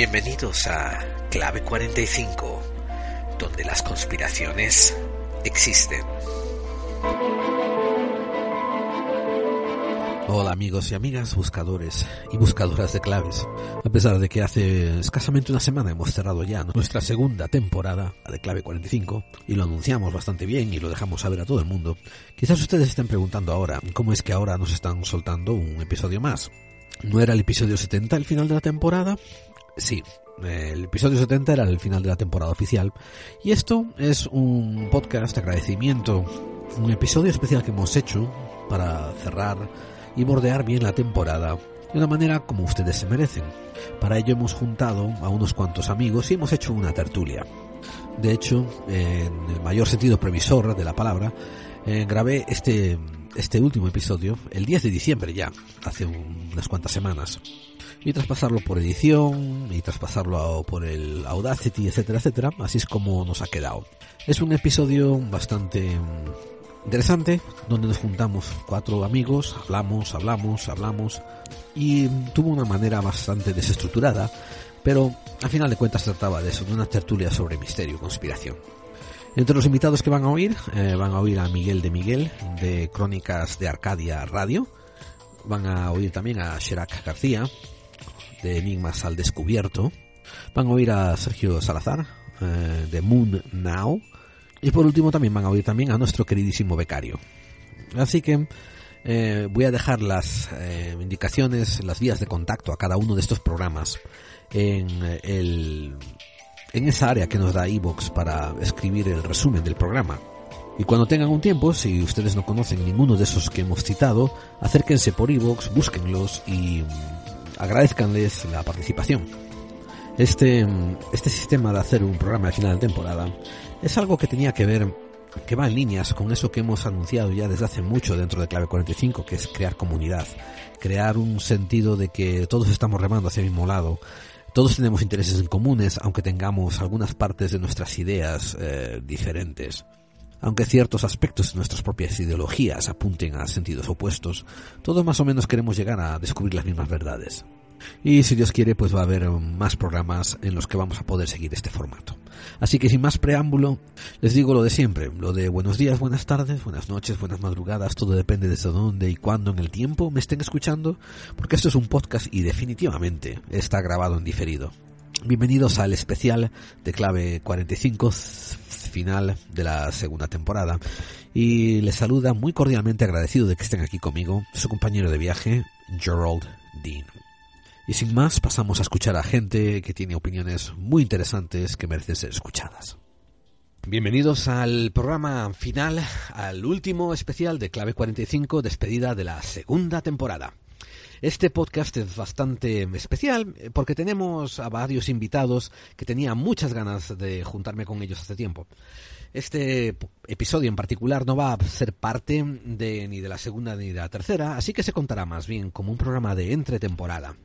Bienvenidos a Clave 45, donde las conspiraciones existen. Hola amigos y amigas, buscadores y buscadoras de claves. A pesar de que hace escasamente una semana hemos cerrado ya nuestra segunda temporada de Clave 45 y lo anunciamos bastante bien y lo dejamos saber a todo el mundo, quizás ustedes estén preguntando ahora cómo es que ahora nos están soltando un episodio más. ¿No era el episodio 70 el final de la temporada? Sí, el episodio 70 era el final de la temporada oficial y esto es un podcast de agradecimiento, un episodio especial que hemos hecho para cerrar y bordear bien la temporada de una manera como ustedes se merecen. Para ello hemos juntado a unos cuantos amigos y hemos hecho una tertulia. De hecho, en el mayor sentido previsor de la palabra, eh, grabé este, este último episodio el 10 de diciembre ya, hace unas cuantas semanas y traspasarlo por edición y traspasarlo por el Audacity, etcétera, etcétera. Así es como nos ha quedado. Es un episodio bastante interesante donde nos juntamos cuatro amigos, hablamos, hablamos, hablamos y tuvo una manera bastante desestructurada, pero al final de cuentas trataba de eso, de una tertulia sobre misterio conspiración. Entre los invitados que van a oír, eh, van a oír a Miguel de Miguel, de Crónicas de Arcadia Radio. Van a oír también a Sherak García, de Enigmas al Descubierto. Van a oír a Sergio Salazar, eh, de Moon Now. Y por último también van a oír también a nuestro queridísimo becario. Así que eh, voy a dejar las eh, indicaciones, las vías de contacto a cada uno de estos programas en el en esa área que nos da iVoox para escribir el resumen del programa. Y cuando tengan un tiempo, si ustedes no conocen ninguno de esos que hemos citado, acérquense por iVoox, búsquenlos y agradezcanles la participación. Este, este sistema de hacer un programa de final de temporada es algo que tenía que ver, que va en líneas con eso que hemos anunciado ya desde hace mucho dentro de Clave 45, que es crear comunidad, crear un sentido de que todos estamos remando hacia el mismo lado, todos tenemos intereses en comunes, aunque tengamos algunas partes de nuestras ideas eh, diferentes. Aunque ciertos aspectos de nuestras propias ideologías apunten a sentidos opuestos, todos más o menos queremos llegar a descubrir las mismas verdades. Y si Dios quiere, pues va a haber más programas en los que vamos a poder seguir este formato. Así que sin más preámbulo, les digo lo de siempre, lo de buenos días, buenas tardes, buenas noches, buenas madrugadas, todo depende de dónde y cuándo en el tiempo me estén escuchando, porque esto es un podcast y definitivamente está grabado en diferido. Bienvenidos al especial de clave 45 final de la segunda temporada. Y les saluda muy cordialmente agradecido de que estén aquí conmigo su compañero de viaje, Gerald Dean. Y sin más, pasamos a escuchar a gente que tiene opiniones muy interesantes que merecen ser escuchadas. Bienvenidos al programa final, al último especial de Clave 45, despedida de la segunda temporada. Este podcast es bastante especial eh, porque tenemos a varios invitados que tenía muchas ganas de juntarme con ellos hace tiempo. Este episodio en particular no va a ser parte de, ni de la segunda ni de la tercera, así que se contará más bien como un programa de entretemporada.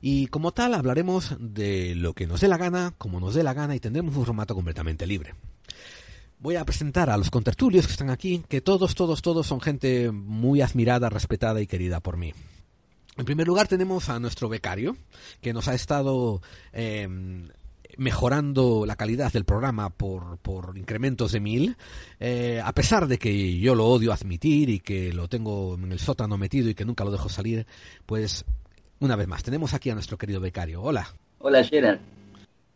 Y como tal hablaremos de lo que nos dé la gana, como nos dé la gana y tendremos un formato completamente libre. Voy a presentar a los contertulios que están aquí, que todos, todos, todos son gente muy admirada, respetada y querida por mí. En primer lugar tenemos a nuestro becario, que nos ha estado eh, mejorando la calidad del programa por, incrementos de mil, eh, a pesar de que yo lo odio admitir y que lo tengo en el sótano metido y que nunca lo dejo salir, pues una vez más, tenemos aquí a nuestro querido becario. Hola. Hola, Gerard.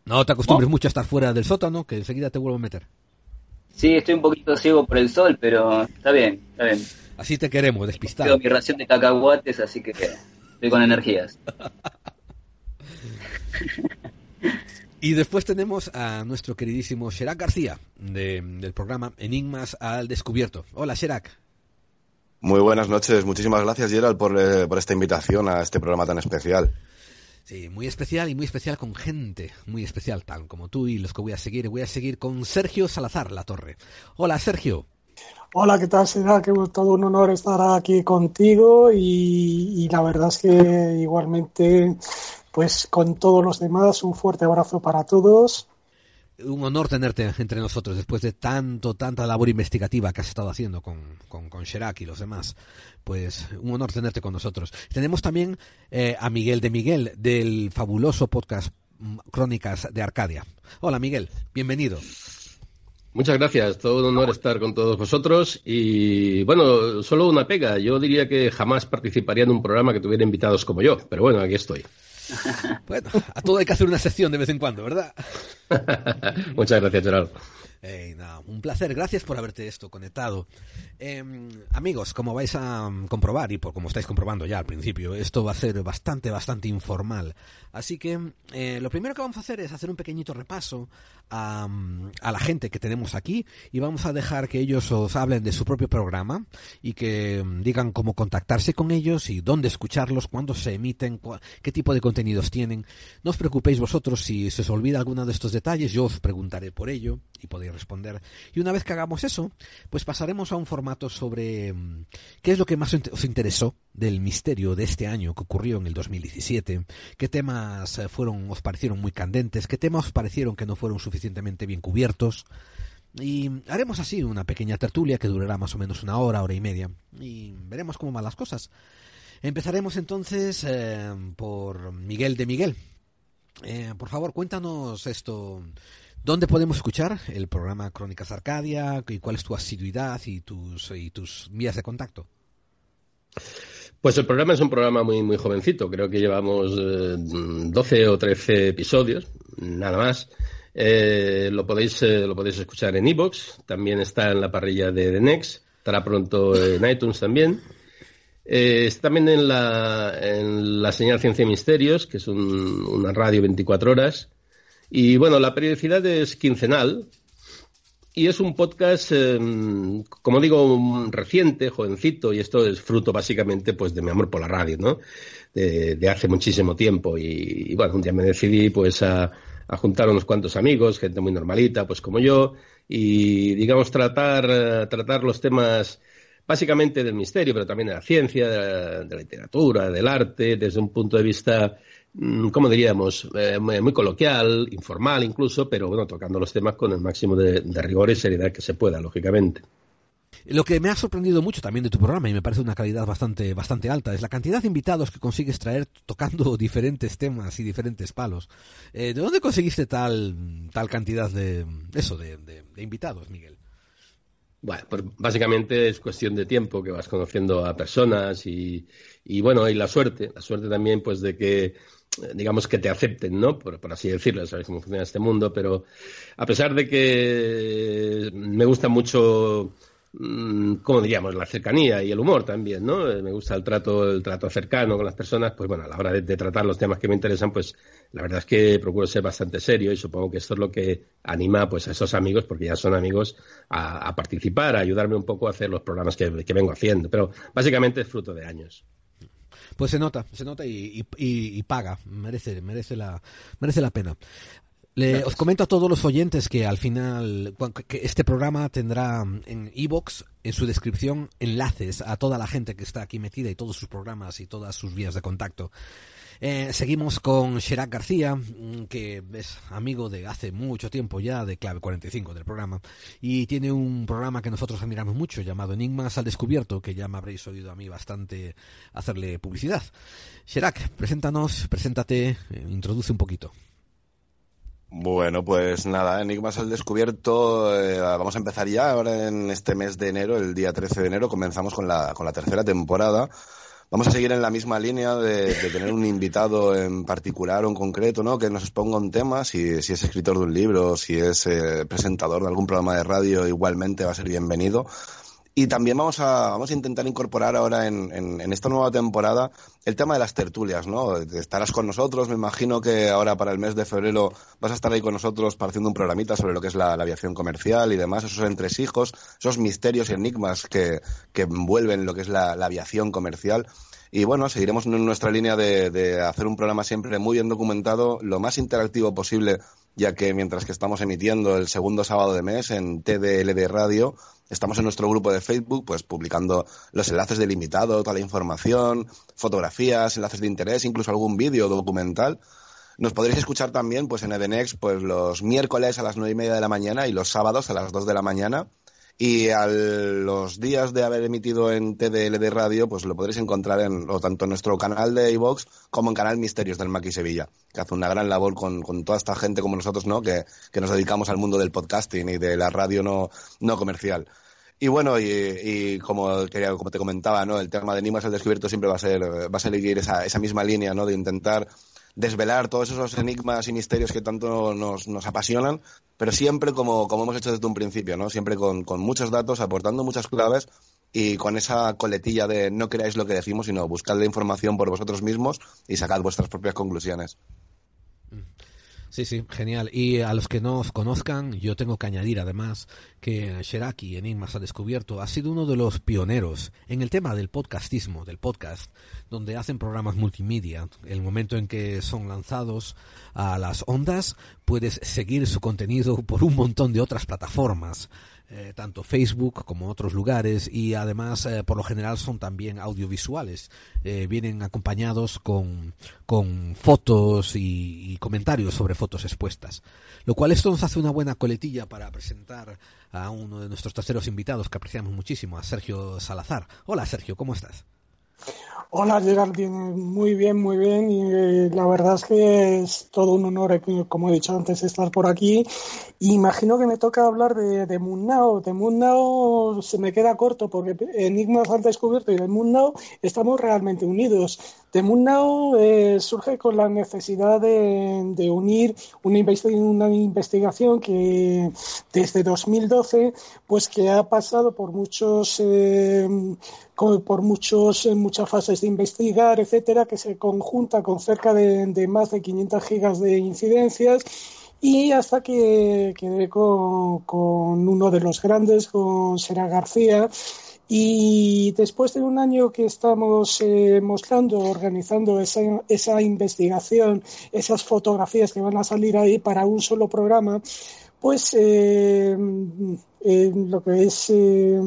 No te acostumbres mucho a estar fuera del sótano, que enseguida te vuelvo a meter. Sí, estoy un poquito ciego por el sol, pero está bien, está bien. Así te queremos, despistado. Tengo mi ración de cacahuates, así que estoy con energías. y después tenemos a nuestro queridísimo Sherak García, del programa Enigmas al Descubierto. Hola, Sherak. Muy buenas noches. Muchísimas gracias, Gerald, por, eh, por esta invitación a este programa tan especial. Sí, muy especial y muy especial con gente muy especial, tal como tú y los que voy a seguir. Voy a seguir con Sergio Salazar La Torre. Hola, Sergio. Hola, ¿qué tal, será Que todo un honor estar aquí contigo y, la verdad es que igualmente, pues con todos los demás, un fuerte abrazo para todos un honor tenerte entre nosotros después de tanto, tanta labor investigativa que has estado haciendo con, con, Sherak y los demás. Pues un honor tenerte con nosotros. Tenemos también eh, a Miguel de Miguel del fabuloso podcast Crónicas de Arcadia. Hola Miguel, bienvenido. Muchas gracias, todo un honor estar con todos vosotros y bueno, solo una pega, yo diría que jamás participaría en un programa que tuviera invitados como yo, pero bueno, aquí estoy. Bueno, a todo hay que hacer una sección de vez en cuando, ¿verdad? Muchas gracias, Gerardo un placer, gracias por haberte esto conectado. Em, amigos, como vais a mm, comprobar y por como estáis comprobando ya al principio, esto va a ser bastante, bastante informal. Así que eh, lo primero que vamos a hacer es hacer un pequeñito repaso a, mm, a, la gente que tenemos aquí y vamos a dejar que ellos os hablen de su propio programa y que mm, digan cómo contactarse con ellos y dónde escucharlos, cuándo se emiten, qué tipo de contenidos tienen. No os preocupéis vosotros si se os olvida alguno de estos detalles, yo os preguntaré por ello y podéis responder. Y una vez que hagamos eso, pues pasaremos a un formato sobre mm, qué es lo que más os interesó del misterio de este año que ocurrió en el 2017, qué temas eh, fueron os parecieron muy candentes, qué temas os parecieron que no fueron suficientemente bien cubiertos. Y haremos así una pequeña tertulia que durará más o menos una hora, hora y media, y veremos cómo van las cosas. Empezaremos entonces eh, por Miguel de Miguel. Eh, por favor, cuéntanos esto. ¿Dónde podemos escuchar el programa Crónicas Arcadia? ¿Y cuál es tu asiduidad y tus, y tus vías de contacto? Pues el programa es un programa muy, muy jovencito. Creo que llevamos 12 eh, o 13 episodios, nada más. Eh, lo, podéis, eh, lo podéis escuchar en iVoox, también está en la parrilla de The Next, estará pronto en iTunes también. está también en la, en la señal Ciencia y Misterios, que es una radio 24 horas. Y bueno, la periodicidad es quincenal y es un podcast, em, como digo, reciente, jovencito, y esto es fruto básicamente pues de mi amor por la radio, ¿no? De, hace muchísimo tiempo. Y, bueno, un día me decidí pues a, juntar unos cuantos amigos, gente muy normalita, pues como yo, y digamos tratar, tratar los temas básicamente del misterio, pero también de la ciencia, de la literatura, del arte, desde un punto de vista Mm, ¿cómo diríamos? Eh, muy coloquial, informal incluso, pero bueno, tocando los temas con el máximo de, rigor y seriedad que se pueda, lógicamente. Lo que me ha sorprendido mucho también de tu programa y me parece una calidad bastante, bastante alta es la cantidad de invitados que consigues traer tocando diferentes temas y diferentes palos. Eh, ¿De dónde conseguiste tal, tal cantidad de eso, de, invitados, Miguel? Bueno, pues básicamente es cuestión de tiempo que vas conociendo a personas y, y bueno, y la suerte, la suerte también pues de que digamos que te acepten, ¿no? Por, así decirlo, sabes cómo funciona este mundo, pero a pesar de que me gusta mucho, mm, ¿cómo diríamos? La cercanía y el humor también, ¿no? Eh, me gusta el trato, el trato cercano con las personas, pues bueno, a la hora de, tratar los temas que me interesan, pues la verdad es que procuro ser bastante serio y supongo que esto es lo que anima pues a esos amigos, porque ya son amigos, a, participar, a ayudarme un poco a hacer los programas que vengo haciendo. Pero básicamente es fruto de años. Pues se nota, se nota y, paga, merece, merece la, merece la pena. os comento a todos los oyentes que al final que este programa tendrá en iBox en su descripción enlaces a toda la gente que está aquí metida y todos sus programas y todas sus vías de contacto. Eh, seguimos con Sherak García, mm, que es amigo de hace mucho tiempo ya de Clave 45 del programa, y tiene un programa que nosotros admiramos mucho llamado Enigmas al Descubierto, que ya me habréis oído a mí bastante hacerle publicidad. Sherak, preséntanos, preséntate, eh, introduce un poquito. Bueno, pues nada, Enigmas al Descubierto, eh, vamos a empezar ya ahora en este mes de enero, el día 13 de enero, comenzamos con la, con la tercera temporada Vamos a seguir en la misma línea de, tener un invitado en particular o en concreto, ¿no? Que nos exponga un tema, si, es escritor de un libro, si es eh, presentador de algún programa de radio, igualmente va a ser bienvenido. Y también vamos a, vamos a intentar incorporar ahora en, en, esta nueva temporada el tema de las tertulias, ¿no? Estarás con nosotros, me imagino que ahora para el mes de febrero vas a estar ahí con nosotros para un programita sobre lo que es la, aviación comercial y demás, esos entresijos, esos misterios y enigmas que, que envuelven lo que es la, aviación comercial. Y bueno, seguiremos en nuestra línea de, hacer un programa siempre muy bien documentado, lo más interactivo posible, ya que mientras que estamos emitiendo el segundo sábado de mes en TDLD Radio, Estamos en nuestro grupo de Facebook, pues publicando los enlaces del invitado, toda la información, fotografías, enlaces de interés, incluso algún vídeo documental. Nos podréis escuchar también, pues en Edenex, pues los miércoles a las nueve y media de la mañana y los sábados a las dos de la mañana. Y a los días de haber emitido en TDL de radio, pues lo podréis encontrar en, tanto en nuestro canal de iVox como en Canal Misterios del Maki Sevilla, que hace una gran labor con, toda esta gente como nosotros, ¿no? Que, nos dedicamos al mundo del podcasting y de la radio no, no comercial. Y bueno, y, como, como te comentaba, ¿no? El tema de Enigmas al descubierto siempre va a ser, va a seguir esa, esa misma línea, ¿no? De intentar desvelar todos esos enigmas y misterios que tanto nos, nos apasionan, pero siempre como, como, hemos hecho desde un principio, ¿no? Siempre con, con, muchos datos, aportando muchas claves y con esa coletilla de no creáis lo que decimos, sino buscad la información por vosotros mismos y sacad vuestras propias conclusiones. Sí, sí, genial. Y a los que no os conozcan, yo tengo que añadir además que Sheraki, Enigmas ha descubierto, ha sido uno de los pioneros en el tema del podcastismo, del podcast, donde hacen programas multimedia. El momento en que son lanzados a las ondas, puedes seguir su contenido por un montón de otras plataformas. Eh, tanto Facebook como otros lugares y además eh, por lo general son también audiovisuales. Eh, vienen acompañados con, con fotos y, comentarios sobre fotos expuestas. Lo cual esto nos hace una buena coletilla para presentar a uno de nuestros terceros invitados que apreciamos muchísimo, a Sergio Salazar. Hola Sergio, ¿cómo estás? Hola Gerard, muy bien, muy bien. Eh, la verdad es que es todo un honor, eh, como he dicho antes, estar por aquí. imagino que me toca hablar de, de Munnao. De Munnao se me queda corto porque Enigmas al descubierto y de Munnao estamos realmente unidos. De Munnao eh, surge con la necesidad de, unir una, investigación que desde 2012, pues que ha pasado por muchos, por muchos, muchas fases de investigar, etcétera, que se conjunta con cerca de, más de 500 gigas de incidencias y hasta que quedé con, uno de los grandes, con Sera García. Y después de un año que estamos eh, mostrando, organizando esa, esa investigación, esas fotografías que van a salir ahí para un solo programa, pues eh, eh, lo que es eh,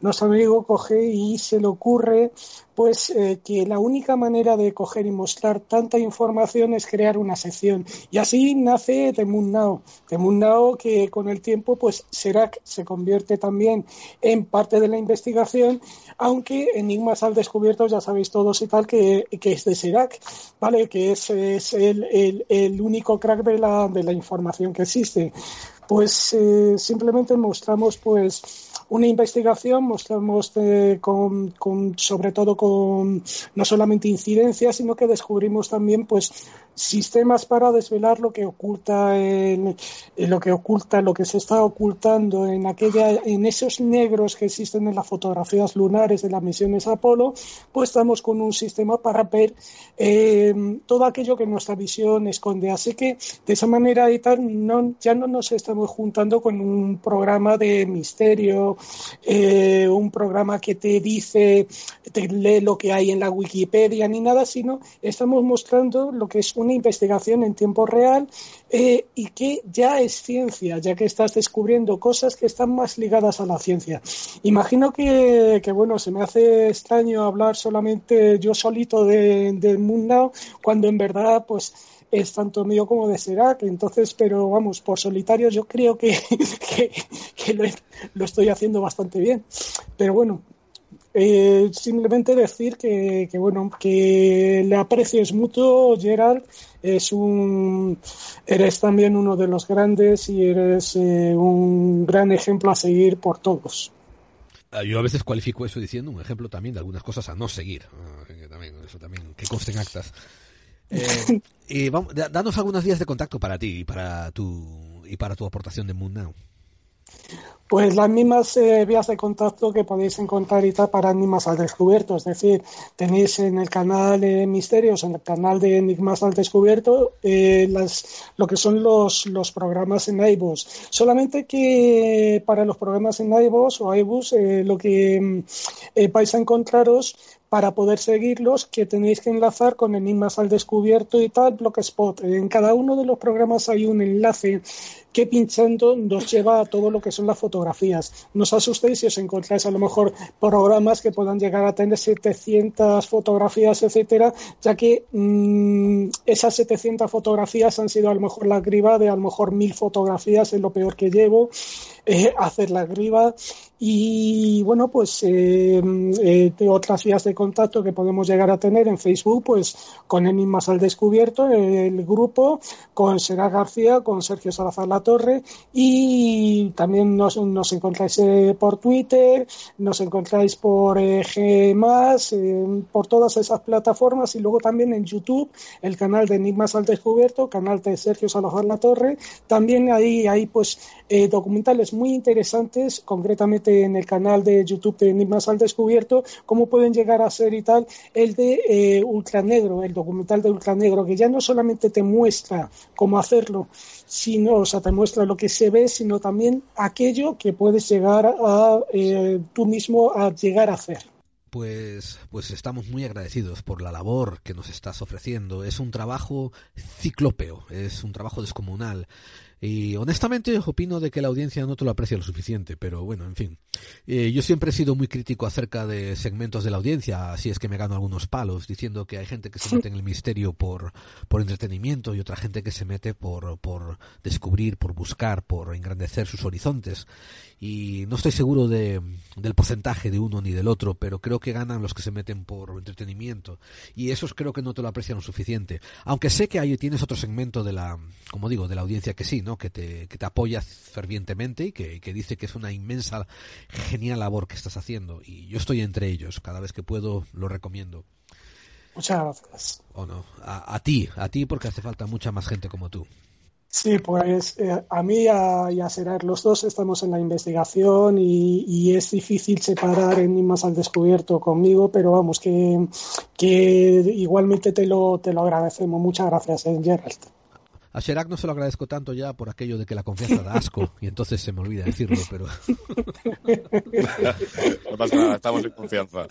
nuestro amigo coge y se le ocurre pues eh, que la única manera de coger y mostrar tanta información es crear una sección. Y así nace The Moon Now The Moon Now que con el tiempo pues Serac se convierte también en parte de la investigación aunque Enigmas al descubierto ya sabéis todos y tal que, es de Serac vale que es, es el, el, el, único crack de la, de la información que existe pues eh, simplemente mostramos pues una investigación, mostramos eh, con, sobre todo con no solamente incidencias, sino que descubrimos también pues sistemas para desvelar lo que oculta en, lo que oculta lo que se está ocultando en aquella en esos negros que existen en las fotografías lunares de las misiones Apolo pues estamos con un sistema para ver eh, todo aquello que nuestra visión esconde. Así que de esa manera y tal no, ya no nos estamos juntando con un programa de misterio eh, un programa que te dice te lee lo que hay en la Wikipedia ni nada sino estamos mostrando lo que es un una investigación en tiempo real eh, y que ya es ciencia, ya que estás descubriendo cosas que están más ligadas a la ciencia. Imagino que, bueno, se me hace extraño hablar solamente yo solito del de mundo cuando en verdad, pues es tanto mío como de Serac, entonces, pero vamos, por solitario yo creo que, que, lo, lo, estoy haciendo bastante bien. Pero bueno, eh, simplemente decir que, bueno que el aprecio es mutuo, Gerald. Es un, eres también uno de los grandes y eres eh, un gran ejemplo a seguir por todos. Ah, yo a veces cualifico eso diciendo un ejemplo también de algunas cosas a no seguir. Que también, eso también, que consten actas. Eh, y vamos, danos algunos días de contacto para ti y para tu, y para tu aportación de Moon. Pues las mismas eh, vías de contacto que podéis encontrar y tal para Enigmas al Descubierto. Es decir, tenéis en el canal de Misterios, en el canal de Enigmas al Descubierto, eh, las, lo que son los, los programas en iVoox. Solamente que para los programas en iVoox o iVoox, eh, lo que mm, vais a encontraros para poder seguirlos que tenéis que enlazar con Enigmas al Descubierto y tal, Blogspot. En cada uno de los programas hay un enlace que pinchando nos lleva a todo lo que son las fotografías. No os asustéis si os encontráis a lo mejor programas que puedan llegar a tener 700 fotografías, etcétera, ya que mm, esas 700 fotografías han sido a lo mejor la criba de a lo mejor mil fotografías, es lo peor que llevo, eh, hacer la criba y bueno, pues eh, eh, otras vías de contacto que podemos llegar a tener en Facebook, pues con Enigmas al Descubierto, el grupo, con Sera García, con Sergio Salazar La Torre y también nos, nos encontráis eh, por Twitter, nos encontráis por eh, G, por todas esas plataformas y luego también en YouTube, el canal de Enigmas al Descubierto, canal de Sergio Salazar La Torre. También ahí hay pues documentales muy interesantes, concretamente en el canal de YouTube de Enigmas al Descubierto, cómo pueden llegar a ser y tal, el de eh, Ultranegro, el documental de Ultranegro, que ya no solamente te muestra cómo hacerlo, sino, o sea, te muestra lo que se ve, sino también aquello que puedes llegar a eh, tú mismo a llegar a hacer pues, pues estamos muy agradecidos por la labor que nos estás ofreciendo. Es un trabajo ciclópeo, es un trabajo descomunal. Y honestamente opino de que la audiencia no te lo aprecia lo suficiente, pero bueno, en fin. Eh, yo siempre he sido muy crítico acerca de segmentos de la audiencia, así es que me gano algunos palos, diciendo que hay gente que se mete en el misterio por, por entretenimiento y otra gente que se mete por, por descubrir, por buscar, por engrandecer sus horizontes. Y no estoy seguro de, del porcentaje de uno ni del otro, pero creo que ganan los que se meten por entretenimiento. Y esos creo que no te lo aprecian lo suficiente. Aunque sé que ahí tienes otro segmento de la, como digo, de la audiencia que sí, ¿no? que, te, que te apoya fervientemente y que, que dice que es una inmensa, genial labor que estás haciendo. Y yo estoy entre ellos. Cada vez que puedo lo recomiendo. Muchas gracias. O no, a, a, ti, a ti porque hace falta mucha más gente como tú. Sí, pues eh, a mí y a Serar, los dos estamos en la investigación y, y, es difícil separar enigmas al descubierto conmigo, pero vamos, que, que igualmente te lo, te lo agradecemos. Muchas gracias, eh, Gerald. A Sherak no se lo agradezco tanto ya por aquello de que la confianza da asco y entonces se me olvida decirlo, pero... no pasa nada, estamos en confianza.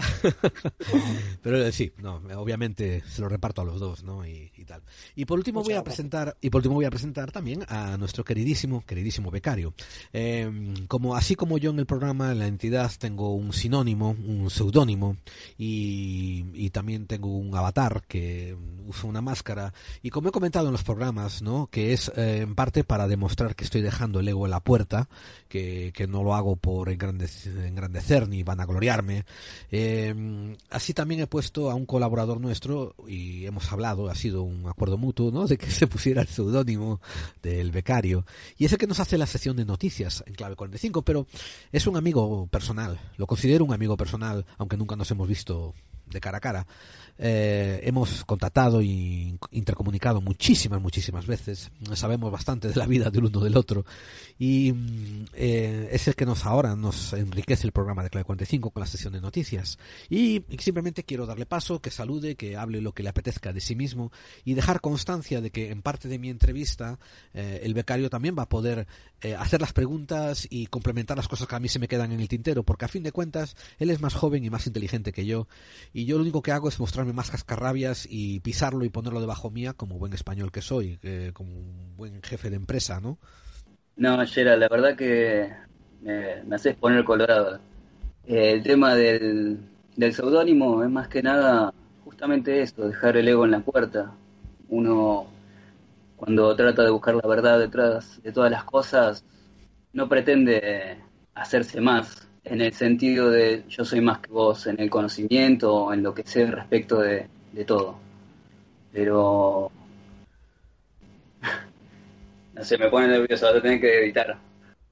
pero eh, sí, no, obviamente se lo reparto a los dos, ¿no? Y, y tal. Y por último voy a presentar y por último voy a presentar también a nuestro queridísimo, queridísimo becario. Eh, como así como yo en el programa en la entidad tengo un sinónimo, un seudónimo y, y también tengo un avatar que usa una máscara y como he comentado en los programas, ¿no? Que es eh, en parte para demostrar que estoy dejando el ego en la puerta, que, que no lo hago por engrandecer, ni vanagloriarme. Eh, así también he puesto a un colaborador nuestro y hemos hablado, ha sido un acuerdo mutuo, ¿no? de que se pusiera el seudónimo del becario. Y es el que nos hace la sesión de noticias en clave 45, pero es un amigo personal, lo considero un amigo personal, aunque nunca nos hemos visto de cara a cara. Eh, hemos contactado y intercomunicado muchísimas, muchísimas veces. Sabemos bastante de la vida del uno del otro. Y eh, es el que nos ahora nos enriquece el programa de Clave 45 con la sesión de noticias. Y, simplemente quiero darle paso, que salude, que hable lo que le apetezca de sí mismo y dejar constancia de que en parte de mi entrevista eh, el becario también va a poder eh, hacer las preguntas y complementar las cosas que a mí se me quedan en el tintero, porque a fin de cuentas él es más joven y más inteligente que yo. Y yo lo único que hago es mostrar más cascarrabias y pisarlo y ponerlo debajo mía como buen español que soy, eh, como un buen jefe de empresa, ¿no? No, Gerald, la verdad que me, haces poner colorado. Eh, el tema del, del seudónimo es más que nada justamente esto, dejar el ego en la puerta. Uno, cuando trata de buscar la verdad detrás de todas las cosas, no pretende hacerse más, en el sentido de yo soy más que vos en el conocimiento, en lo que sé respecto de, de todo. Pero... no sé, me pone nervioso, vas a tener que editar.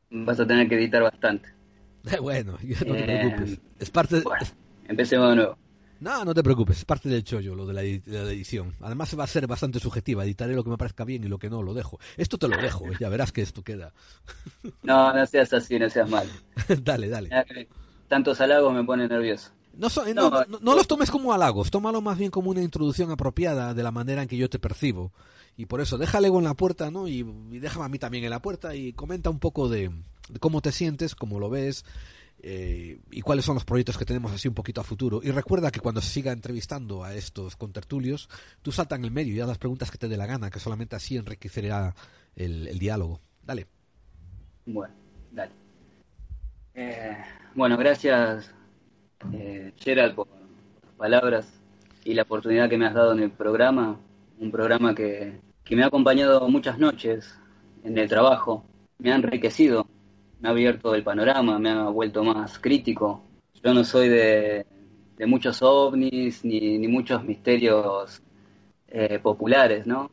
Vas a tener que editar bastante. bueno, no te preocupes. Es parte de... Bueno, empecemos de nuevo. No, no te preocupes, es parte del chollo lo de la, edición. Además va a ser bastante subjetiva, editaré lo que me parezca bien y lo que no lo dejo. Esto te lo dejo, ya verás que esto queda. no, no seas así, no seas mal. dale, dale. Tantos halagos me ponen nervioso. No, so, no, no, no, los tomes como halagos, tómalo más bien como una introducción apropiada de la manera en que yo te percibo. Y por eso, déjale en la puerta, ¿no? Y, y déjame a mí también en la puerta y comenta un poco de, de cómo te sientes, cómo lo ves, eh, y cuáles son los proyectos que tenemos así un poquito a futuro. Y recuerda que cuando se siga entrevistando a estos contertulios, tú salta en el medio y haz las preguntas que te dé la gana, que solamente así enriquecerá el, diálogo. Dale. Bueno, dale. Eh, bueno, gracias eh, Gerald por tus palabras y la oportunidad que me has dado en el programa, un programa que, que me ha acompañado muchas noches en el trabajo, me ha enriquecido, me ha abierto el panorama, me ha vuelto más crítico. Yo no soy de, muchos ovnis ni, ni muchos misterios eh, populares, ¿no?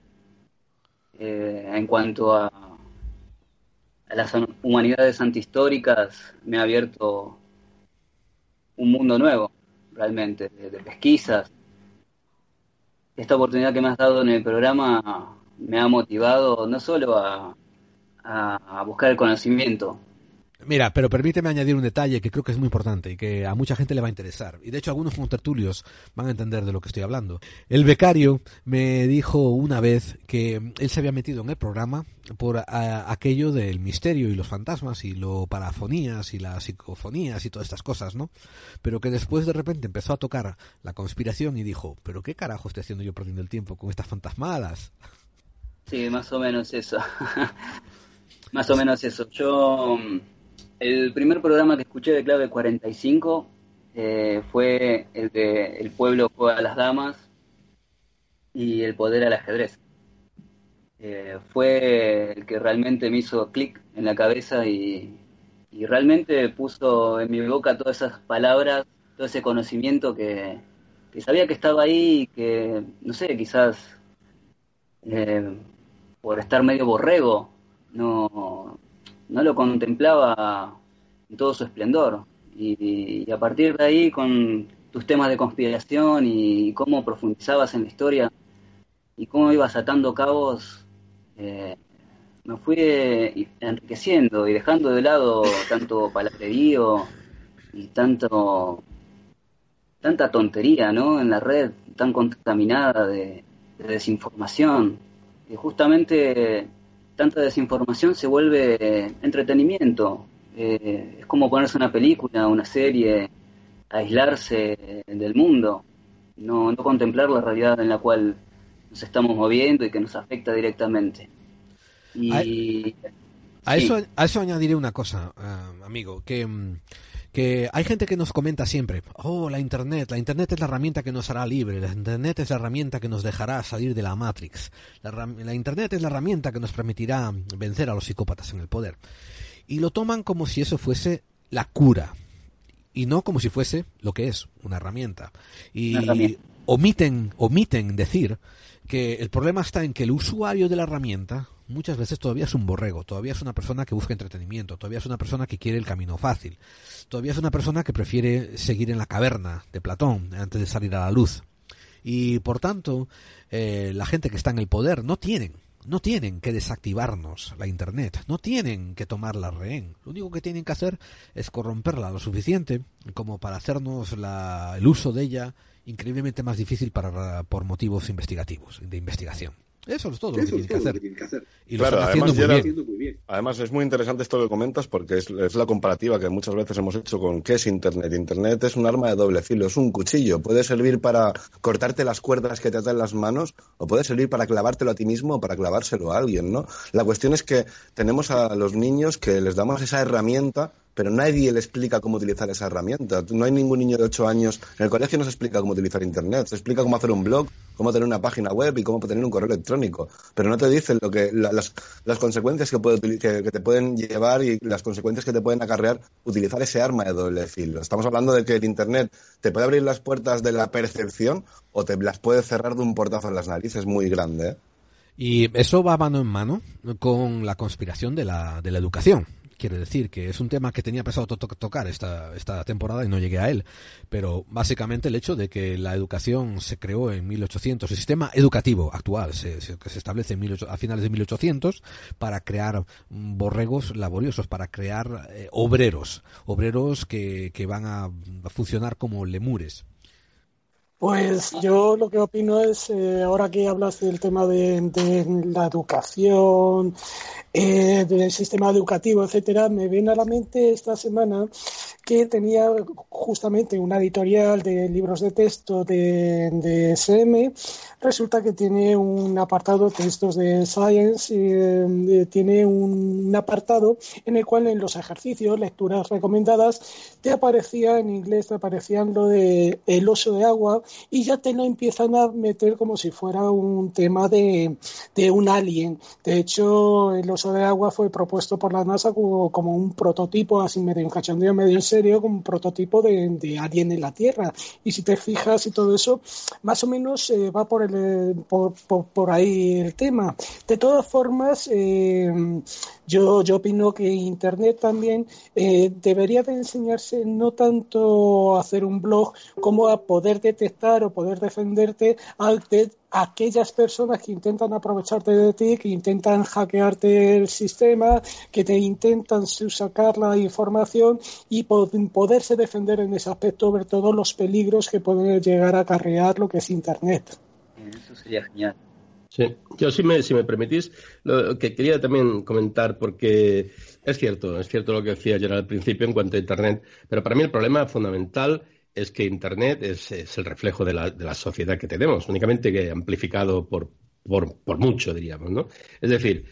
Eh, en cuanto a, a las humanidades antihistóricas, me ha abierto un mundo nuevo, realmente, de, de pesquisas. Esta oportunidad que me has dado en el programa me ha motivado no solo a buscar el conocimiento, Mira, pero permíteme añadir un detalle que creo que es muy importante y que a mucha gente le va a interesar. Y de hecho algunos contertulios van a entender de lo que estoy hablando. El becario me dijo una vez que él se había metido en el programa por aquello del misterio y los fantasmas y lo parafonías y las psicofonías y todas estas cosas, ¿no? Pero que después de repente empezó a tocar la conspiración y dijo, pero qué carajo estoy haciendo yo perdiendo el tiempo con estas fantasmadas. Sí, más o menos eso. más o menos eso. Yo el primer programa que escuché de Clave 45 eh, fue el de El pueblo juega a las damas y El poder al ajedrez. Eh, fue el que realmente me hizo clic en la cabeza y, realmente puso en mi boca todas esas palabras, todo ese conocimiento que, que sabía que estaba ahí y que, no sé, quizás eh, por estar medio borrego, no, no lo contemplaba en todo su esplendor. Y, a partir de ahí, con tus temas de conspiración y cómo profundizabas en la historia y cómo ibas atando cabos, eh, me fui enriqueciendo y dejando de lado tanto palabrerío y tanto tanta tontería ¿no? en la red tan contaminada de, de desinformación. Y justamente tanta desinformación se vuelve entretenimiento. Eh, es como ponerse una película, una serie, aislarse del mundo, no, no contemplar la realidad en la cual nos estamos moviendo y que nos afecta directamente. Y, a, a, sí. eso, a eso añadiré una cosa, uh, amigo, que, que hay gente que nos comenta siempre, oh, la Internet, la Internet es la herramienta que nos hará libre, la Internet es la herramienta que nos dejará salir de la Matrix, la, la Internet es la herramienta que nos permitirá vencer a los psicópatas en el poder. Y lo toman como si eso fuese la cura, y no como si fuese lo que es, una herramienta. Y una herramienta. omiten, omiten decir que el problema está en que el usuario de la herramienta muchas veces todavía es un borrego, todavía es una persona que busca entretenimiento, todavía es una persona que quiere el camino fácil, todavía es una persona que prefiere seguir en la caverna de Platón antes de salir a la luz. Y por tanto, eh, la gente que está en el poder no tienen no tienen que desactivarnos la Internet, no tienen que tomarla rehén. Lo único que tienen que hacer es corromperla lo suficiente como para hacernos la, el uso de ella increíblemente más difícil para, por motivos investigativos, de investigación. Eso es todo, lo, Eso que es todo todo lo que tienen que hacer. Y Claro, lo están además, haciendo muy Gerard, bien. muy bien. Además, es muy interesante esto que comentas porque es, es la comparativa que muchas veces hemos hecho con qué es Internet. Internet es un arma de doble filo, es un cuchillo. Puede servir para cortarte las cuerdas que te atan las manos o puede servir para clavártelo a ti mismo o para clavárselo a alguien, ¿no? La cuestión es que tenemos a los niños que les damos esa herramienta pero nadie le explica cómo utilizar esa herramienta. No hay ningún niño de 8 años. En el colegio no se explica cómo utilizar Internet, se explica cómo hacer un blog, cómo tener una página web y cómo tener un correo electrónico. Pero no te dicen lo que, la, las, las, consecuencias que, puede, que, que, te pueden llevar y las consecuencias que te pueden acarrear utilizar ese arma de doble filo. Estamos hablando de que el Internet te puede abrir las puertas de la percepción o te las puede cerrar de un portazo en las narices muy grande. ¿eh? Y eso va mano en mano con la conspiración de la, de la educación. Quiere decir que es un tema que tenía pensado to tocar esta, esta temporada y no llegué a él. Pero básicamente el hecho de que la educación se creó en 1800, el sistema educativo actual se, que se establece en 18, a finales de 1800 para crear borregos laboriosos, para crear eh, obreros, obreros que, que van a, funcionar como lemures. Pues yo lo que opino es, eh, ahora que hablas del tema de la educación, eh, del sistema educativo, etcétera, me viene a la mente esta semana que tenía justamente una editorial de libros de texto de, de SM. Resulta que tiene un apartado textos de Science, y, eh, tiene un apartado en el cual en los ejercicios, lecturas recomendadas, te aparecía en inglés, te aparecían lo de el oso de agua y ya te lo empiezan a meter como si fuera un tema de, de un alien. De hecho, el oso de agua fue propuesto por la NASA como, un prototipo, así medio en cachondeo, medio en serio, como un prototipo de, de, en la Tierra. Y si te fijas y todo eso, más o menos eh, va por, el, por, por, por, ahí el tema. De todas formas, eh, yo, yo opino que Internet también eh, debería de enseñarse no tanto a hacer un blog como a poder detectar o poder defenderte ante aquellas personas que intentan aprovecharte de ti, que intentan hackearte el sistema, que te intentan sacar la información y poderse defender en ese aspecto, ver todos los peligros que pueden llegar a acarrear lo que es Internet. Eso sería genial. Sí, yo si me, si me permitís, lo que quería también comentar, porque es cierto, es cierto lo que decía yo al principio en cuanto a Internet, pero para mí el problema fundamental es que Internet es, es el reflejo de la, de la, sociedad que tenemos, únicamente que amplificado por, por, por, mucho, diríamos, ¿no? Es decir,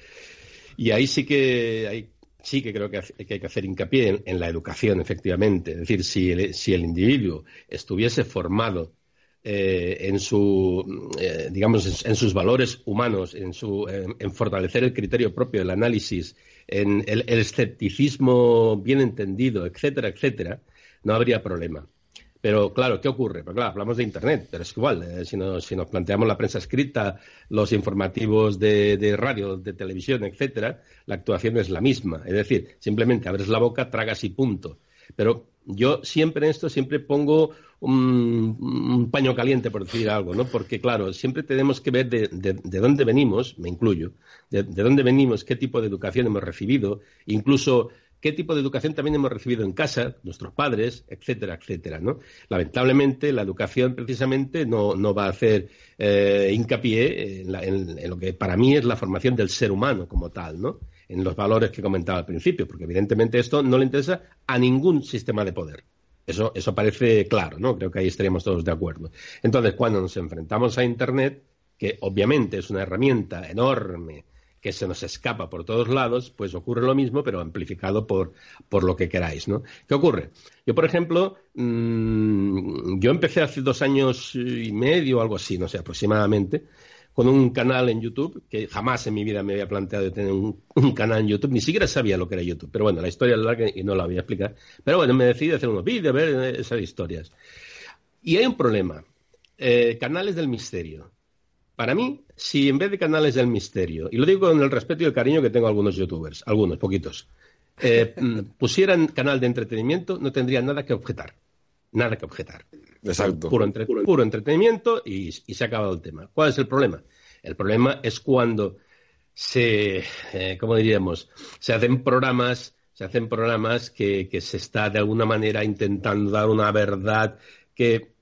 y ahí sí que hay, sí que creo que, hay que hacer hincapié en, en, la educación, efectivamente. Es decir, si el, si el individuo estuviese formado eh, en su, eh, digamos, en, sus valores humanos, en, su, en, fortalecer el criterio propio, el análisis, en el, el, escepticismo bien entendido, etcétera, etcétera, no habría problema. Pero claro, ¿qué ocurre? Pues claro, hablamos de Internet, pero es igual, eh, si, nos, si, nos, planteamos la prensa escrita, los informativos de, de, radio, de televisión, etcétera, la actuación es la misma. Es decir, simplemente abres la boca, tragas y punto. Pero yo siempre en esto siempre pongo un, paño caliente, por decir algo, ¿no? Porque, claro, siempre tenemos que ver de, de, de dónde venimos, me incluyo, de, dónde venimos, qué tipo de educación hemos recibido, incluso qué tipo de educación también hemos recibido en casa, nuestros padres, etcétera, etcétera, ¿no? Lamentablemente, la educación precisamente no, no va a hacer eh, hincapié en, la, en, lo que para mí es la formación del ser humano como tal, ¿no? En los valores que comentaba al principio, porque evidentemente esto no le interesa a ningún sistema de poder. Eso, eso parece claro, ¿no? Creo que ahí estaríamos todos de acuerdo. Entonces, cuando nos enfrentamos a Internet, que obviamente es una herramienta enorme, que se nos escapa por todos lados, pues ocurre lo mismo, pero amplificado por, por lo que queráis, ¿no? ¿Qué ocurre? Yo, por ejemplo, mmm, yo empecé hace dos años y medio, algo así, no sé, aproximadamente, con un canal en YouTube, que jamás en mi vida me había planteado tener un, canal en YouTube, ni siquiera sabía lo que era YouTube, pero bueno, la historia es larga y no la voy a explicar. Pero bueno, me decidí hacer unos vídeos, ver esas historias. Y hay un problema, eh, canales del misterio. Para mí, si en vez de canales del misterio, y lo digo con el respeto y el cariño que tengo a algunos youtubers, algunos, poquitos, eh, pusieran canal de entretenimiento, no tendría nada que objetar. Nada que objetar. Exacto. Puro, entre, puro entretenimiento y, y, se ha acabado el tema. ¿Cuál es el problema? El problema es cuando se, eh, ¿cómo diríamos? Se hacen programas, se hacen programas que, que se está de alguna manera intentando dar una verdad que,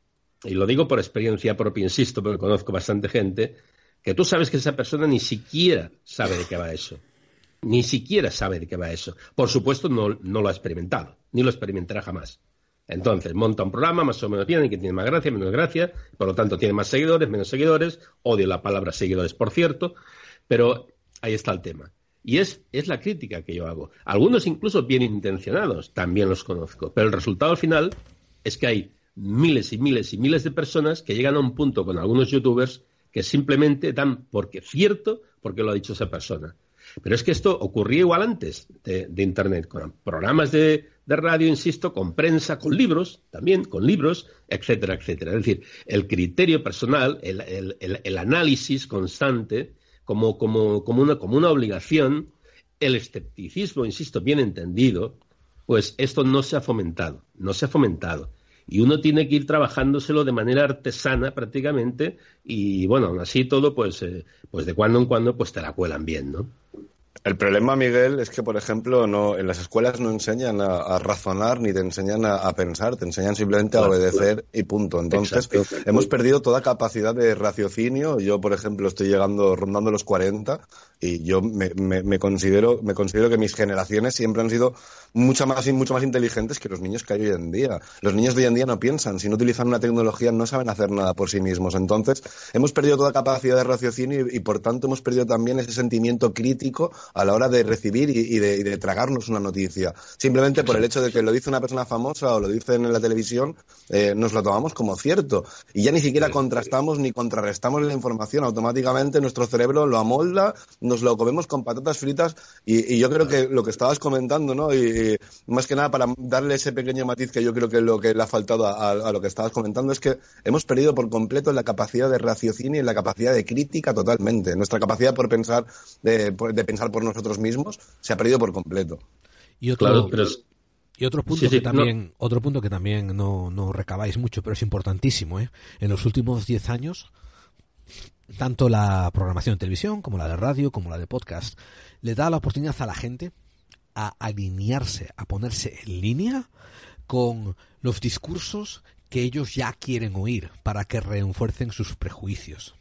y lo digo por experiencia propia, insisto, porque conozco bastante gente, que tú sabes que esa persona ni siquiera sabe de qué va eso. Ni siquiera sabe de qué va eso. Por supuesto, no, no lo ha experimentado, ni lo experimentará jamás. Entonces, monta un programa más o menos bien, que tiene más gracia, menos gracia, por lo tanto tiene más seguidores, menos seguidores, odio la palabra seguidores, por cierto, pero ahí está el tema. Y es, es la crítica que yo hago. Algunos incluso bien intencionados, también los conozco, pero el resultado al final es que hay miles y miles y miles de personas que llegan a un punto con algunos youtubers que simplemente dan porque cierto porque lo ha dicho esa persona. Pero es que esto ocurría igual antes de, de Internet, con programas de, de, radio, insisto, con prensa, con libros, también con libros, etcétera, etcétera. Es decir, el criterio personal, el, el, el, análisis constante, como, como, como, una, como una obligación, el escepticismo, insisto, bien entendido, pues esto no se ha fomentado, no se ha fomentado y uno tiene que ir trabajándoselo de manera artesana prácticamente y bueno, aún así todo pues, eh, pues de cuando en cuando pues te la cuelan bien, ¿no? El problema, Miguel, es que, por ejemplo, no, en las escuelas no enseñan a, razonar ni te enseñan a, pensar, te enseñan simplemente a obedecer y punto. Entonces, hemos perdido toda capacidad de raciocinio. Yo, por ejemplo, estoy llegando, rondando los 40 y yo me, me, considero, me considero que mis generaciones siempre han sido mucho más, mucho más inteligentes que los niños que hay hoy en día. Los niños de hoy en día no piensan, si no utilizan una tecnología no saben hacer nada por sí mismos. Entonces, hemos perdido toda capacidad de raciocinio y, y por tanto hemos perdido también ese sentimiento crítico a la hora de recibir y, de, tragarnos una noticia. Simplemente por el hecho de que lo dice una persona famosa o lo dicen en la televisión, eh, nos lo tomamos como cierto. Y ya ni siquiera contrastamos ni contrarrestamos la información. Automáticamente nuestro cerebro lo amolda, nos lo comemos con patatas fritas y, yo creo que lo que estabas comentando, ¿no? Y, más que nada para darle ese pequeño matiz que yo creo que lo que le ha faltado a, lo que estabas comentando es que hemos perdido por completo la capacidad de raciocinio y la capacidad de crítica totalmente. Nuestra capacidad por pensar, de, de pensar por nosotros mismos se ha perdido por completo. Y otro, y otro punto que también, no. otro punto que también no, no, recabáis mucho, pero es importantísimo, ¿eh? En los últimos 10 años, tanto la programación de televisión, como la de radio, como la de podcast, le da la oportunidad a la gente a alinearse, a ponerse en línea con los discursos que ellos ya quieren oír para que refuercen sus prejuicios.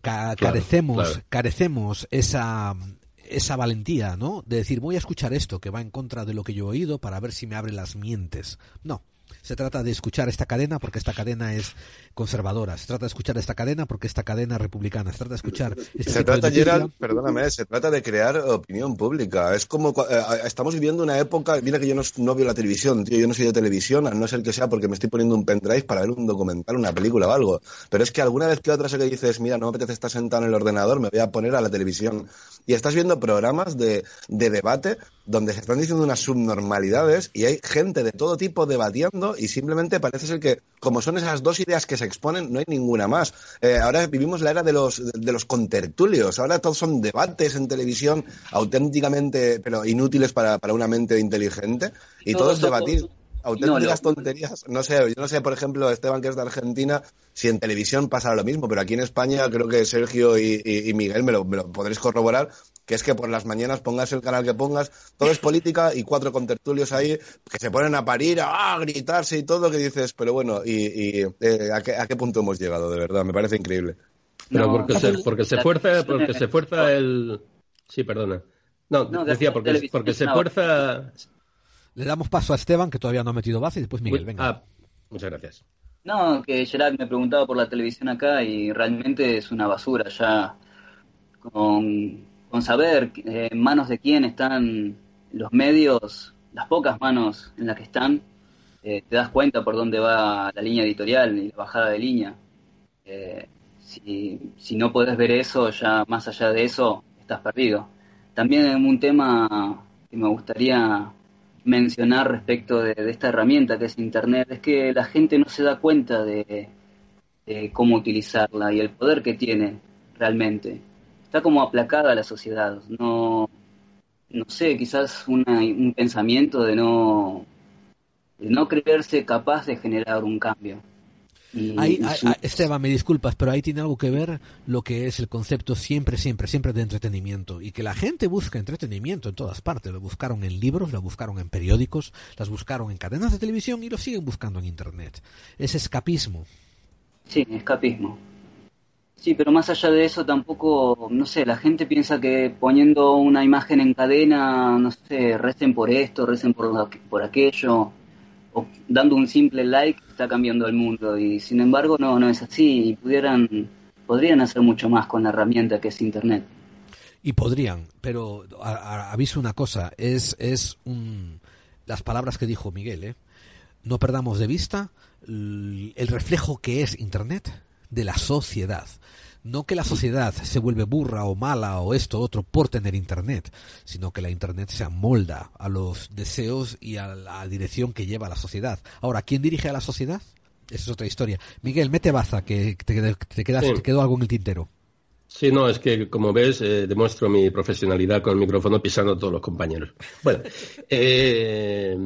carecemos, carecemos esa, esa valentía, ¿no? De decir, voy a escuchar esto que va en contra de lo que yo he oído para ver si me abre las mientes. No. Se trata de escuchar esta cadena porque esta cadena es conservadora. Se trata de escuchar esta cadena porque esta cadena es republicana. Se trata de escuchar. Este se trata, Gerald, perdóname, se trata de crear opinión pública. Es como eh, estamos viviendo una época. Mira que yo no, veo la televisión, tío. Yo no soy de televisión, a no ser que sea porque me estoy poniendo un pendrive para ver un documental, una película o algo. Pero es que alguna vez que otra sé que dices, mira, no me apetece estar sentado en el ordenador, me voy a poner a la televisión. Y estás viendo programas de, de debate donde se están diciendo unas subnormalidades y hay gente de todo tipo debatiendo y simplemente parece ser que, como son esas dos ideas que se exponen, no hay ninguna más. Eh, ahora vivimos la era de los, de los contertulios, ahora todos son debates en televisión auténticamente, pero inútiles para, para una mente inteligente y todos debatir auténticas tonterías. No sé, yo no sé, por ejemplo, Esteban, que es de Argentina, si en televisión pasa lo mismo, pero aquí en España creo que Sergio y, Miguel me lo, me lo, podréis corroborar, que es que por las mañanas pongas el canal que pongas, todo es política y cuatro contertulios ahí que se ponen a parir, a, gritarse y todo, que dices, pero bueno, ¿y, eh, ¿a, qué, punto hemos llegado, de verdad? Me parece increíble. Pero porque, se, porque se fuerza, porque se fuerza el... Sí, perdona. No, decía, porque, porque se fuerza... Le damos paso a Esteban, que todavía no ha metido base, y después Miguel, venga. Ah, muchas gracias. No, que Gerard me preguntaba por la televisión acá y realmente es una basura ya con con saber eh, en manos de quién están los medios, las pocas manos en las que están, eh, te das cuenta por dónde va la línea editorial y la bajada de línea. Eh, si, no puedes ver eso, ya más allá de eso, estás perdido. También un tema que me gustaría mencionar respecto de, esta herramienta que es Internet es que la gente no se da cuenta de cómo utilizarla y el poder que tiene realmente está como aplacada la sociedad. No, no sé, quizás un pensamiento de no, de no creerse capaz de generar un cambio. Esteban, me disculpas, pero ahí tiene algo que ver lo que es el concepto siempre, siempre, siempre de entretenimiento. Y que la gente busca entretenimiento en todas partes. Lo buscaron en libros, lo buscaron en periódicos, las buscaron en cadenas de televisión y lo siguen buscando en Internet. Es escapismo. Sí, escapismo. Sí, pero más allá de eso tampoco, no sé, la gente piensa que poniendo una imagen en cadena, no sé, recen por esto, recen por, por aquello, o dando un simple like está cambiando el mundo y sin embargo no, no es así y pudieran, podrían hacer mucho más con la herramienta que es Internet. Y podrían, pero aviso una cosa, es, es un, las palabras que dijo Miguel, ¿eh? no perdamos de vista el reflejo que es Internet de la sociedad. No que la sociedad se vuelve burra o mala o esto o otro por tener Internet, sino que la Internet se amolda a los deseos y a la dirección que lleva la sociedad. Ahora, ¿quién dirige a la sociedad? Esa es otra historia. Miguel, mete baza, que te, te, quedó algo en el tintero. Sí, no, es que como ves, eh, demuestro mi profesionalidad con el micrófono pisando a todos los compañeros. Bueno, eh,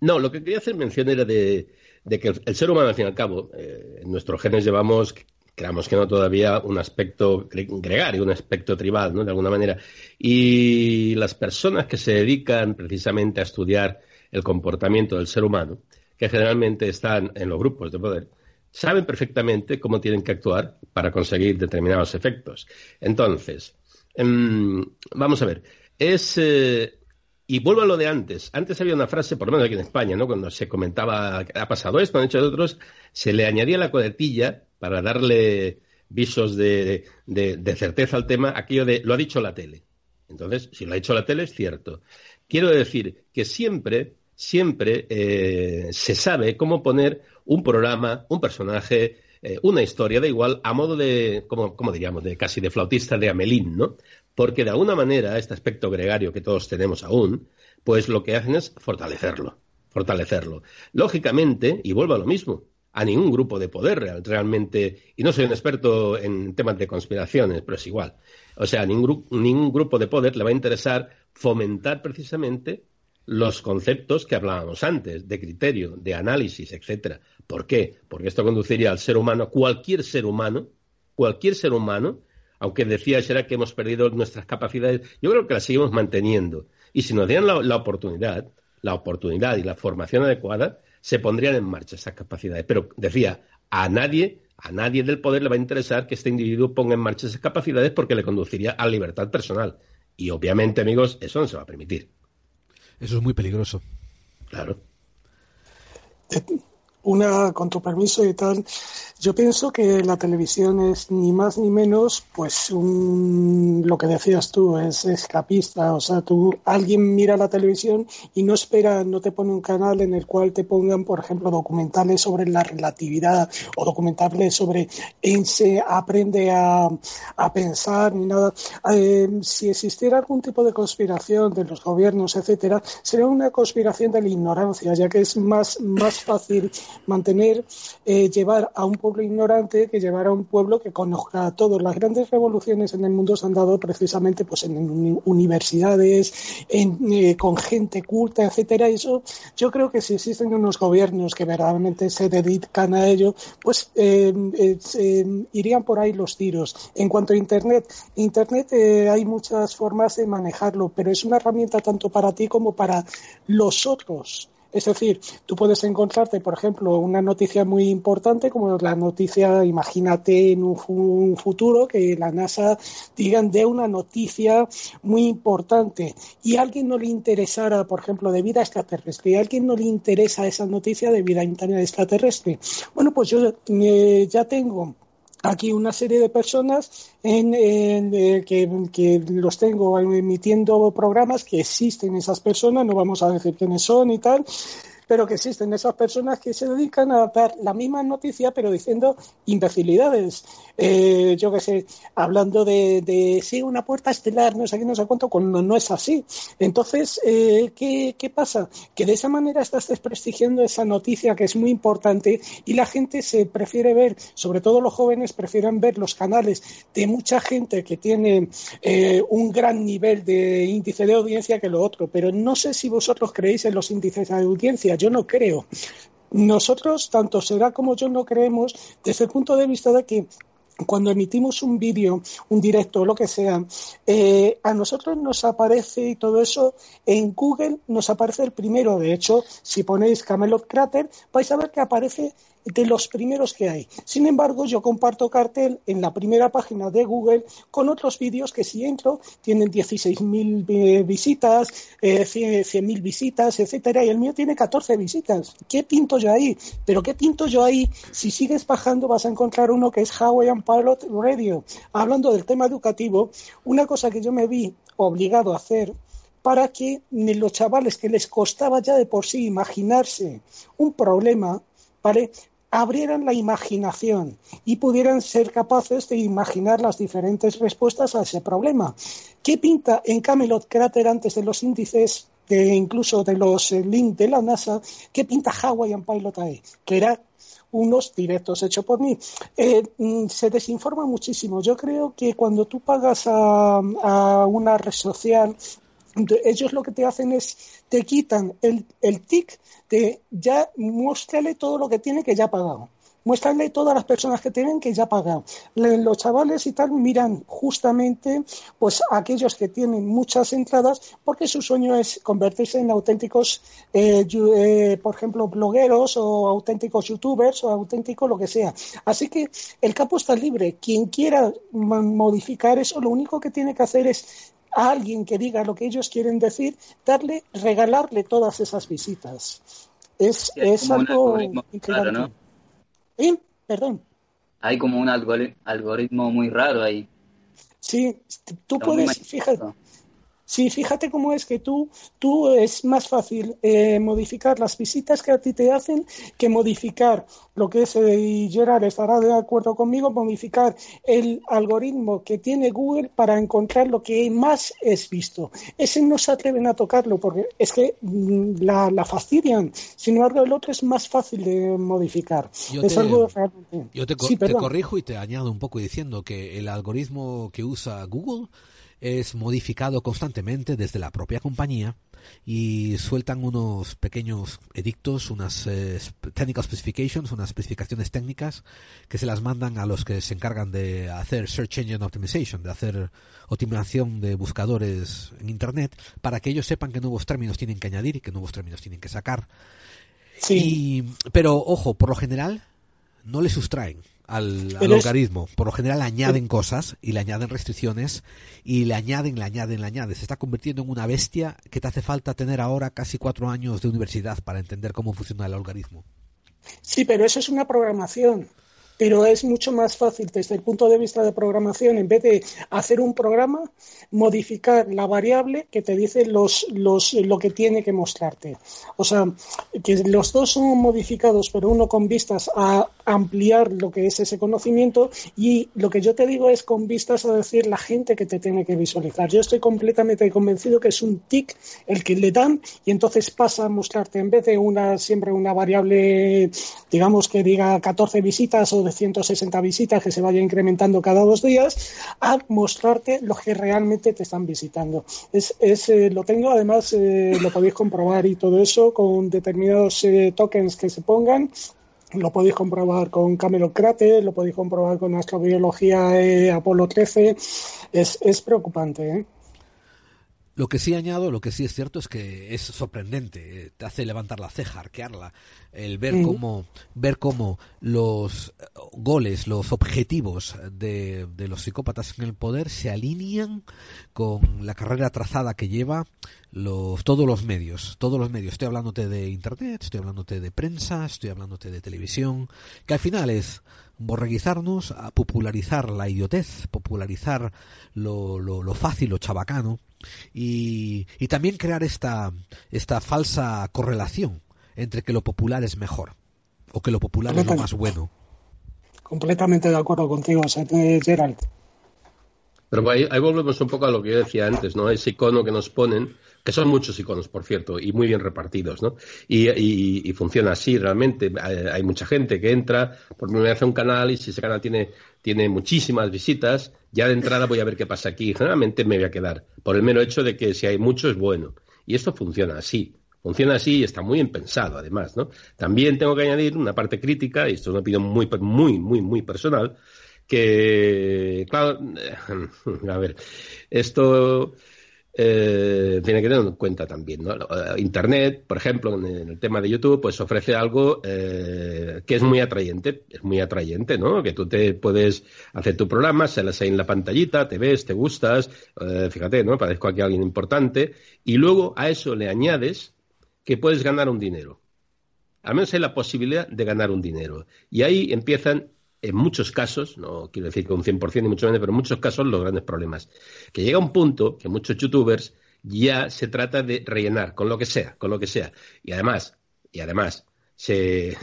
no, lo que quería hacer mención era de, de que el, ser humano, al fin y al cabo, eh, en nuestros genes llevamos creamos que no todavía un aspecto gregario, un aspecto tribal, ¿no? De alguna manera. Y las personas que se dedican precisamente a estudiar el comportamiento del ser humano, que generalmente están en los grupos de poder, saben perfectamente cómo tienen que actuar para conseguir determinados efectos. Entonces, em, vamos a ver, es... Eh, y vuelvo a lo de antes. Antes había una frase, por lo menos aquí en España, ¿no? Cuando se comentaba ha pasado esto, han hecho de otros, se le añadía la coletilla para darle visos de, certeza al tema, aquello de lo ha dicho la tele. Entonces, si lo ha dicho la tele, es cierto. Quiero decir que siempre, siempre eh, se sabe cómo poner un programa, un personaje, eh, una historia, da igual, a modo de, como, diríamos, de casi de flautista de Amelín, ¿no? Porque de alguna manera, este aspecto gregario que todos tenemos aún, pues lo que hacen es fortalecerlo, fortalecerlo. Lógicamente, y vuelvo a lo mismo, a ningún grupo de poder realmente, y no soy un experto en temas de conspiraciones, pero es igual. O sea, ningún, ningún grupo de poder le va a interesar fomentar precisamente los conceptos que hablábamos antes, de criterio, de análisis, etcétera. ¿Por qué? Porque esto conduciría al ser humano, cualquier ser humano, cualquier ser humano, aunque decía será que hemos perdido nuestras capacidades, yo creo que las seguimos manteniendo. Y si nos dieran la oportunidad, la oportunidad y la formación adecuada, se pondrían en marcha esas capacidades. Pero decía, a nadie, a nadie del poder le va a interesar que este individuo ponga en marcha esas capacidades porque le conduciría a la libertad personal. Y obviamente, amigos, eso no se va a permitir. Eso es muy peligroso. Claro. Una, con tu permiso y tal, yo pienso que la televisión es ni más ni menos, pues, un, lo que decías tú, es escapista. O sea, tú, alguien mira la televisión y no espera, no te pone un canal en el cual te pongan, por ejemplo, documentales sobre la relatividad o documentales sobre se aprende a, a pensar ni nada. Eh, si existiera algún tipo de conspiración de los gobiernos, etcétera, sería una conspiración de la ignorancia, ya que es más, más fácil mantener, eh, llevar a un pueblo ignorante que llevar a un pueblo que conozca a todos. Las grandes revoluciones en el mundo se han dado precisamente pues en universidades, eh, con gente culta, etcétera. Eso yo creo que si existen unos gobiernos que verdaderamente se dedican a ello, pues eh, irían por ahí los tiros. En cuanto a Internet, Internet hay muchas formas de manejarlo, pero es una herramienta tanto para ti como para los otros. Es decir, tú puedes encontrarte, por ejemplo, una noticia muy importante como la noticia, imagínate en un, futuro que la NASA digan de una noticia muy importante y a alguien no le interesara, por ejemplo, de vida extraterrestre, y a alguien no le interesa esa noticia de vida extraterrestre. Bueno, pues yo eh, ya tengo aquí una serie de personas en, eh, que, los tengo emitiendo programas que existen esas personas, no vamos a decir quiénes son y tal, pero que existen esas personas que se dedican a dar la misma noticia, pero diciendo imbecilidades. Eh, yo qué sé, hablando de, de, sí, una puerta estelar, no sé qué, no sé cuánto, cuando no es así. Entonces, eh, ¿qué, ¿qué pasa? Que de esa manera estás desprestigiando esa noticia que es muy importante y la gente se prefiere ver, sobre todo los jóvenes, prefieren ver los canales de mucha gente que tiene eh, un gran nivel de índice de audiencia que lo otro. Pero no sé si vosotros creéis en los índices de audiencia yo no creo. Nosotros, tanto será como yo, no creemos desde el punto de vista de que cuando emitimos un vídeo, un directo, lo que sea, eh, a nosotros nos aparece y todo eso en Google nos aparece el primero. De hecho, si ponéis Camelot Crater, vais a ver que aparece de los primeros que hay. Sin embargo, yo comparto cartel en la primera página de Google con otros vídeos que si entro tienen 16.000 eh, visitas, eh, 100.000 visitas, etcétera, y el mío tiene 14 visitas. ¿Qué pinto yo ahí? Pero ¿qué pinto yo ahí? Si sigues bajando vas a encontrar uno que es Hawaiian Pilot Radio. Hablando del tema educativo, una cosa que yo me vi obligado a hacer para que los chavales que les costaba ya de por sí imaginarse un problema, ¿vale? Abrieran la imaginación y pudieran ser capaces de imaginar las diferentes respuestas a ese problema. ¿Qué pinta en Camelot Crater antes de los índices de incluso de los eh, links de la NASA? ¿Qué pinta Hawaiian Pilot ahí? Que era unos directos hechos por mí. Eh, mm, se desinforma muchísimo. Yo creo que cuando tú pagas a una red social ellos lo que te hacen es te quitan el, el tic de ya muéstrale todo lo que tiene que ya ha pagado. muéstrale todas las personas que tienen que ya pagan. Los chavales y tal miran justamente pues aquellos que tienen muchas entradas porque su sueño es convertirse en auténticos, eh, eh, por ejemplo, blogueros o auténticos youtubers o auténticos lo que sea. Así que el campo está libre. Quien quiera modificar eso, lo único que tiene que hacer es a alguien que diga lo que ellos quieren decir, darle, regalarle todas esas visitas. Es, es, algo claro, ¿no? ¿Eh? Perdón. Hay como un algoritmo muy raro ahí. Sí, tú puedes, fíjate, Sí, fíjate cómo es que tú, tú es más fácil eh, modificar las visitas que a ti te hacen que modificar lo que es, eh, y Gerard estará de acuerdo conmigo, modificar el algoritmo que tiene Google para encontrar lo que más es visto. Ese no se atreven a tocarlo porque es que mm, la, la fastidian. Sin embargo, el otro es más fácil de modificar. Yo es te, algo realmente... Yo te, te corrijo y te añado un poco diciendo que el algoritmo que usa Google es modificado constantemente desde la propia compañía y sueltan unos pequeños edictos, unas eh, technical specifications, unas especificaciones técnicas que se las mandan a los que se encargan de hacer search engine optimization, de hacer optimización de buscadores en internet, para que ellos sepan qué nuevos términos tienen que añadir y qué nuevos términos tienen que sacar. Sí. pero ojo, por lo general no le sustraen al, algoritmo. Por lo general añaden cosas y le añaden restricciones y le añaden, le añaden, le añaden. Se está convirtiendo en una bestia que te hace falta tener ahora casi cuatro años de universidad para entender cómo funciona el algoritmo. Sí, pero eso es una programación pero es mucho más fácil desde el punto de vista de programación, en vez de hacer un programa, modificar la variable que te dice los, los, lo que tiene que mostrarte. O sea, que los dos son modificados, pero uno con vistas a ampliar lo que es ese conocimiento y lo que yo te digo es con vistas a decir la gente que te tiene que visualizar. Yo estoy completamente convencido que es un tic el que le dan y entonces pasa a mostrarte en vez de una siempre una variable, digamos que diga 14 visitas o de 160 visitas que se vaya incrementando cada dos días a mostrarte los que realmente te están visitando. Es, eh, lo tengo, además eh, lo podéis comprobar y todo eso con determinados eh, tokens que se pongan lo podéis comprobar con Camelocrate, lo podéis comprobar con Astrobiología Apolo 13. Es, es preocupante. ¿eh? Lo que sí añado, lo que sí es cierto es que es sorprendente, te hace levantar la ceja, arquearla, el ver cómo ver cómo los goles, los objetivos de, de, los psicópatas en el poder se alinean con la carrera trazada que lleva los, todos los medios, todos los medios. Estoy hablándote de internet, estoy hablándote de prensa, estoy hablándote de televisión, que al final es borreguizarnos, a popularizar la idiotez, popularizar lo, lo, lo fácil, lo chabacano y, y también crear esta, esta falsa correlación entre que lo popular es mejor o que lo popular es lo más bueno. Completamente de acuerdo contigo, Gerald. Pero ahí, volvemos un poco a lo que yo decía antes, ¿no? Ese icono que nos ponen, que son muchos iconos, por cierto, y muy bien repartidos, ¿no? Y, funciona así realmente. Hay, mucha gente que entra por primera vez a un canal y si ese canal tiene, tiene muchísimas visitas, ya de entrada voy a ver qué pasa aquí. Generalmente me voy a quedar, por el mero hecho de que si hay mucho es bueno. Y esto funciona así. Funciona así y está muy bien pensado, además, ¿no? También tengo que añadir una parte crítica, y esto es una opinión muy, muy, muy, muy personal, que, claro, a ver, esto eh, tiene que tener en cuenta también, ¿no? Internet, por ejemplo, en el tema de YouTube, pues ofrece algo eh, que es muy atrayente, es muy atrayente, ¿no? Que tú te puedes hacer tu programa, se las ahí en la pantallita, te ves, te gustas, eh, fíjate, ¿no? Parezco aquí alguien importante, y luego a eso le añades que puedes ganar un dinero. Al menos hay la posibilidad de ganar un dinero. Y ahí empiezan, en muchos casos, no quiero decir que un 100% ni mucho menos, pero en muchos casos los grandes problemas. Que llega un punto que muchos youtubers ya se trata de rellenar con lo que sea, con lo que sea. Y además, y además, se,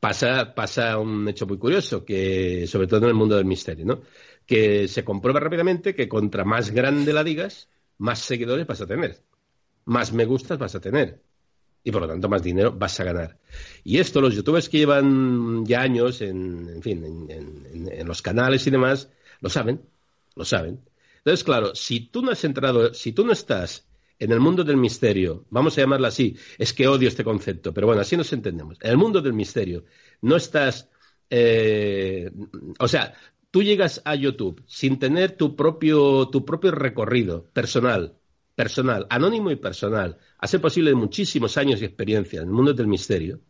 pasa, pasa un hecho muy curioso, que sobre todo en el mundo del misterio, ¿no? Que se comprueba rápidamente que contra más grande la digas, más seguidores vas a tener más me gustas vas a tener. Y por lo tanto, más dinero vas a ganar. Y esto, los youtubers que llevan ya años en, en fin, en, los canales y demás, lo saben, lo saben. Entonces, claro, si tú no has entrado, si tú no estás en el mundo del misterio, vamos a llamarlo así, es que odio este concepto, pero bueno, así nos entendemos. En el mundo del misterio, no estás eh, o sea, tú llegas a YouTube sin tener tu propio, tu propio recorrido personal, personal, anónimo y personal, ser posible muchísimos años y experiencia en el mundo del misterio.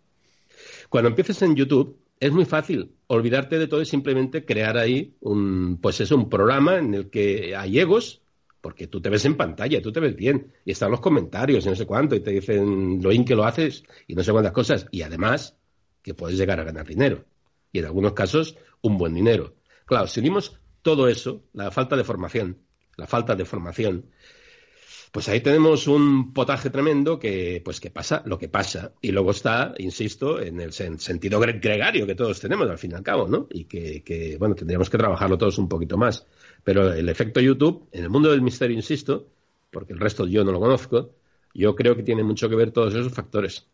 Cuando empieces en YouTube, es muy fácil olvidarte de todo y simplemente crear ahí un, pues es un programa en el que hay egos, porque tú te ves en pantalla, tú te ves bien, y están los comentarios y no sé cuánto, y te dicen lo in que lo haces y no sé cuántas cosas, y además que puedes llegar a ganar dinero, y en algunos casos un buen dinero. Claro, si unimos todo eso, la falta de formación, la falta de formación, pues ahí tenemos un potaje tremendo que, pues que pasa lo que pasa. Y luego está, insisto, en el sentido gregario que todos tenemos al fin y al cabo, ¿no? Y que, bueno, tendríamos que trabajarlo todos un poquito más. Pero el efecto YouTube, en el mundo del misterio, insisto, porque el resto yo no lo conozco, yo creo que tiene mucho que ver todos esos factores.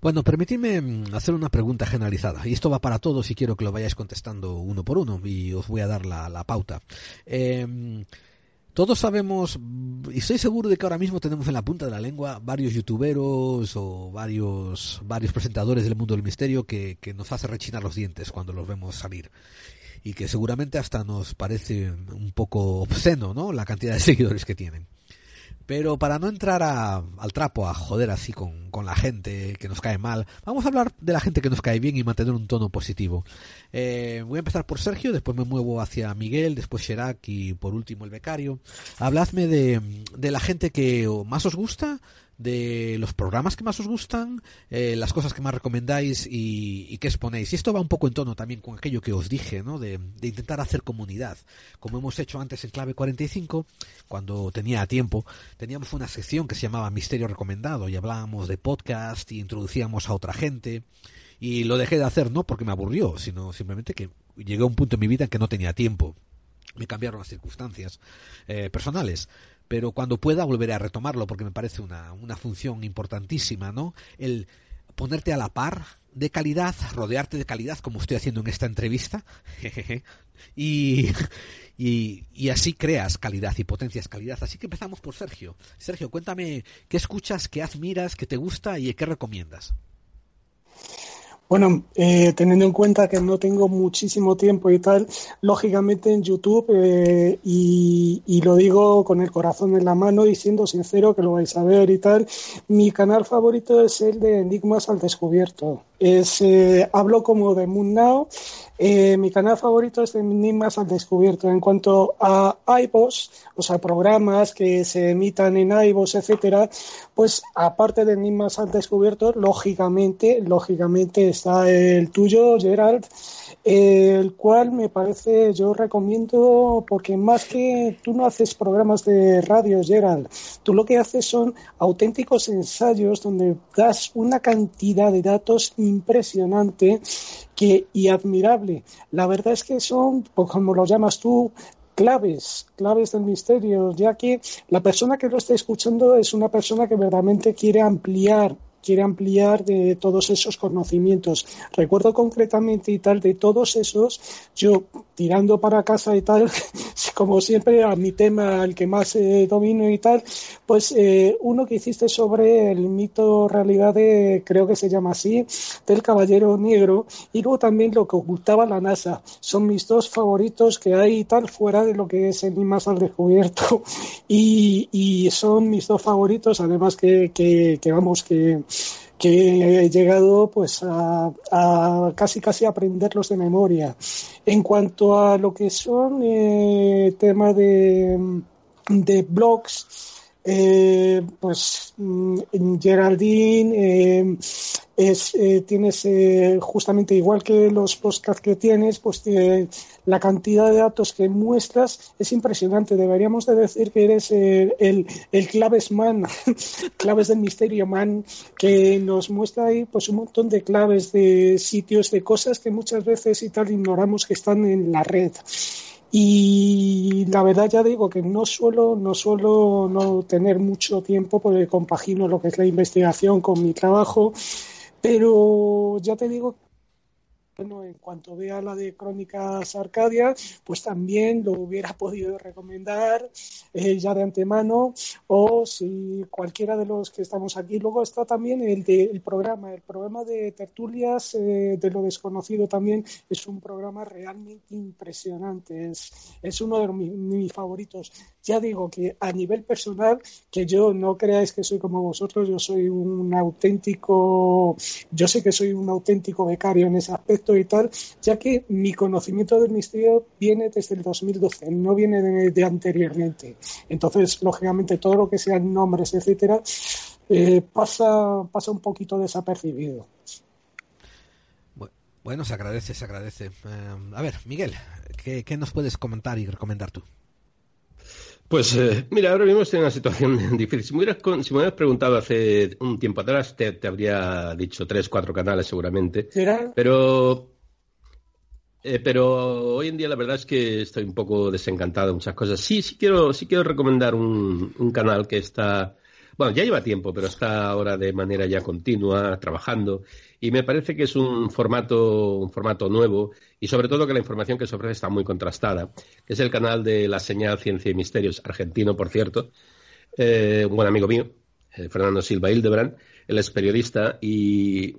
Bueno, permitidme mm, hacer una pregunta generalizada, y esto va para todos y quiero que lo vayáis contestando uno por uno, y os voy a dar la, pauta. Eh, todos sabemos, y estoy seguro de que ahora mismo tenemos en la punta de la lengua varios youtuberos o varios, varios presentadores del mundo del misterio que, que nos hace rechinar los dientes cuando los vemos salir. Y que seguramente hasta nos parece un poco obsceno, ¿no? La cantidad de seguidores que tienen. Pero para no entrar al trapo, a joder así con, la gente que nos cae mal, vamos a hablar de la gente que nos cae bien y mantener un tono positivo. Eh, voy a empezar por Sergio, después me muevo hacia Miguel, después Sherak y por último el becario. Habladme de, de la gente que más os gusta de los programas que más os gustan, eh, las cosas que más recomendáis y, y, qué exponéis. Y esto va un poco en tono también con aquello que os dije, ¿no? De, intentar hacer comunidad. Como hemos hecho antes en Clave 45, cuando tenía tiempo, teníamos una sección que se llamaba Misterio Recomendado y hablábamos de podcast y introducíamos a otra gente. Y lo dejé de hacer no porque me aburrió, sino simplemente que llegué a un punto en mi vida en que no tenía tiempo me cambiaron las circunstancias eh, personales pero cuando pueda volveré a retomarlo porque me parece una, una función importantísima, ¿no? El ponerte a la par de calidad, rodearte de calidad, como estoy haciendo en esta entrevista, y, y, y, así creas calidad y potencias calidad. Así que empezamos por Sergio. Sergio, cuéntame qué escuchas, qué admiras, qué te gusta y qué recomiendas. Bueno, eh, teniendo en cuenta que no tengo muchísimo tiempo y tal, lógicamente en YouTube, eh, y, lo digo con el corazón en la mano y siendo sincero que lo vais a ver y tal, mi canal favorito es el de Enigmas al Descubierto. Es, eh, hablo como de Moon Now. Eh, mi canal favorito es de Enigmas al Descubierto. En cuanto a iVoox, o sea, programas que se emitan en iVoox, etcétera, pues aparte de Enigmas al Descubierto, lógicamente, lógicamente está el tuyo, Gerald el cual me parece, yo recomiendo, porque más que tú no haces programas de radio, Gerald, tú lo que haces son auténticos ensayos donde das una cantidad de datos impresionante y admirable. La verdad es que son, como lo llamas tú, claves, claves del misterio, ya que la persona que lo está escuchando es una persona que verdaderamente quiere ampliar quiere ampliar de todos esos conocimientos. Recuerdo concretamente y tal de todos esos, yo tirando para casa y tal, como siempre a mi tema, el que más eh, domino y tal, pues eh, uno que hiciste sobre el mito realidad de, creo que se llama así, del caballero negro, y luego también lo que ocultaba la NASA. Son mis dos favoritos que hay y tal, fuera de lo que es el más al descubierto, y, y son mis dos favoritos, además que, que, que vamos, que que he llegado pues a, casi casi aprenderlos de memoria. En cuanto a lo que son eh, tema de, de blogs, eh, pues mm, Geraldine eh, es, eh, tienes justamente igual que los podcasts que tienes, pues la cantidad de datos que muestras es impresionante. Deberíamos de decir que eres el, el, claves man, claves del misterio man, que nos muestra ahí pues un montón de claves de sitios, de cosas que muchas veces y tal ignoramos que están en la red. Y la verdad ya digo que no suelo, no suelo no tener mucho tiempo porque compagino lo que es la investigación con mi trabajo, pero ya te digo bueno, en cuanto vea la de Crónicas Arcadia, pues también lo hubiera podido recomendar eh, ya de antemano, o si cualquiera de los que estamos aquí. Luego está también el, de, programa, el programa de tertulias eh, de lo desconocido también es un programa realmente impresionante, es, es uno de mis favoritos. Ya digo que a nivel personal, que yo no creáis que soy como vosotros, yo soy un auténtico, yo sé que soy un auténtico becario en ese aspecto y tal, ya que mi conocimiento del misterio viene desde el 2012, no viene de, anteriormente. Entonces, lógicamente, todo lo que sean nombres, etcétera, eh, pasa, pasa un poquito desapercibido. Bueno, se agradece, se agradece. Eh, a ver, Miguel, ¿qué, nos puedes comentar y recomendar tú? Pues eh, mira, ahora mismo estoy en una situación difícil. Si me hubieras, preguntado hace un tiempo atrás, te, habría dicho tres, cuatro canales seguramente. Pero, eh, pero hoy en día la verdad es que estoy un poco desencantado de muchas cosas. Sí, sí quiero, sí quiero recomendar un, un canal que está, bueno, ya lleva tiempo, pero está ahora de manera ya continua trabajando y me parece que es un formato, un formato nuevo y sobre todo que la información que se ofrece está muy contrastada, que es el canal de la señal Ciencia y Misterios, argentino, por cierto, eh, un buen amigo mío, eh, Fernando Silva Hildebrand, él es periodista y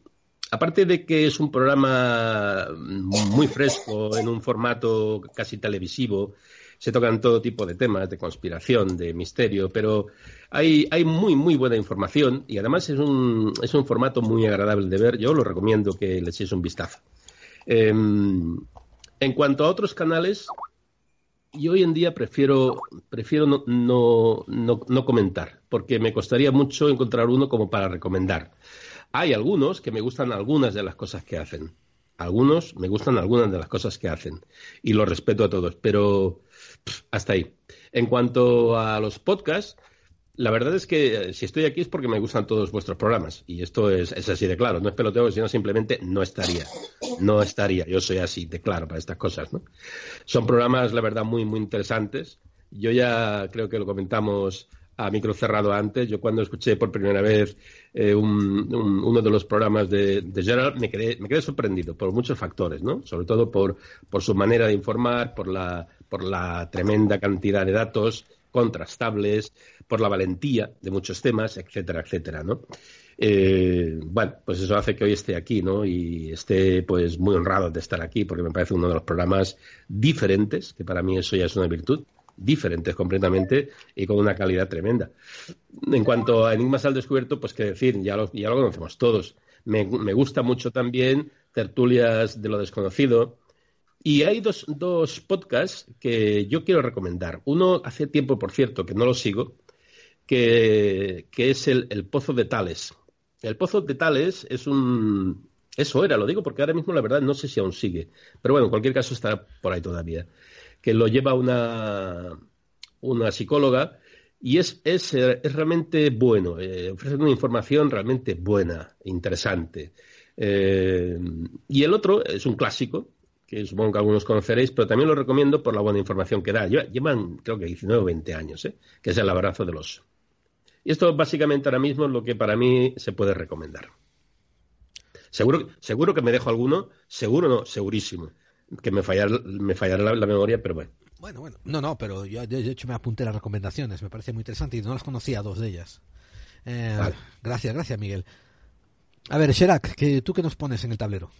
aparte de que es un programa muy fresco, en un formato casi televisivo, se tocan todo tipo de temas, de conspiración, de misterio, pero hay, hay muy, muy buena información y además es un, es un formato muy agradable de ver. Yo lo recomiendo que le echéis un vistazo. Em, en cuanto a otros canales, yo hoy en día prefiero, prefiero no, no, no, comentar, porque me costaría mucho encontrar uno como para recomendar. Hay algunos que me gustan algunas de las cosas que hacen. Algunos me gustan algunas de las cosas que hacen. Y lo respeto a todos. Pero hasta ahí. En cuanto a los podcasts, la verdad es que eh, si estoy aquí es porque me gustan todos vuestros programas. Y esto es, así de claro. No es peloteo, sino simplemente no estaría. No estaría. Yo soy así de claro para estas cosas. ¿no? Son programas, la verdad, muy, muy interesantes. Yo ya creo que lo comentamos a micro cerrado antes. Yo cuando escuché por primera vez eh, uno de los programas de, de Gerald me quedé, me quedé sorprendido por muchos factores, ¿no? Sobre todo por, por su manera de informar, por la, por la tremenda cantidad de datos contrastables, por la valentía de muchos temas, etcétera, etcétera, ¿no? Eh, bueno, pues eso hace que hoy esté aquí, ¿no? Y esté, pues, muy honrado de estar aquí, porque me parece uno de los programas diferentes, que para mí eso ya es una virtud, diferentes completamente y con una calidad tremenda. En cuanto a Enigmas al Descubierto, pues qué decir, ya lo, ya lo conocemos todos. Me, me gusta mucho también Tertulias de lo Desconocido, y hay dos, dos podcasts que yo quiero recomendar. Uno hace tiempo, por cierto, que no lo sigo, que, es el, Pozo de Tales. El Pozo de Tales es un... Eso era, lo digo porque ahora mismo la verdad no sé si aún sigue. Pero bueno, en cualquier caso está por ahí todavía. Que lo lleva una, una psicóloga y es, es, es realmente bueno. Eh, ofrece una información realmente buena, interesante. Eh, y el otro es un clásico, que supongo que algunos conoceréis, pero también lo recomiendo por la buena información que da. Llevan, creo que 19 o 20 años, ¿eh? que es el abrazo del oso. Y esto básicamente ahora mismo es lo que para mí se puede recomendar. Seguro, seguro que me dejo alguno, seguro no, segurísimo, que me fallará, me fallará la, memoria, pero bueno. Bueno, bueno, no, no, pero yo de hecho me apunté las recomendaciones, me parece muy interesante y no las conocía dos de ellas. Eh, gracias, gracias Miguel. A ver, Sherak, ¿tú qué nos pones en el tablero?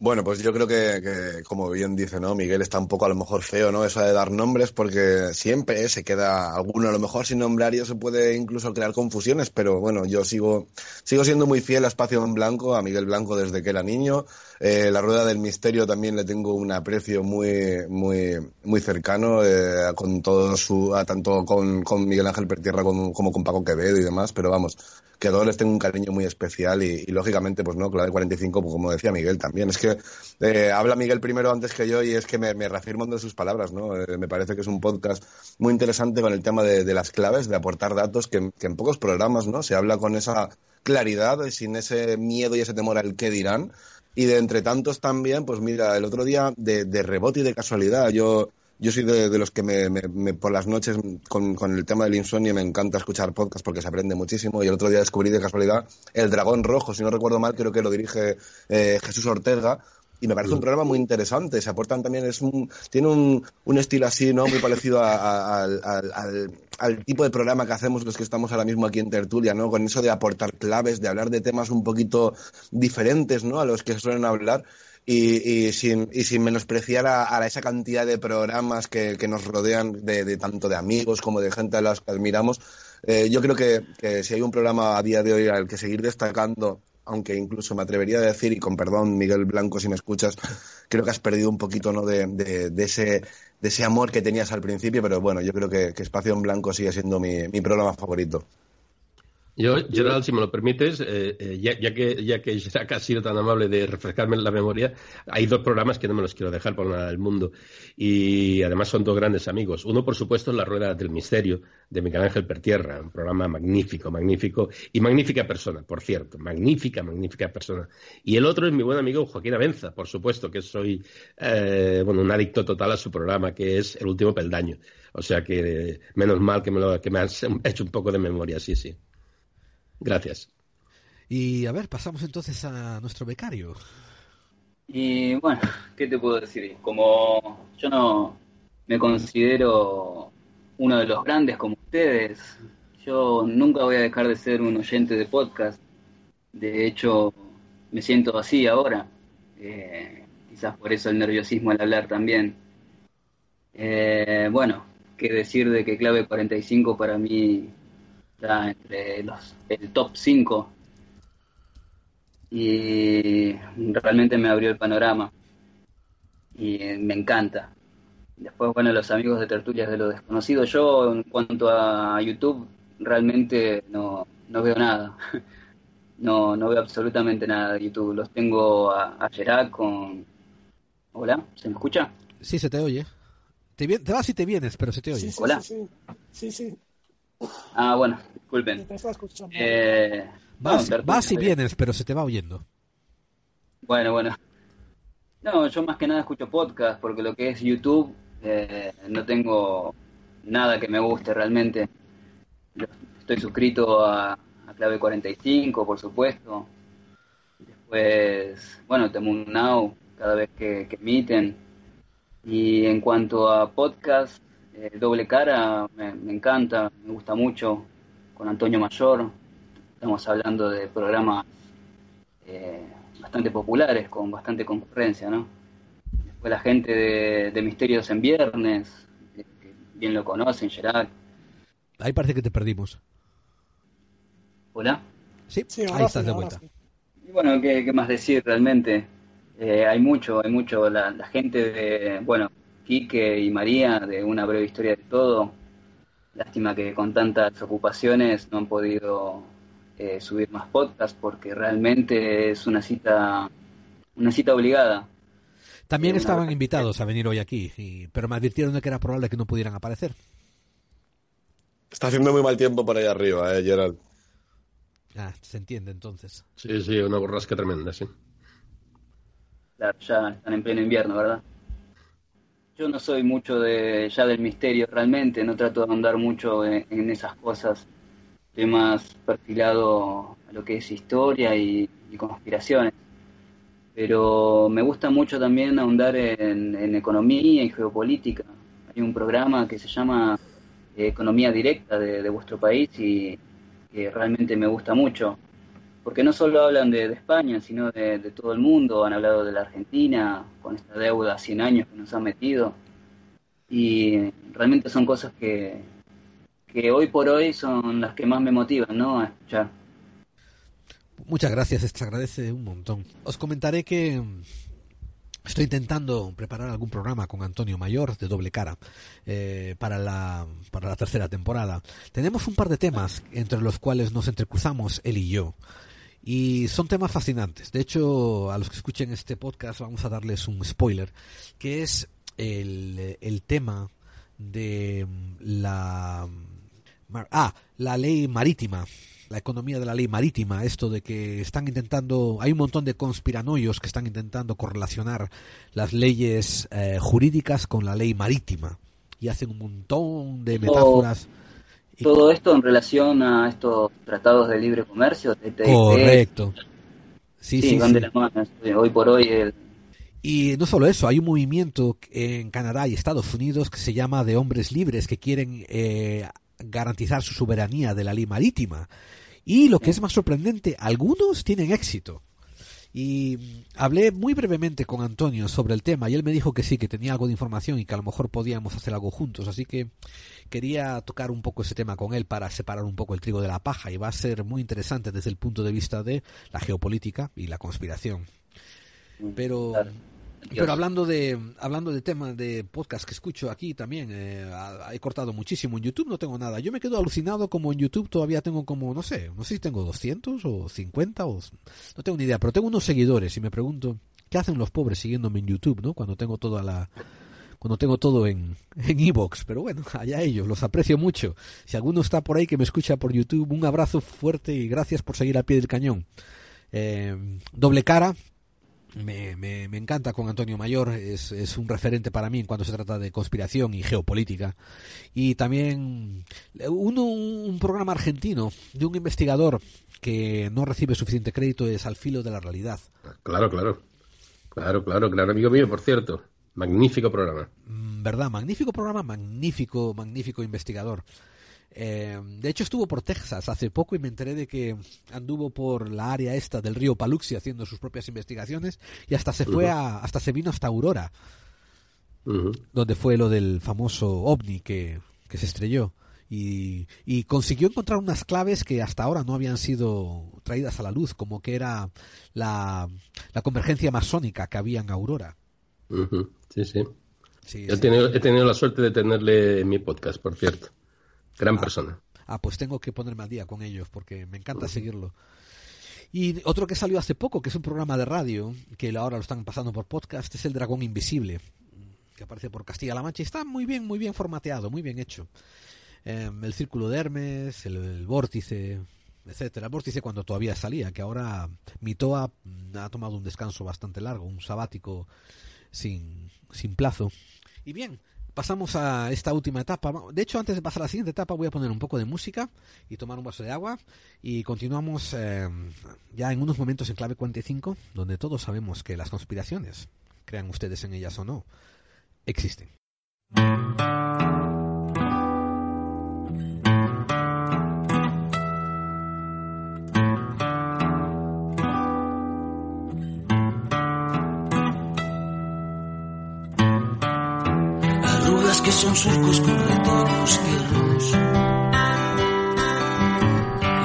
Bueno, pues yo creo que, como bien dice, ¿no? Miguel está un poco a lo mejor feo, ¿no? Eso de dar nombres, porque siempre se queda alguno, a lo mejor sin nombrario se puede incluso crear confusiones, pero bueno, yo sigo, sigo siendo muy fiel a Espacio en Blanco, a Miguel Blanco desde que era niño. Eh, la Rueda del Misterio también le tengo un aprecio muy, muy, muy cercano, eh, con todo su, tanto con, Miguel Ángel Pertierra como con Paco Quevedo y demás, pero vamos, que a todos les tengo un cariño muy especial y, lógicamente, pues no, clave 45, pues como decía Miguel también. Es que eh, habla Miguel primero antes que yo y es que me, reafirmo de sus palabras, ¿no? Eh, me parece que es un podcast muy interesante con el tema de, las claves, de aportar datos, que, en pocos programas, ¿no? Se habla con esa claridad, sin ese miedo y ese temor al qué dirán. Y de entre tantos también, pues mira, el otro día de, de rebote y de casualidad, yo yo soy de, los que me, por las noches con, el tema del insomnio me encanta escuchar podcast porque se aprende muchísimo. Y el otro día descubrí de casualidad El Dragón Rojo, si no recuerdo mal, creo que lo dirige eh, Jesús Ortega. Y me parece un programa muy interesante. Se aportan también, es un, tiene un, un estilo así, ¿no? Muy parecido al, al, tipo de programa que hacemos los que estamos ahora mismo aquí en Tertulia, ¿no? Con eso de aportar claves, de hablar de temas un poquito diferentes, ¿no? A los que suelen hablar y, y, sin, y sin menospreciar a, esa cantidad de programas que, nos rodean, de, tanto de amigos como de gente a las que admiramos. Eh, yo creo que, si hay un programa a día de hoy al que seguir destacando, aunque incluso me atrevería a decir, y con perdón, Miguel Blanco, si me escuchas, creo que has perdido un poquito ¿no? de, de, ese, de ese amor que tenías al principio, pero bueno, yo creo que, que Espacio en Blanco sigue siendo mi, mi programa favorito. Yo, Gerald, si me lo permites, eh, eh, ya, que ya que ha sido tan amable de refrescarme la memoria, hay dos programas que no me los quiero dejar por nada del mundo. Y además son dos grandes amigos. Uno, por supuesto, es La Rueda del Misterio, de Miguel Ángel Pertierra, un programa magnífico, magnífico, y magnífica persona, por cierto, magnífica, magnífica persona. Y el otro es mi buen amigo Joaquín Avenza, por supuesto, que soy, eh, bueno, un adicto total a su programa, que es El Último Peldaño. O sea que, menos mal que me, lo, que me has hecho un poco de memoria, sí, sí. Gracias. Y a ver, pasamos entonces a nuestro becario. Y bueno, ¿qué te puedo decir? Como yo no me considero uno de los grandes como ustedes, yo nunca voy a dejar de ser un oyente de podcast. De hecho, me siento así ahora. Eh, quizás por eso el nerviosismo al hablar también. Eh, bueno, qué decir de que Clave 45 para mí entre los, el top 5 y realmente me abrió el panorama y me encanta. Después, bueno, los amigos de Tertulias de lo Desconocido. Yo, en cuanto a YouTube, realmente no, no veo nada. No, no veo absolutamente nada de YouTube. Los tengo a, a con... Hola, ¿se me escucha? Sí, se te oye. Te, te vas y te vienes, pero se te oye. Hola. sí, sí. sí. Ah, bueno, disculpen. Eh, vas, y vienes, pero se te va oyendo. Bueno, bueno. No, yo más que nada escucho podcast porque lo que es YouTube eh, no tengo nada que me guste realmente. Estoy suscrito a, Clave 45, por supuesto. Después, bueno, tengo un Now cada vez que emiten. Y en cuanto a podcast, eh, doble cara me, encanta, me gusta mucho, con Antonio Mayor. Estamos hablando de programas eh, bastante populares, con bastante concurrencia, ¿no? Después la gente de, Misterios en Viernes, que bien lo conocen, Gerard. Ahí parece que te perdimos. ¿Hola? Sí, ahí estás de vuelta. Y bueno, ¿qué, más decir realmente? Eh, hay mucho, hay mucho. La, la gente de, bueno, Quique y María de Una breve historia de todo. Lástima que con tantas ocupaciones no han podido eh, subir más podcasts porque realmente es una cita una cita obligada. También estaban invitados a venir hoy aquí, pero me advirtieron de que era probable que no pudieran aparecer. Está haciendo muy mal tiempo por ahí arriba, ¿eh, Gerald? Ah, se entiende entonces. Sí, sí, una borrasca tremenda, sí. Claro, ya están en pleno invierno, ¿verdad? Yo no soy mucho de ya del misterio realmente, no trato de andar mucho en, esas cosas. Estoy más perfilado a lo que es historia y, conspiraciones. Pero me gusta mucho también ahondar en, economía y geopolítica. Hay un programa que se llama eh, Economía Directa de, vuestro país y que realmente me gusta mucho porque no solo hablan de, España, sino de, todo el mundo, han hablado de la Argentina, con esta deuda 100 años que nos han metido, y realmente son cosas que, que hoy por hoy son las que más me motivan, ¿no? A escuchar. Muchas gracias, te agradece un montón. Os comentaré que Estoy intentando preparar algún programa con Antonio Mayor de doble cara eh, para, la, para la tercera temporada. Tenemos un par de temas entre los cuales nos entrecruzamos él y yo. Y son temas fascinantes. De hecho, a los que escuchen este podcast vamos a darles un spoiler, que es el, el tema de la... Ah, la ley marítima la economía de la ley marítima, esto de que están intentando, hay un montón de conspiranoios que están intentando correlacionar las leyes eh, jurídicas con la ley marítima y hacen un montón de metáforas. Todo esto en relación a estos tratados de libre comercio. Correcto. Sí, sí, sí, Hoy por hoy el, y no solo eso, hay un movimiento en Canadá y Estados Unidos que se llama de hombres libres que quieren eh, garantizar su soberanía de la ley marítima. Y lo que es más sorprendente, algunos tienen éxito. Y hablé muy brevemente con Antonio sobre el tema y él me dijo que sí, que tenía algo de información y que a lo mejor podíamos hacer algo juntos. Así que quería tocar un poco ese tema con él para separar un poco el trigo de la paja y va a ser muy interesante desde el punto de vista de la geopolítica y la conspiración. Pero pero hablando de hablando de temas de podcast que escucho aquí también, eh, he cortado muchísimo. En YouTube no tengo nada. Yo me quedo alucinado como en YouTube todavía tengo como, no sé, no sé si tengo 200 o 50 o... No tengo ni idea, pero tengo unos seguidores y me pregunto, ¿qué hacen los pobres siguiéndome en YouTube, no? Cuando tengo toda la... Cuando tengo todo en en Evox, pero bueno, allá ellos, los aprecio mucho. Si alguno está por ahí que me escucha por YouTube, un abrazo fuerte y gracias por seguir al pie del cañón. Eh, doble cara, me, me, encanta con Antonio Mayor, es, es, un referente para mí en cuanto se trata de conspiración y geopolítica. Y también uno, un programa argentino de un investigador que no recibe suficiente crédito es Al filo de la realidad. Claro, claro. Claro, claro, claro, amigo mío, por cierto. Magnífico programa. Mm, ¿Verdad? Magnífico programa, magnífico, magnífico investigador. Eh, de hecho estuvo por Texas hace poco y me enteré de que anduvo por la área esta del río Paluxy haciendo sus propias investigaciones y hasta se fue a, hasta se vino hasta Aurora, donde fue lo del famoso ovni que, se estrelló. Y, y, consiguió encontrar unas claves que hasta ahora no habían sido traídas a la luz, como que era la, la convergencia masónica que había en Aurora. Sí, sí. he tenido la suerte de tenerle en mi podcast, por cierto. Gran ah, persona. Ah, pues tengo que ponerme al día con ellos porque me encanta seguirlo. Y otro que salió hace poco, que es un programa de radio, que ahora lo están pasando por podcast, es El Dragón Invisible, que aparece por Castilla-La Mancha y está muy bien, muy bien formateado, muy bien hecho. Em, el Círculo de Hermes, el, Vórtice, etcétera. El Vórtice cuando todavía salía, que ahora Mitoa ha tomado un descanso bastante largo, un sabático sin, sin plazo. Y bien, pasamos a esta última etapa. De hecho, antes de pasar a la siguiente etapa, voy a poner un poco de música y tomar un vaso de agua. Y continuamos eh, ya en unos momentos en clave 45, donde todos sabemos que las conspiraciones, crean ustedes en ellas o no, existen. Que son surcos con retoños tiernos.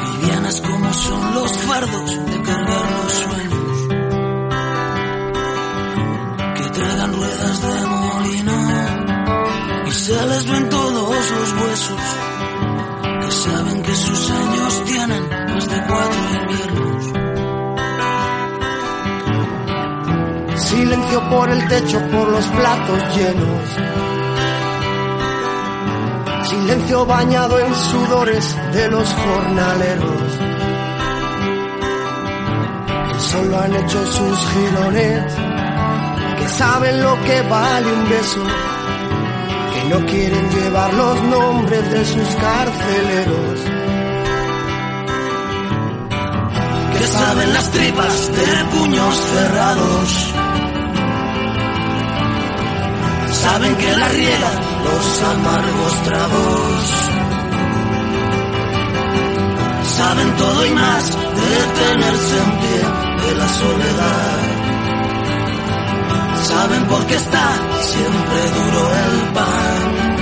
Livianas como son los fardos de cargar los sueños. Que tragan ruedas de molino y se les ven todos los huesos. Que saben que sus años tienen más de cuatro inviernos. Silencio por el techo, por los platos llenos silencio bañado en sudores de los jornaleros, que solo han hecho sus girones, que saben lo que vale un beso, que no quieren llevar los nombres de sus carceleros. Que saben las tripas de puños cerrados saben que la riega los amargos tragos. Saben todo y más de tenerse en pie de la soledad. Saben por qué está siempre duro el pan.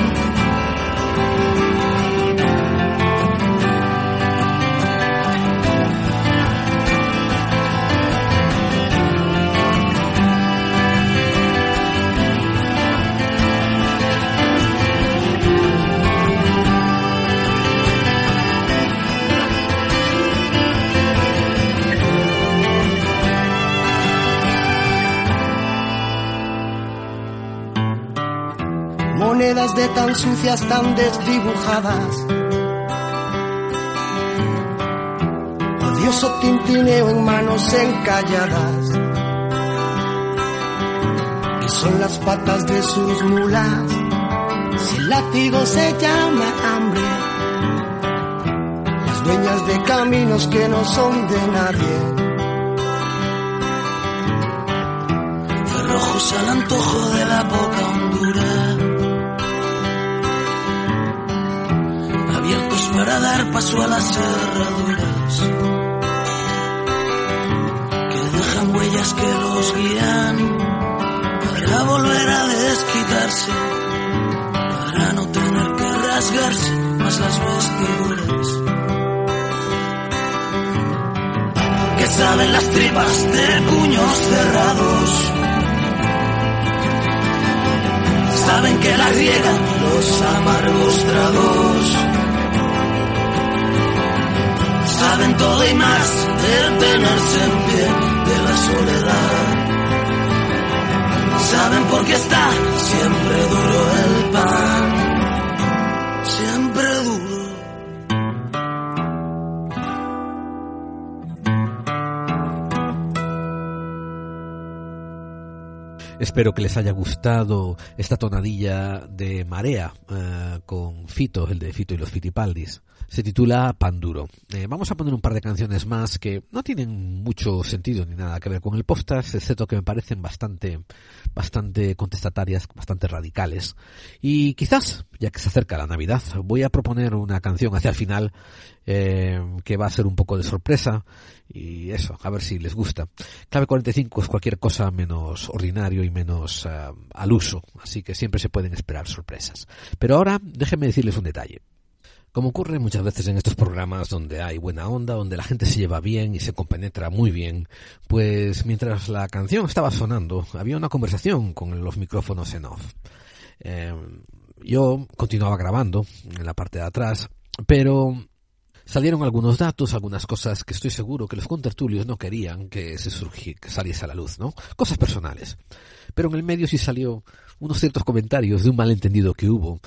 Monedas de tan sucias, tan desdibujadas. furioso tintineo en manos encalladas, que son las patas de sus mulas, si el látigo se llama hambre, las dueñas de caminos que no son de nadie. Cerrojos al antojo de la poca dar paso a las cerraduras. Que dejan huellas que los guían. Para volver a desquitarse. Para no tener que rasgarse más las vestiduras. Que saben las tripas de puños cerrados. saben que la riegan los amargos tragos. Saben todo y más del tenerse en pie de la soledad. Saben por qué está siempre duro el pan. Siempre duro. Espero que les haya gustado esta tonadilla de marea eh, con Fito, el de Fito y los Fitipaldis. Se titula Panduro. Eh, vamos a poner un par de canciones más que no tienen mucho sentido ni nada que ver con el podcast, excepto que me parecen bastante, bastante contestatarias, bastante radicales. Y quizás, ya que se acerca la Navidad, voy a proponer una canción hacia el final eh, que va a ser un poco de sorpresa y eso, a ver si les gusta. Clave 45 es cualquier cosa menos ordinario y menos uh, al uso, así que siempre se pueden esperar sorpresas. Pero ahora déjenme decirles un detalle. Como ocurre muchas veces en estos programas donde hay buena onda, donde la gente se lleva bien y se compenetra muy bien, pues mientras la canción estaba sonando, había una conversación con los micrófonos en off. Eh, yo continuaba grabando en la parte de atrás, pero salieron algunos datos, algunas cosas que estoy seguro que los contertulios no querían que se surgi, que saliese a la luz, ¿no? Cosas personales. Pero en el medio sí salió unos ciertos comentarios de un malentendido que hubo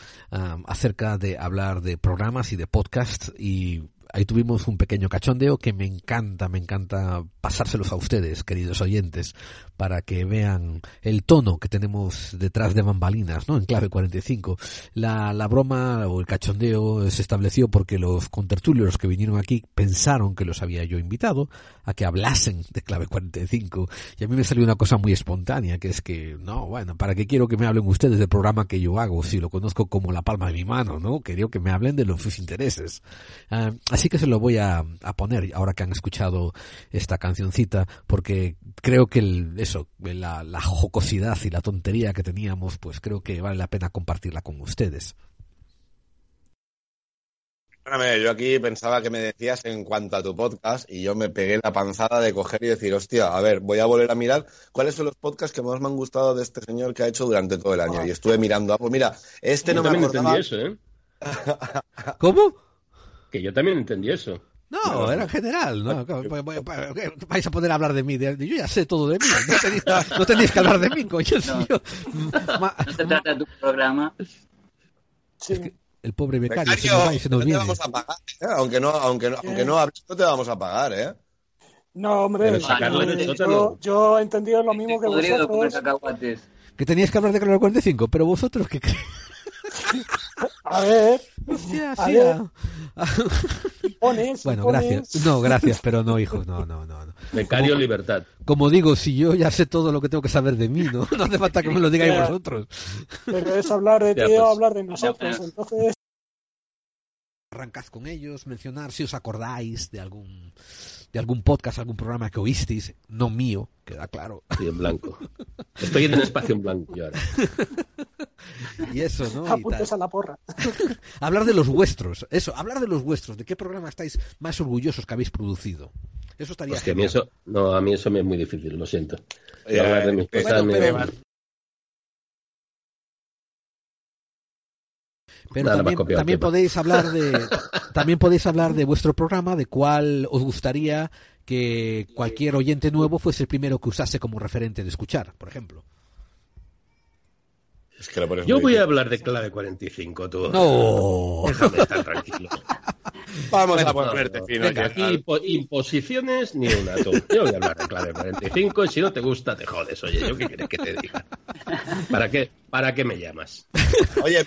acerca de hablar de programas y de podcasts y ahí tuvimos un pequeño cachondeo que me encanta, me encanta pasárselos a ustedes, queridos oyentes, para que vean el tono que tenemos detrás de bambalinas, ¿no? En clave 45. La, la broma o el cachondeo se estableció porque los contertulios que vinieron aquí pensaron que los había yo invitado a que hablasen de clave 45 y a mí me salió una cosa muy espontánea, que es que, no, bueno, ¿para qué quiero que me hablen ustedes del programa que yo hago si lo conozco como la palma de mi mano, ¿no? Quería que me hablen de los sus intereses. Uh, así que se lo voy a, a, poner ahora que han escuchado esta cancioncita porque creo que el, eso, la, la, jocosidad y la tontería que teníamos, pues creo que vale la pena compartirla con ustedes. Yo aquí pensaba que me decías en cuanto a tu podcast y yo me pegué la panzada de coger y decir, hostia, a ver, voy a volver a mirar cuáles son los podcasts que más me han gustado de este señor que ha hecho durante todo el año. Y estuve mirando, ah, pues mira, este yo no me acordaba... Eso, ¿eh? ¿Cómo? Que yo también entendí eso. No, no, era en general, ¿no? Vais a poder hablar de mí. Yo ya sé todo de mí. No tenéis, no tenéis que hablar de mí, coño. No, no se trata de tu programa. Sí. Es que el pobre becario, becario se nos va y se nos no viene. te vamos a pagar, ¿eh? aunque no, aunque no, aunque no hables, no te vamos a pagar, ¿eh? No, hombre, yo, sótano. yo he entendido lo mismo que comer vosotros. Que teníais que hablar de Claro 45, pero vosotros qué creéis. A ver, Hostia, A sí, ver. Pones, Bueno, pones. gracias. No, gracias, pero no, hijo, no, no, no. no. Becario Libertad. Como digo, si yo ya sé todo lo que tengo que saber de mí, ¿no? No hace falta que me lo digáis vosotros. Pero es hablar de ti o pues. hablar de nosotros. Ya, Entonces, Arrancad con ellos, mencionar si os acordáis de algún de algún podcast, algún programa que oísteis, no mío, queda claro. Sí, en blanco. Estoy en el espacio en blanco yo ahora. Y eso, ¿no? Apuntes a la porra. Hablar de los vuestros, eso, hablar de los vuestros, de qué programa estáis más orgullosos que habéis producido. Eso estaría Hostia, a mí eso, no, a mí eso me es muy difícil, lo siento. Hablar de mis pero- cosas me- pero- Pero Nada, también, copiado también podéis hablar de también podéis hablar de vuestro programa, de cuál os gustaría que cualquier oyente nuevo fuese el primero que usase como referente de escuchar, por ejemplo. Es que lo pones Yo voy a hablar de clave 45, tú. No. Déjame estar tranquilo. Vamos a ponerte fino. venga, aquí Gerald. impo- imposiciones ni una. Tú. Yo voy a hablar de clave 45 y si no te gusta, te jodes. Oye, ¿yo qué quieres que te diga? ¿Para qué, para qué me llamas? Oye,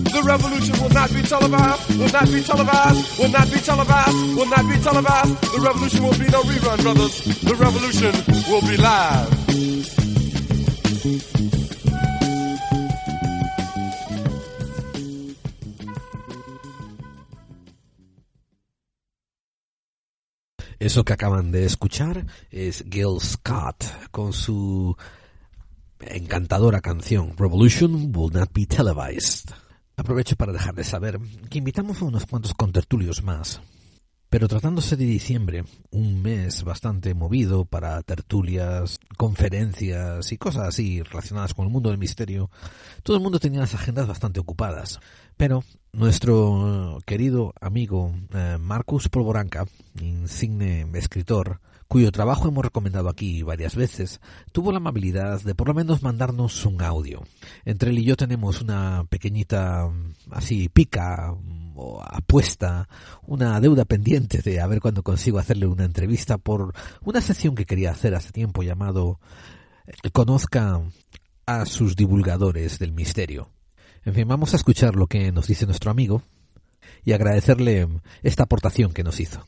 The revolution will not be televised, will not be televised, will not be televised, will not be televised. The revolution will be no rerun, brothers. The revolution will be live. Eso que acaban de escuchar es Gil Scott con su encantadora canción Revolution Will Not Be Televised. Aprovecho para dejarles saber que invitamos a unos cuantos contertulios más. Pero tratándose de diciembre, un mes bastante movido para tertulias, conferencias y cosas así relacionadas con el mundo del misterio, todo el mundo tenía las agendas bastante ocupadas. Pero nuestro querido amigo eh, Marcus Polvoranca, insigne escritor, cuyo trabajo hemos recomendado aquí varias veces, tuvo la amabilidad de por lo menos mandarnos un audio. Entre él y yo tenemos una pequeñita, así, pica o apuesta, una deuda pendiente de a ver cuándo consigo hacerle una entrevista por una sección que quería hacer hace tiempo llamado eh, Conozca a sus divulgadores del misterio. En fin, vamos a escuchar lo que nos dice nuestro amigo y agradecerle esta aportación que nos hizo.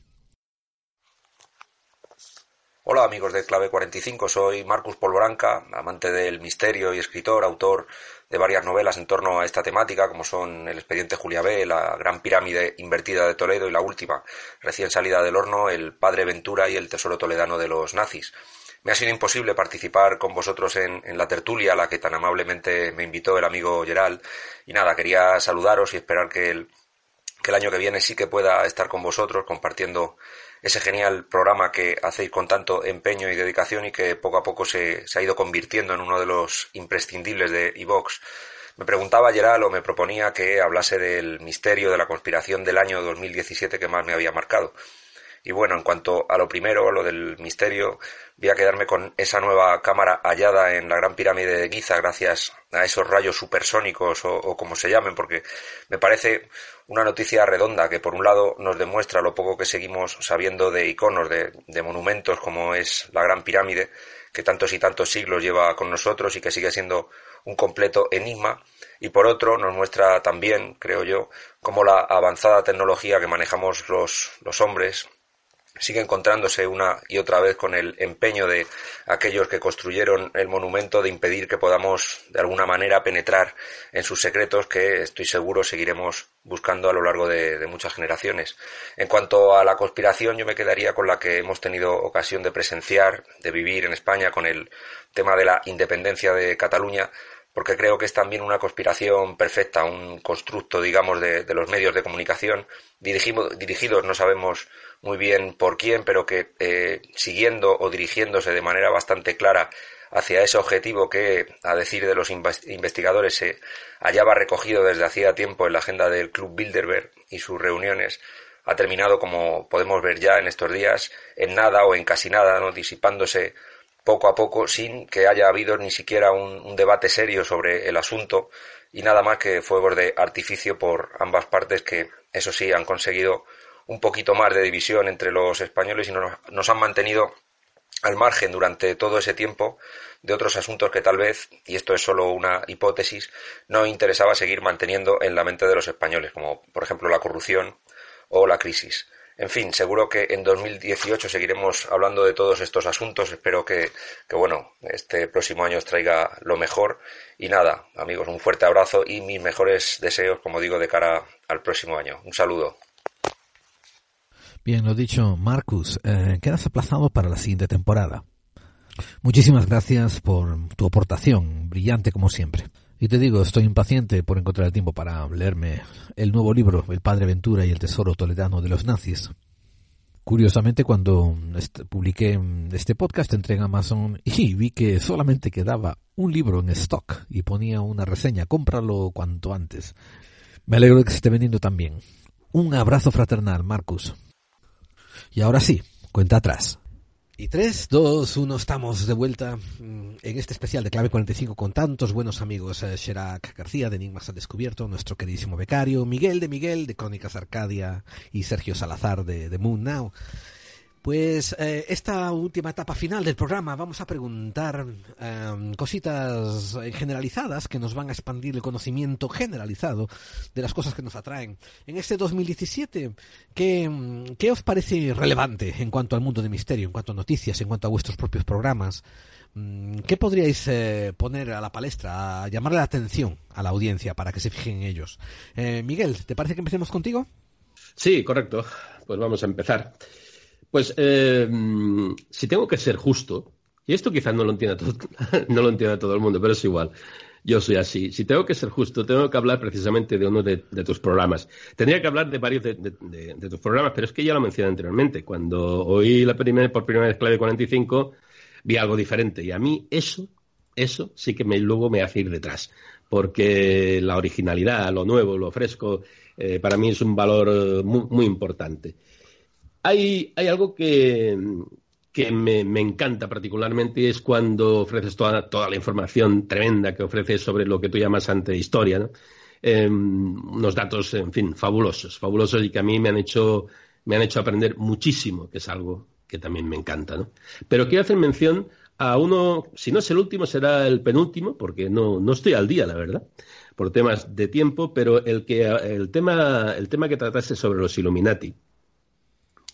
Hola amigos de Clave 45, soy Marcus Polvoranca, amante del misterio y escritor, autor de varias novelas en torno a esta temática, como son El expediente Julia B, La gran pirámide invertida de Toledo y la última, recién salida del horno, El padre Ventura y El tesoro toledano de los nazis. Me ha sido imposible participar con vosotros en, en, la tertulia a la que tan amablemente me invitó el amigo Gerald. Y nada, quería saludaros y esperar que el, que el año que viene sí que pueda estar con vosotros compartiendo ese genial programa que hacéis con tanto empeño y dedicación y que poco a poco se, ha ido convirtiendo en uno de los imprescindibles de iVox. Me preguntaba Gerald o me proponía que hablase del misterio de la conspiración del año 2017 que más me había marcado. Y bueno, en cuanto a lo primero, lo del misterio, voy a quedarme con esa nueva cámara hallada en la Gran Pirámide de Giza gracias a esos rayos supersónicos o, como se llamen, porque me parece una noticia redonda que por un lado nos demuestra lo poco que seguimos sabiendo de iconos, de, de monumentos como es la Gran Pirámide, que tantos y tantos siglos lleva con nosotros y que sigue siendo un completo enigma, y por otro nos muestra también, creo yo, cómo la avanzada tecnología que manejamos los, los hombres sigue encontrándose una y otra vez con el empeño de aquellos que construyeron el monumento de impedir que podamos de alguna manera penetrar en sus secretos que estoy seguro seguiremos buscando a lo largo de, de, muchas generaciones. En cuanto a la conspiración, yo me quedaría con la que hemos tenido ocasión de presenciar, de vivir en España con el tema de la independencia de Cataluña, porque creo que es también una conspiración perfecta, un constructo, digamos, de, los medios de comunicación, dirigidos no sabemos muy bien por quién, pero que eh, siguiendo o dirigiéndose de manera bastante clara hacia ese objetivo que, a decir de los investigadores, se hallaba recogido desde hacía tiempo en la agenda del Club Bilderberg y sus reuniones, ha terminado, como podemos ver ya en estos días, en nada o en casi nada, ¿no? disipándose poco a poco sin que haya habido ni siquiera un, debate serio sobre el asunto y nada más que fuegos de artificio por ambas partes que, eso sí, han conseguido un poquito más de división entre los españoles y nos, nos han mantenido al margen durante todo ese tiempo de otros asuntos que tal vez, y esto es solo una hipótesis, no interesaba seguir manteniendo en la mente de los españoles, como por ejemplo la corrupción o la crisis. En fin, seguro que en 2018 seguiremos hablando de todos estos asuntos. Espero que, que, bueno, este próximo año os traiga lo mejor. Y nada, amigos, un fuerte abrazo y mis mejores deseos, como digo, de cara al próximo año. Un saludo. Bien, lo dicho, Marcus, eh, quedas aplazado para la siguiente temporada. Muchísimas gracias por tu aportación, brillante como siempre. Y te digo, estoy impaciente por encontrar el tiempo para leerme el nuevo libro, El Padre Ventura y el Tesoro Toledano de los Nazis. Curiosamente, cuando publiqué este podcast entré en Amazon y vi que solamente quedaba un libro en stock y ponía una reseña, cómpralo cuanto antes. Me alegro de que se esté vendiendo también. Un abrazo fraternal, Marcus. Y ahora sí, cuenta atrás. Y 3, 2, 1, estamos de vuelta en este especial de Clave 45 con tantos buenos amigos. Eh, Sherak García de Enigmas al Descubierto, nuestro queridísimo becario, Miguel de Miguel de Crónicas Arcadia y Sergio Salazar de, de Moon Now. Pues eh, esta última etapa final del programa vamos a preguntar eh, cositas generalizadas que nos van a expandir el conocimiento generalizado de las cosas que nos atraen. En este 2017, ¿qué, ¿qué os parece relevante en cuanto al mundo de misterio, en cuanto a noticias, en cuanto a vuestros propios programas? Mm, ¿Qué podríais eh, poner a la palestra, a llamarle la atención a la audiencia para que se fijen en ellos? Eh, Miguel, ¿te parece que empecemos contigo? Sí, correcto. Pues vamos a empezar. Pues eh, si tengo que ser justo, y esto quizás no lo entienda todo, no lo entienda todo el mundo, pero es igual. Yo soy así. Si tengo que ser justo, tengo que hablar precisamente de uno de, tus programas. Tendría que hablar de varios de, tus programas, pero es que ya lo mencioné anteriormente. Cuando oí la primera, por primera vez Clave 45, vi algo diferente. Y a mí eso, eso sí que me, luego me hace ir detrás. Porque la originalidad, lo nuevo, lo fresco, eh, para mí es un valor muy, muy importante. Hay, hay algo que, me, encanta particularmente es cuando ofreces toda, toda, la información tremenda que ofreces sobre lo que tú llamas antehistoria, ¿no? Eh, unos datos, en fin, fabulosos, fabulosos y que a mí me han hecho, me han hecho aprender muchísimo, que es algo que también me encanta, ¿no? Pero quiero hacer mención a uno, si no es el último, será el penúltimo, porque no, no estoy al día, la verdad, por temas de tiempo, pero el, que, el, tema, el tema que trataste sobre los Illuminati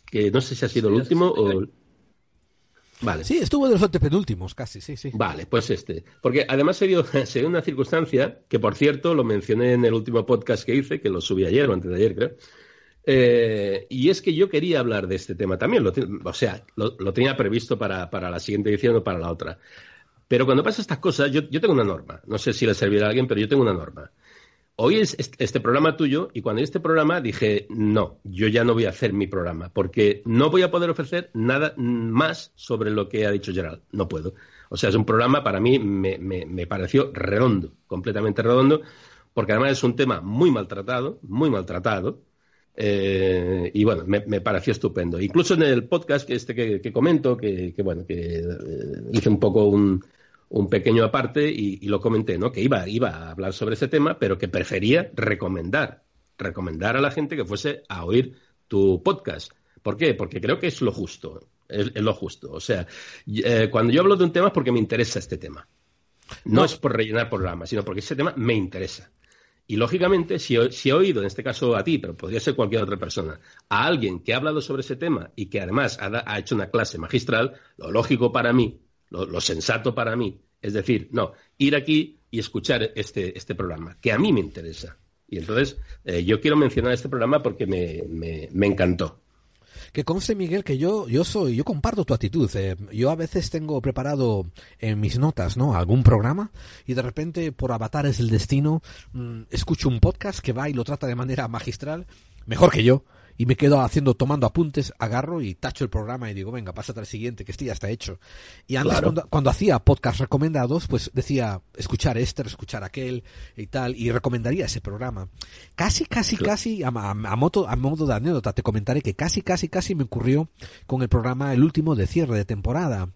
que no sé si ha sido sí, el último o... Vale. Sí, estuvo de los antepenúltimos, casi, sí, sí. Vale, pues este. Porque además se dio, se dio, una circunstancia que, por cierto, lo mencioné en el último podcast que hice, que lo subí ayer o antes de ayer, creo. Eh, y es que yo quería hablar de este tema también, lo, o sea, lo, lo tenía previsto para, para, la siguiente edición o para la otra. Pero cuando pasan estas cosas, yo, yo tengo una norma. No sé si le servirá a alguien, pero yo tengo una norma es este programa tuyo y cuando este programa dije, no, yo ya no voy a hacer mi programa porque no voy a poder ofrecer nada más sobre lo que ha dicho Gerald. No puedo. O sea, es un programa para mí me, me, pareció redondo, completamente redondo, porque además es un tema muy maltratado, muy maltratado, eh, y bueno, me, pareció estupendo. Incluso en el podcast que este que, comento, que, bueno, que eh, hice un poco un, un pequeño aparte y, lo comenté, ¿no? Que iba, iba a hablar sobre ese tema, pero que prefería recomendar, recomendar a la gente que fuese a oír tu podcast. ¿Por qué? Porque creo que es lo justo, es, lo justo. O sea, eh, cuando yo hablo de un tema es porque me interesa este tema. No, es por rellenar programas, sino porque ese tema me interesa. Y lógicamente, si, he oído, en este caso a ti, pero podría ser cualquier otra persona, a alguien que ha hablado sobre ese tema y que además ha hecho una clase magistral, lo lógico para mí lo, sensato para mí. Es decir, no, ir aquí y escuchar este, este programa, que a mí me interesa. Y entonces eh, yo quiero mencionar este programa porque me, me, encantó. Que conste, Miguel, que yo, yo soy, yo comparto tu actitud. Eh. yo a veces tengo preparado en mis notas, ¿no? Algún programa y de repente, por avatares del destino, mm, escucho un podcast que va y lo trata de manera magistral, mejor que yo, y me quedo haciendo, tomando apuntes, agarro y tacho el programa y digo, venga, pásate al siguiente, que este ya está hecho. Y antes, cuando, hacía podcast recomendados, pues decía, escuchar este, escuchar aquel y tal, y recomendaría ese programa. Casi, casi, casi, a, modo, a modo de anécdota, te comentaré que casi, casi, casi me ocurrió con el programa, el último de cierre de temporada,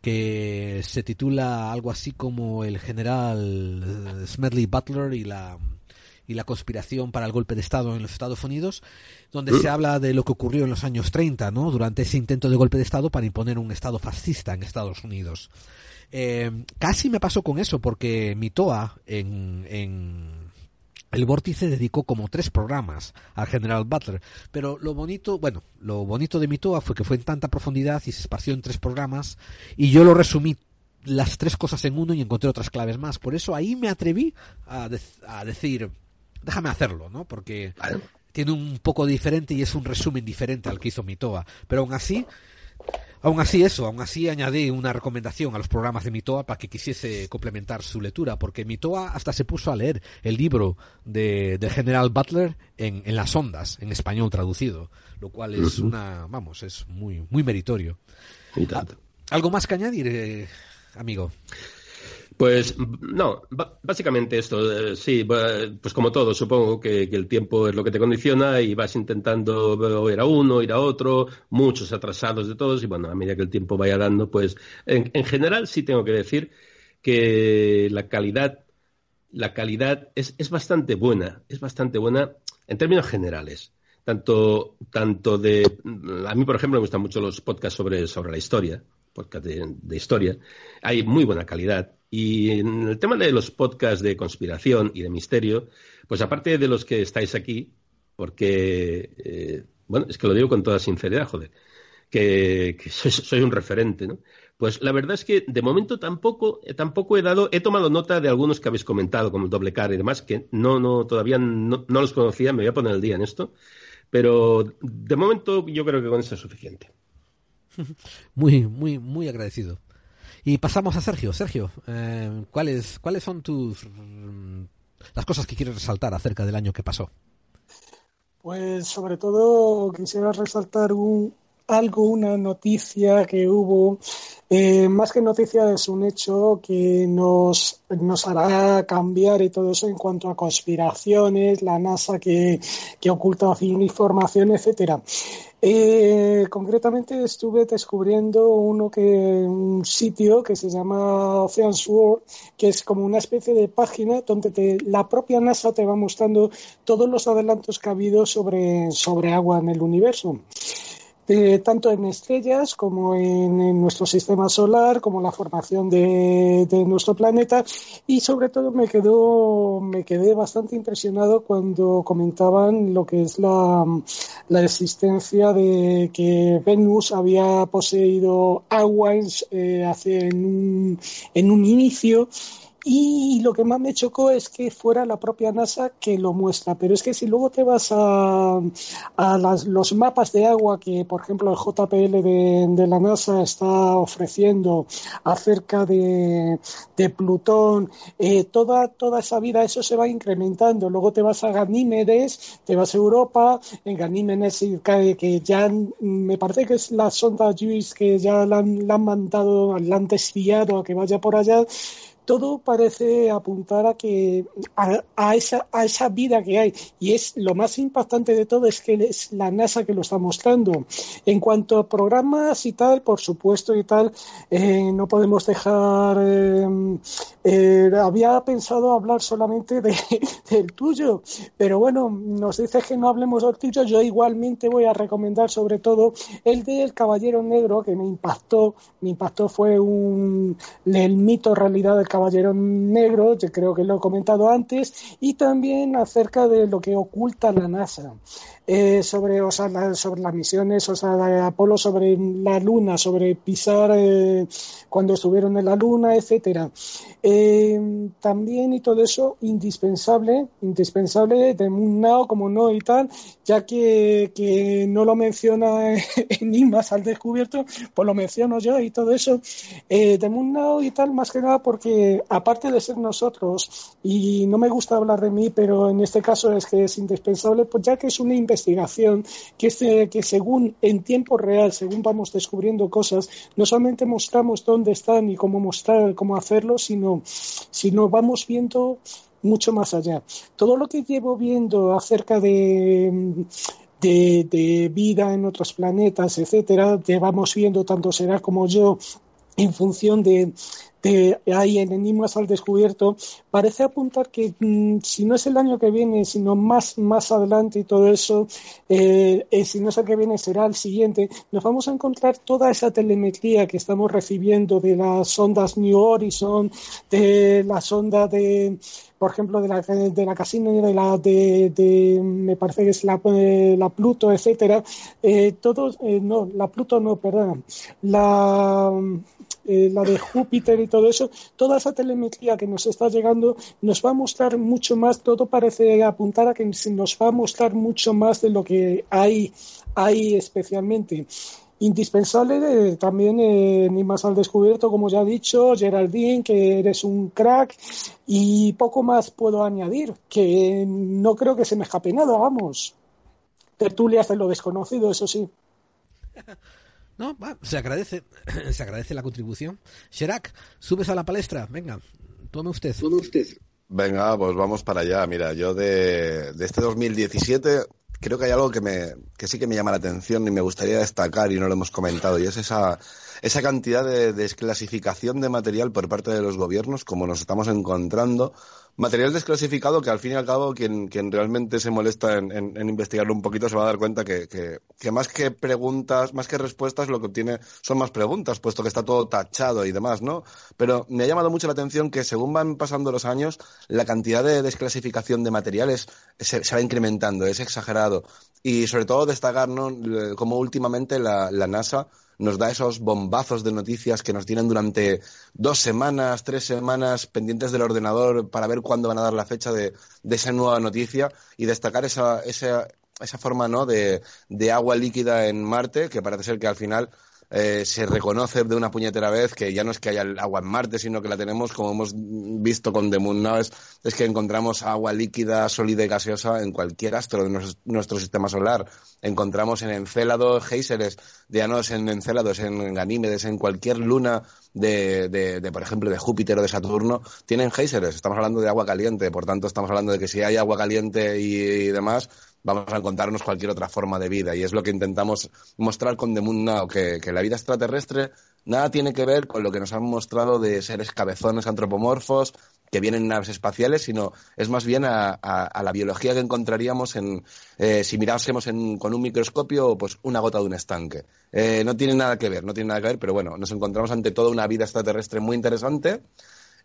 que se titula algo así como El General Smedley Butler y la y la conspiración para el golpe de Estado en los Estados Unidos, donde se habla de lo que ocurrió en los años 30, ¿no? durante ese intento de golpe de Estado para imponer un Estado fascista en Estados Unidos. Eh, casi me pasó con eso, porque Mitoa en, en el Vórtice dedicó como tres programas al general Butler, pero lo bonito, bueno, lo bonito de Mitoa fue que fue en tanta profundidad y se esparció en tres programas y yo lo resumí las tres cosas en uno y encontré otras claves más. Por eso ahí me atreví a, a decir, déjame hacerlo, ¿no? Porque tiene un poco diferente y es un resumen diferente al que hizo Mitoa. Pero aún así, aún así eso, aún así añadí una recomendación a los programas de Mitoa para que quisiese complementar su lectura, porque Mitoa hasta se puso a leer el libro de, General Butler en, las ondas, en español traducido, lo cual es una, vamos, es muy, muy meritorio. ¿Algo más que añadir, eh, amigo? Pues no, básicamente esto, eh, sí, pues como todo, supongo que, el tiempo es lo que te condiciona y vas intentando ir a uno, ir a otro, muchos atrasados de todos y bueno, a medida que el tiempo vaya dando, pues en, general sí tengo que decir que la calidad, la calidad es, es bastante buena, es bastante buena en términos generales. Tanto, tanto de, a mí por ejemplo me gustan mucho los podcasts sobre, sobre la historia, podcast de, historia, hay muy buena calidad. Y en el tema de los podcasts de conspiración y de misterio, pues aparte de los que estáis aquí, porque, eh, bueno, es que lo digo con toda sinceridad, joder, que, soy, un referente, ¿no? Pues la verdad es que de momento tampoco, eh, tampoco he dado, he tomado nota de algunos que habéis comentado, como el doble car y demás, que no, no, todavía no, no los conocía, me voy a poner el día en esto, pero de momento yo creo que con eso es suficiente. Muy, muy, muy agradecido. Y pasamos a Sergio. Sergio, eh, ¿cuáles, ¿cuáles son tus mm, las cosas que quieres resaltar acerca del año que pasó? Pues sobre todo quisiera resaltar un, algo, una noticia que hubo, eh, más que noticia es un hecho que nos, nos hará cambiar y todo eso en cuanto a conspiraciones, la NASA que, que oculta información, etcétera. Eh, concretamente estuve descubriendo uno que un sitio que se llama Ocean's World, que es como una especie de página donde la propia NASA te va mostrando todos los adelantos que ha habido sobre, sobre agua en el universo tanto en estrellas como en, nuestro sistema solar, como la formación de, nuestro planeta. Y sobre todo me quedó me quedé bastante impresionado cuando comentaban lo que es la, la existencia de que Venus había poseído agua eh, hace en un, en un inicio Y lo que más me chocó es que fuera la propia NASA que lo muestra. Pero es que si luego te vas a, los mapas de agua que, por ejemplo, el JPL de, la NASA está ofreciendo acerca de, Plutón, eh, toda, toda esa vida, eso se va incrementando. Luego te vas a Ganímedes, te vas a Europa, en Ganímedes que ya me parece que es la sonda JUICE que ya la la han mandado, la han desviado a que vaya por allá todo parece apuntar a que a, esa, a esa vida que hay. Y es lo más impactante de todo es que es la NASA que lo está mostrando. En cuanto a programas y tal por supuesto y tal eh, no podemos dejar eh, eh, había pensado hablar solamente de, del tuyo pero bueno nos dice que no hablemos del tuyo yo igualmente voy a recomendar sobre todo el del Caballero Negro que me impactó me impactó fue el mito realidad del Caballero Negro, yo creo que lo he comentado antes, y también acerca de lo que oculta la NASA. Eh, sobre, o sea, sobre las misiones, o sea, de Apolo sobre la Luna, sobre pisar eh, cuando estuvieron en la Luna, etcétera. Eh, también y todo eso indispensable, indispensable de Moon como no y tal, ya que, que no lo menciona en más al descubierto, pues lo menciono yo y todo eso. de Moon y tal, más que nada porque aparte de ser nosotros, y no me gusta hablar de mí, pero en este caso es que es indispensable, pues ya que es una investigación que, que según en tiempo real, según vamos descubriendo cosas, no solamente mostramos dónde están y cómo mostrar, cómo hacerlo, sino, sino vamos viendo mucho más allá. Todo lo que llevo viendo acerca de, de, vida en otros planetas, etcétera, llevamos viendo tanto será como yo en función de, de hay en al descubierto, parece apuntar que mm, si no es el año que viene, sino más, más adelante y todo eso, eh, eh, si no es el que viene, será el siguiente, nos vamos a encontrar toda esa telemetría que estamos recibiendo de las ondas New Horizon, de la sonda de por ejemplo, de la, de la Casino de la de, me parece que es la, eh, la Pluto, etcétera, todos, no, la Pluto no, perdón, la eh, la de Júpiter y todo eso, toda esa telemetría que nos está llegando nos va a mostrar mucho más, todo parece apuntar a que nos va a mostrar mucho más de lo que hay, hay especialmente. Indispensable eh, también, eh, ni más al descubierto, como ya he dicho, Geraldine, que eres un crack, y poco más puedo añadir, que no creo que se me escape nada, vamos. Tertulias de lo desconocido, eso sí. No, se agradece, se agradece la contribución. Sherak, subes a la palestra, venga, tome usted. Tome usted. Venga, pues vamos para allá. Mira, yo de, de este 2017 creo que hay algo que, me, que sí que me llama la atención y me gustaría destacar y no lo hemos comentado, y es esa, esa cantidad de desclasificación de material por parte de los gobiernos, como nos estamos encontrando material desclasificado que al fin y al cabo quien, quien realmente se molesta en, investigarlo un poquito se va a dar cuenta que, que, más que preguntas, más que respuestas, lo que obtiene son más preguntas, puesto que está todo tachado y demás, ¿no? Pero me ha llamado mucho la atención que según van pasando los años, la cantidad de desclasificación de materiales se, va incrementando, es exagerado. Y sobre todo destacar, ¿no? Como últimamente la NASA nos da esos bombazos de noticias que nos tienen durante dos semanas, tres semanas pendientes del ordenador para ver cuándo van a dar la fecha de, esa nueva noticia y destacar esa, esa, esa forma ¿no? de, de agua líquida en Marte, que parece ser que al final eh, se reconoce de una puñetera vez que ya no es que haya agua en Marte, sino que la tenemos, como hemos visto con The Moon es, que encontramos agua líquida, sólida y gaseosa en cualquier astro de nuestro, sistema solar. Encontramos en Encélado géiseres, ya no es en Encélados, en Ganímedes, en cualquier luna de, de, por ejemplo, de Júpiter o de Saturno, tienen géiseres. Estamos hablando de agua caliente, por tanto, estamos hablando de que si hay agua caliente y demás, vamos a encontrarnos cualquier otra forma de vida. Y es lo que intentamos mostrar con The Moon Now, que, la vida extraterrestre nada tiene que ver con lo que nos han mostrado de seres cabezones antropomorfos que vienen en naves espaciales, sino es más bien a, la biología que encontraríamos en, eh, si mirásemos con un microscopio, pues una gota de un estanque. Eh, no tiene nada que ver, no tiene nada que ver, pero bueno, nos encontramos ante toda una vida extraterrestre muy interesante.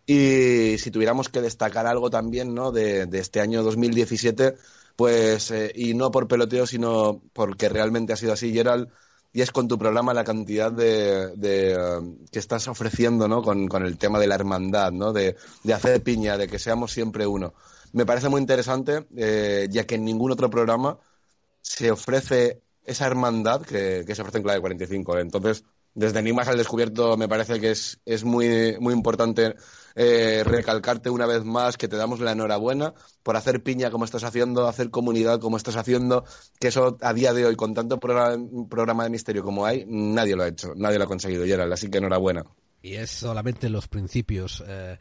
Y si tuviéramos que destacar algo también ¿no? de, de este año 2017, pues, eh, y no por peloteo, sino porque realmente ha sido así, Gerald, y es con tu programa la cantidad de, de eh, que estás ofreciendo, ¿no? Con, con, el tema de la hermandad, ¿no? De, de, hacer piña, de que seamos siempre uno. Me parece muy interesante, eh, ya que en ningún otro programa se ofrece esa hermandad que, que se ofrece en Clave 45. Entonces, desde Enigmas al Descubierto me parece que es, es muy, muy importante eh, recalcarte una vez más que te damos la enhorabuena por hacer piña como estás haciendo, hacer comunidad como estás haciendo, que eso a día de hoy, con tanto programa, programa de misterio como hay, nadie lo ha hecho, nadie lo ha conseguido, Gerald, así que enhorabuena. Y es solamente los principios. Eh,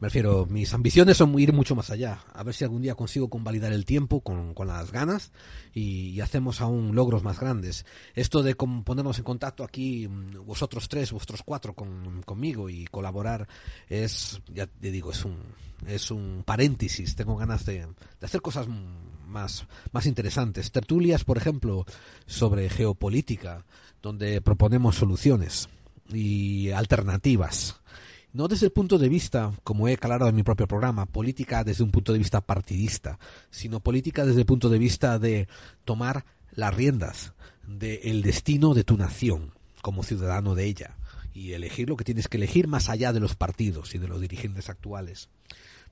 me refiero, mis ambiciones son ir mucho más allá. A ver si algún día consigo convalidar el tiempo con, las ganas y, hacemos aún logros más grandes. Esto de ponernos en contacto aquí, mm, vosotros tres, vosotros cuatro, con, conmigo y colaborar, es, ya te digo, es un, es un paréntesis. Tengo ganas de, de hacer cosas más, más interesantes. Tertulias, por ejemplo, sobre geopolítica, donde proponemos soluciones y alternativas no desde el punto de vista, como he aclarado en mi propio programa, política desde un punto de vista partidista, sino política desde el punto de vista de tomar las riendas del destino de tu nación como ciudadano de ella y elegir lo que tienes que elegir más allá de los partidos y de los dirigentes actuales.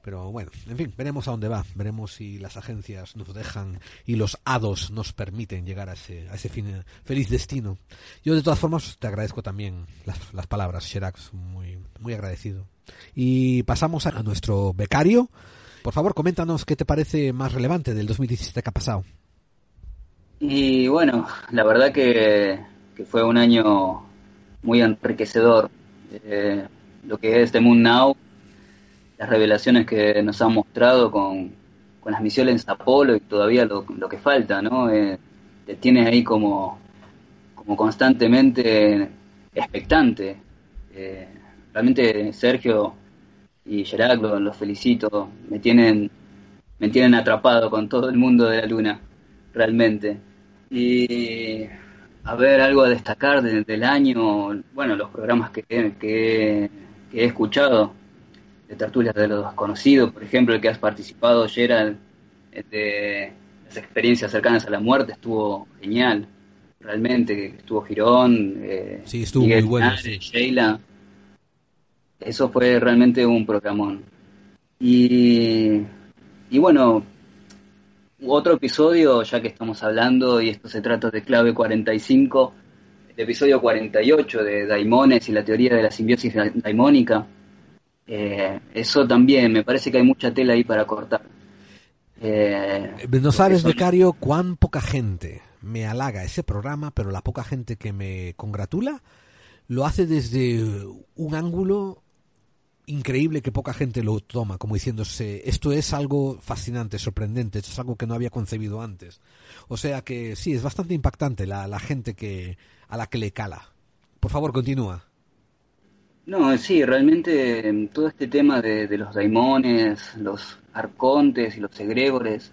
Pero bueno, en fin, veremos a dónde va, veremos si las agencias nos dejan y los hados nos permiten llegar a ese, a ese fin, feliz destino. Yo de todas formas te agradezco también las, las palabras, Sherax, muy, muy agradecido. Y pasamos a nuestro becario. Por favor, coméntanos qué te parece más relevante del 2017 que ha pasado. Y bueno, la verdad que, que fue un año muy enriquecedor. Eh, lo que es The Moon Now las revelaciones que nos han mostrado con, con las misiones Apolo y todavía lo, que falta, ¿no? Eh, te tienes ahí como, como constantemente expectante. Eh, realmente Sergio y Gerard los lo felicito, me tienen, me tienen atrapado con todo el mundo de la luna, realmente. Y a ver, algo a destacar de, del año, bueno, los programas que, que he escuchado, de tertulias de los desconocidos, por ejemplo, el que has participado, Gerald, de las experiencias cercanas a la muerte, estuvo genial, realmente, estuvo Girón, eh, sí, estuvo Miguel muy bueno, sí. Sheila, eso fue realmente un programón. Y, y bueno, otro episodio, ya que estamos hablando, y esto se trata de Clave 45, el episodio 48 de Daimones y la teoría de la simbiosis daimónica, eh, eso también, me parece que hay mucha tela ahí para cortar. Eh, no sabes, becario, cuán poca gente me halaga ese programa, pero la poca gente que me congratula lo hace desde un ángulo increíble que poca gente lo toma, como diciéndose, esto es algo fascinante, sorprendente, esto es algo que no había concebido antes. O sea que sí, es bastante impactante la, la gente que a la que le cala. Por favor, continúa. No, sí, realmente todo este tema de, los daimones, los arcontes y los egregores,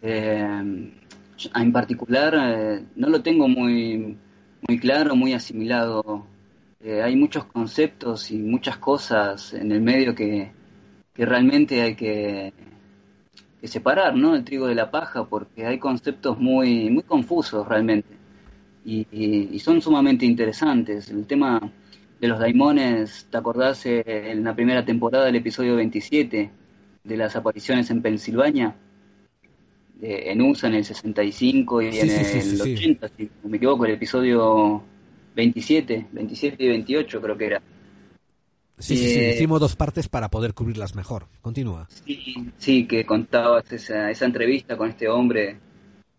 eh, en particular eh, no lo tengo muy, muy claro, muy asimilado. Eh, hay muchos conceptos y muchas cosas en el medio que, que realmente hay que, que, separar, ¿no? El trigo de la paja, porque hay conceptos muy, muy confusos realmente y, y son sumamente interesantes. El tema de los daimones, ¿te acordás eh, en la primera temporada del episodio 27 de las apariciones en Pensilvania? En USA en el 65 y Sí, en sí, el sí, sí. 80, si no me equivoco, el episodio 27, 27 y 28 creo que era. Sí, sí, sí, Eh, hicimos dos partes para poder cubrirlas mejor. Continúa. Sí, sí, que contabas esa, esa entrevista con este hombre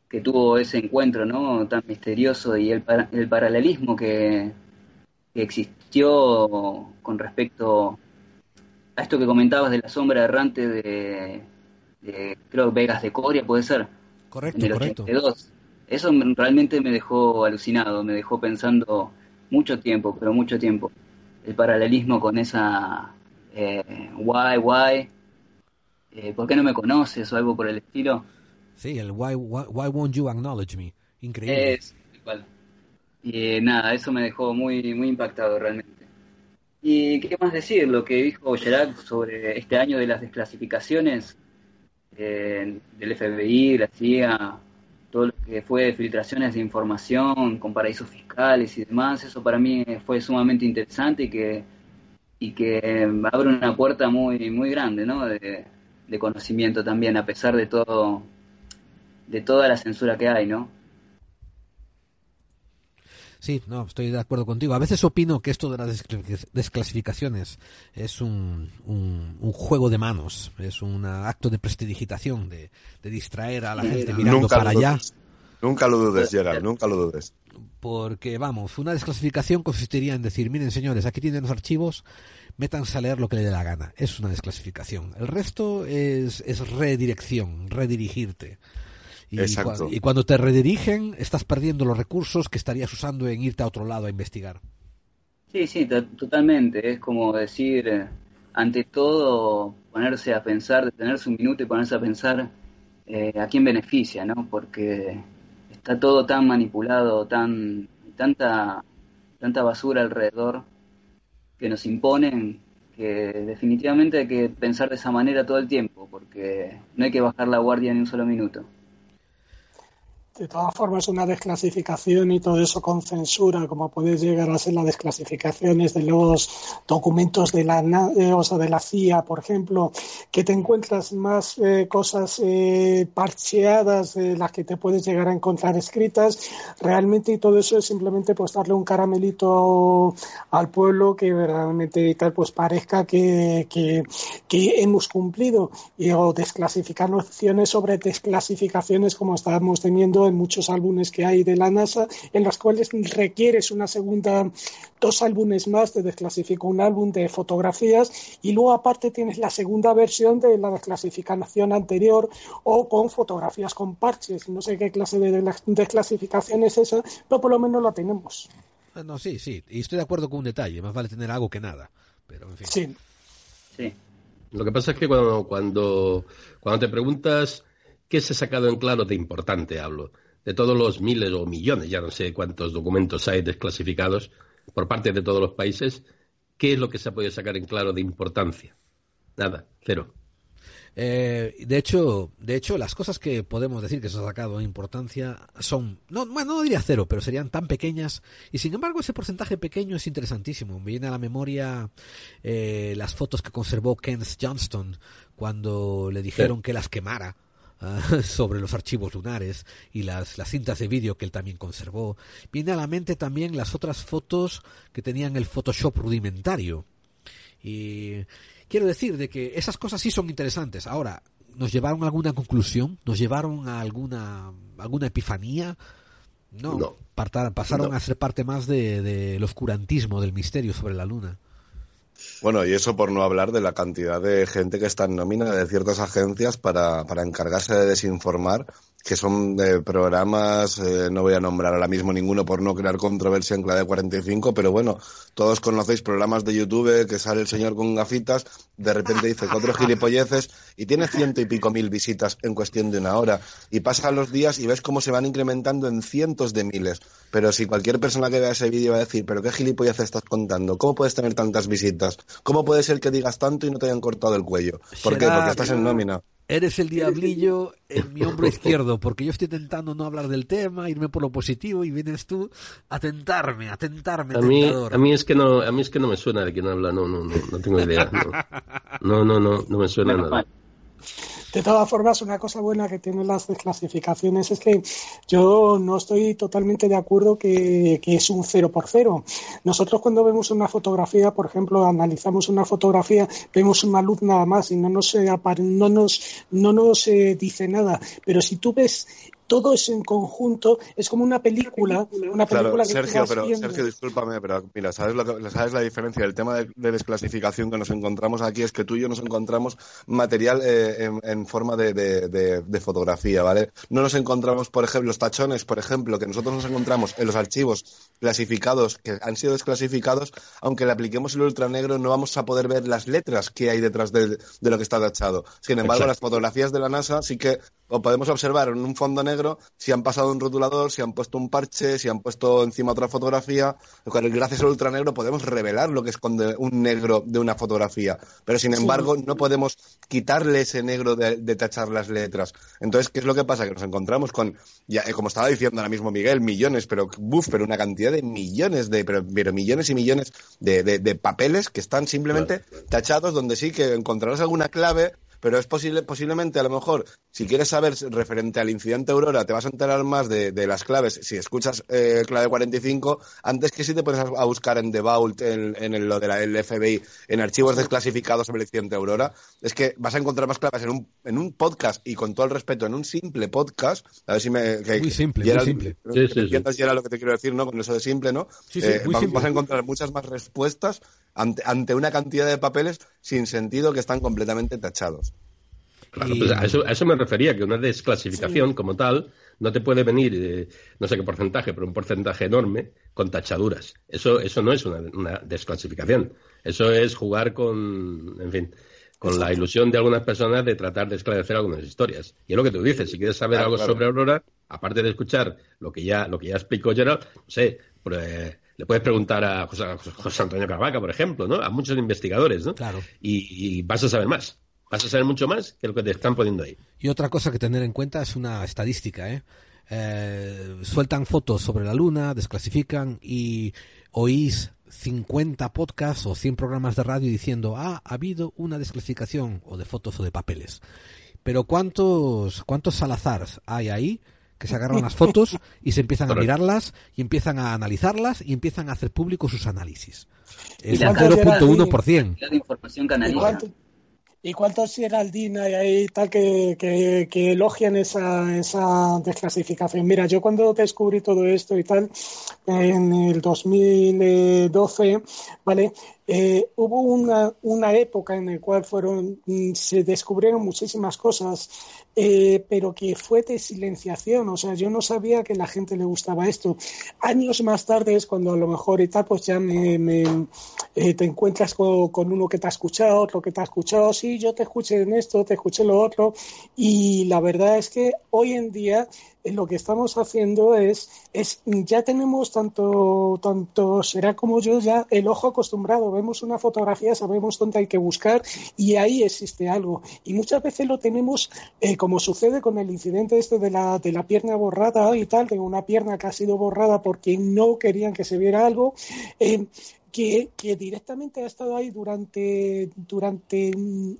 que tuvo ese encuentro, ¿no? Tan misterioso y el, el paralelismo que, que existió con respecto a esto que comentabas de la sombra errante de, de creo Vegas de Coria, puede ser, Correcto, en el correcto. 82. Eso me- realmente me dejó alucinado, me dejó pensando mucho tiempo, pero mucho tiempo. El paralelismo con esa eh, why, why, eh, ¿por qué no me conoces? o algo por el estilo. Sí, el why, why, why won't you acknowledge me? Increíble. Es igual. Y eh, nada, eso me dejó muy, muy impactado realmente. Y qué más decir, lo que dijo Gerard sobre este año de las desclasificaciones eh, del FBI, la CIA, todo lo que fue filtraciones de información con paraísos fiscales y demás, eso para mí fue sumamente interesante y que, y que abre una puerta muy, muy grande, ¿no? De, de conocimiento también, a pesar de todo, de toda la censura que hay, ¿no? Sí, no, estoy de acuerdo contigo. A veces opino que esto de las desclasificaciones es un, un, juego de manos, es un acto de prestidigitación, de, distraer a la gente mirando para allá. Nunca lo dudes, Gerald, nunca lo dudes. Porque, vamos, una desclasificación consistiría en decir, miren señores, aquí tienen los archivos, métanse a leer lo que les dé la gana. Es una desclasificación. El resto es, es redirección, redirigirte. Y, cuando te redirigen, estás perdiendo los recursos que estarías usando en irte a otro lado a investigar. Sí, sí, totalmente. Es como decir, eh, ante todo, ponerse a pensar, detenerse un minuto y ponerse a pensar eh, a quién beneficia, ¿no? Porque está todo tan manipulado, tan tanta tanta basura alrededor que nos imponen que definitivamente hay que pensar de esa manera todo el tiempo, porque no hay que bajar la guardia ni un solo minuto de todas formas una desclasificación y todo eso con censura, como puede llegar a ser las desclasificaciones de los documentos de la, eh, o de la CIA, por ejemplo, que te encuentras más eh, cosas eh, parcheadas de las que te puedes llegar a encontrar escritas, realmente y todo eso es simplemente pues darle un caramelito al pueblo que verdaderamente tal pues parezca que, que, que hemos cumplido. Y o desclasificar nociones sobre desclasificaciones como estábamos teniendo en muchos álbumes que hay de la NASA, en los cuales requieres una segunda, dos álbumes más, te desclasifica un álbum de fotografías y luego aparte tienes la segunda versión de la desclasificación anterior o con fotografías con parches. No sé qué clase de desclasificación es esa, pero por lo menos la tenemos. No, sí, sí, y estoy de acuerdo con un detalle, más vale tener algo que nada, pero en fin. Sí. Sí. Lo que pasa es que cuando, cuando, cuando te preguntas ¿Qué se ha sacado en claro de importante, hablo? De todos los miles o millones, ya no sé cuántos documentos hay desclasificados por parte de todos los países, ¿qué es lo que se ha podido sacar en claro de importancia? Nada, cero. Eh, de hecho, de hecho, las cosas que podemos decir que se ha sacado en importancia son, no, bueno, no diría cero, pero serían tan pequeñas y sin embargo ese porcentaje pequeño es interesantísimo. Me viene a la memoria eh, las fotos que conservó Kenneth Johnston cuando le dijeron que las quemara sobre los archivos lunares y las, las cintas de vídeo que él también conservó. Viene a la mente también las otras fotos que tenían el Photoshop rudimentario. Y quiero decir de que esas cosas sí son interesantes. Ahora, ¿nos llevaron a alguna conclusión? ¿Nos llevaron a alguna, alguna epifanía? No, pasaron a ser parte más del de, oscurantismo, del misterio sobre la luna. Bueno, y eso por no hablar de la cantidad de gente que está en nómina de ciertas agencias para, para encargarse de desinformar que son de programas, eh, no voy a nombrar ahora mismo ninguno por no crear controversia en clave 45, pero bueno, todos conocéis programas de YouTube que sale el señor con gafitas, de repente dice cuatro gilipolleces y tiene ciento y pico mil visitas en cuestión de una hora. Y pasan los días y ves cómo se van incrementando en cientos de miles. Pero si cualquier persona que vea ese vídeo va a decir, pero qué gilipolleces estás contando, ¿cómo puedes tener tantas visitas? ¿Cómo puede ser que digas tanto y no te hayan cortado el cuello? ¿Por qué? Porque estás en nómina. Eres el diablillo en mi hombro izquierdo, porque yo estoy intentando no hablar del tema, irme por lo positivo y vienes tú a tentarme, a tentarme. A mí, a mí es que no, a mí es que no me suena de quién habla, no, no, no, no tengo idea. No, no, no, no, me suena nada. De todas formas, una cosa buena que tienen las desclasificaciones es que yo no estoy totalmente de acuerdo que, es un cero por cero. Nosotros cuando vemos una fotografía, por ejemplo, analizamos una fotografía, vemos una luz nada más y no nos, no nos, no nos eh, dice nada. Pero si tú ves todo eso en conjunto es como una película, una película claro, Sergio, pero Sergio, discúlpame, pero mira, ¿sabes, lo que, sabes la diferencia? El tema de, desclasificación que nos encontramos aquí es que tú y yo nos encontramos material eh, en, forma de, de, fotografía, ¿vale? No nos encontramos, por ejemplo, los tachones, por ejemplo, que nosotros nos encontramos en los archivos clasificados que han sido desclasificados, aunque le apliquemos el ultranegro no vamos a poder ver las letras que hay detrás de, lo que está tachado. Sin embargo, las fotografías de la NASA sí que o podemos observar en un fondo negro si han pasado un rotulador, si han puesto un parche, si han puesto encima otra fotografía. Gracias al ultranegro podemos revelar lo que esconde un negro de una fotografía, pero sin embargo no podemos quitarle ese negro de, tachar las letras. Entonces, ¿qué es lo que pasa? Que nos encontramos con, ya, eh, como estaba diciendo ahora mismo Miguel, millones, pero buf, pero una cantidad de millones de, pero, millones y millones de, papeles que están simplemente tachados donde sí que encontrarás alguna clave pero es posible, posiblemente a lo mejor, si quieres saber referente al incidente Aurora, te vas a enterar más de, las claves si escuchas eh, clave 45, antes que si te pones a, buscar en The Vault, en, lo de la FBI, en archivos desclasificados sobre el incidente Aurora, es que vas a encontrar más claves en un, en un podcast y con todo el respeto, en un simple podcast, a ver si me... muy simple, muy simple. Sí, sí, sí. era lo que te quiero decir, ¿no? Con eso de simple, ¿no? Sí, sí, eh, vas, vas a encontrar muchas más respuestas ante, ante una cantidad de papeles sin sentido que están completamente tachados. Claro, pues a, eso, a eso me refería, que una desclasificación como tal no te puede venir, eh, no sé qué porcentaje, pero un porcentaje enorme con tachaduras. Eso, eso no es una, desclasificación. Eso es jugar con, en fin, con la ilusión de algunas personas de tratar de esclarecer algunas historias. Y es lo que tú dices, si quieres saber algo sobre Aurora, aparte de escuchar lo que ya, lo que ya explicó Gerald, no sé, pues, le puedes preguntar a José, Antonio Carvaca, por ejemplo, ¿no? A muchos investigadores, ¿no? Claro. Y, vas a saber más. Vas a saber mucho más que lo que te están poniendo ahí. Y otra cosa que tener en cuenta es una estadística, ¿eh? eh sueltan fotos sobre la luna, desclasifican y oís 50 podcasts o 100 programas de radio diciendo, ah, ha habido una desclasificación o de fotos o de papeles. Pero ¿cuántos, cuántos Salazars hay ahí que se agarran las fotos y se empiezan a mirarlas y empiezan a analizarlas y empiezan a hacer público sus análisis. Es un 0.1%. De información ¿Y cuántos Geraldine hay ahí tal que, que, elogian esa, esa, desclasificación? Mira, yo cuando descubrí todo esto y tal, en el 2012, ¿vale? Eh, hubo una, una, época en la cual fueron, se descubrieron muchísimas cosas, eh, pero que fue de silenciación. O sea, yo no sabía que la gente le gustaba esto. Años más tarde es cuando a lo mejor y tal, pues ya eh, te encuentras con, con, uno que te ha escuchado, otro que te ha escuchado. Sí, yo te escuché en esto, te escuché lo otro. Y la verdad es que hoy en día lo que estamos haciendo es, es ya tenemos tanto, tanto será como yo ya el ojo acostumbrado. Vemos una fotografía, sabemos dónde hay que buscar y ahí existe algo. Y muchas veces lo tenemos, eh, como sucede con el incidente este de la, de la pierna borrada y tal, de una pierna que ha sido borrada porque no querían que se viera algo. Eh, que, directamente ha estado ahí durante, durante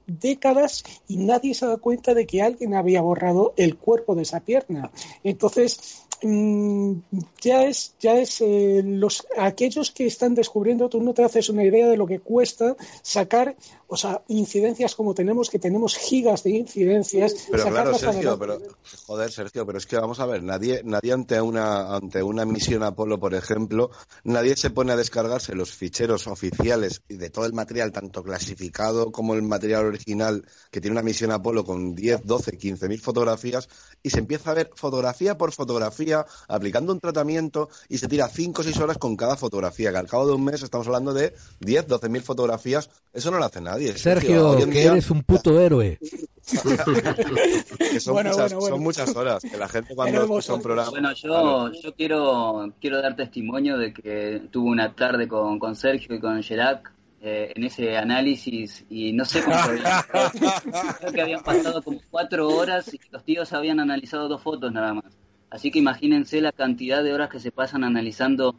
décadas y nadie se ha dado cuenta de que alguien había borrado el cuerpo de esa pierna. Entonces, mm, ya es, ya es eh, los aquellos que están descubriendo, tú no te haces una idea de lo que cuesta sacar, o sea, incidencias como tenemos, que tenemos gigas de incidencias. Pero claro, Sergio, pero joder, Sergio, pero es que vamos a ver, nadie, nadie ante una, ante una misión Apolo, por ejemplo, nadie se pone a descargarse los ficheros oficiales y de todo el material, tanto clasificado como el material original, que tiene una misión Apolo con 10, 12, 15 mil fotografías, y se empieza a ver fotografía por fotografía, aplicando un tratamiento, y se tira 5 o 6 horas con cada fotografía, que al cabo de un mes estamos hablando de 10, 12 mil fotografías. Eso no lo hace nadie. Sergio, que eres un puto héroe. son, muchas, horas. Que la gente cuando escucha un programa. Bueno, yo, yo quiero, quiero dar testimonio de que tuve una tarde con, con Sergio y con Gerac eh, en ese análisis y no sé cómo Creo que habían pasado como cuatro horas y los tíos habían analizado dos fotos nada más. Así que imagínense la cantidad de horas que se pasan analizando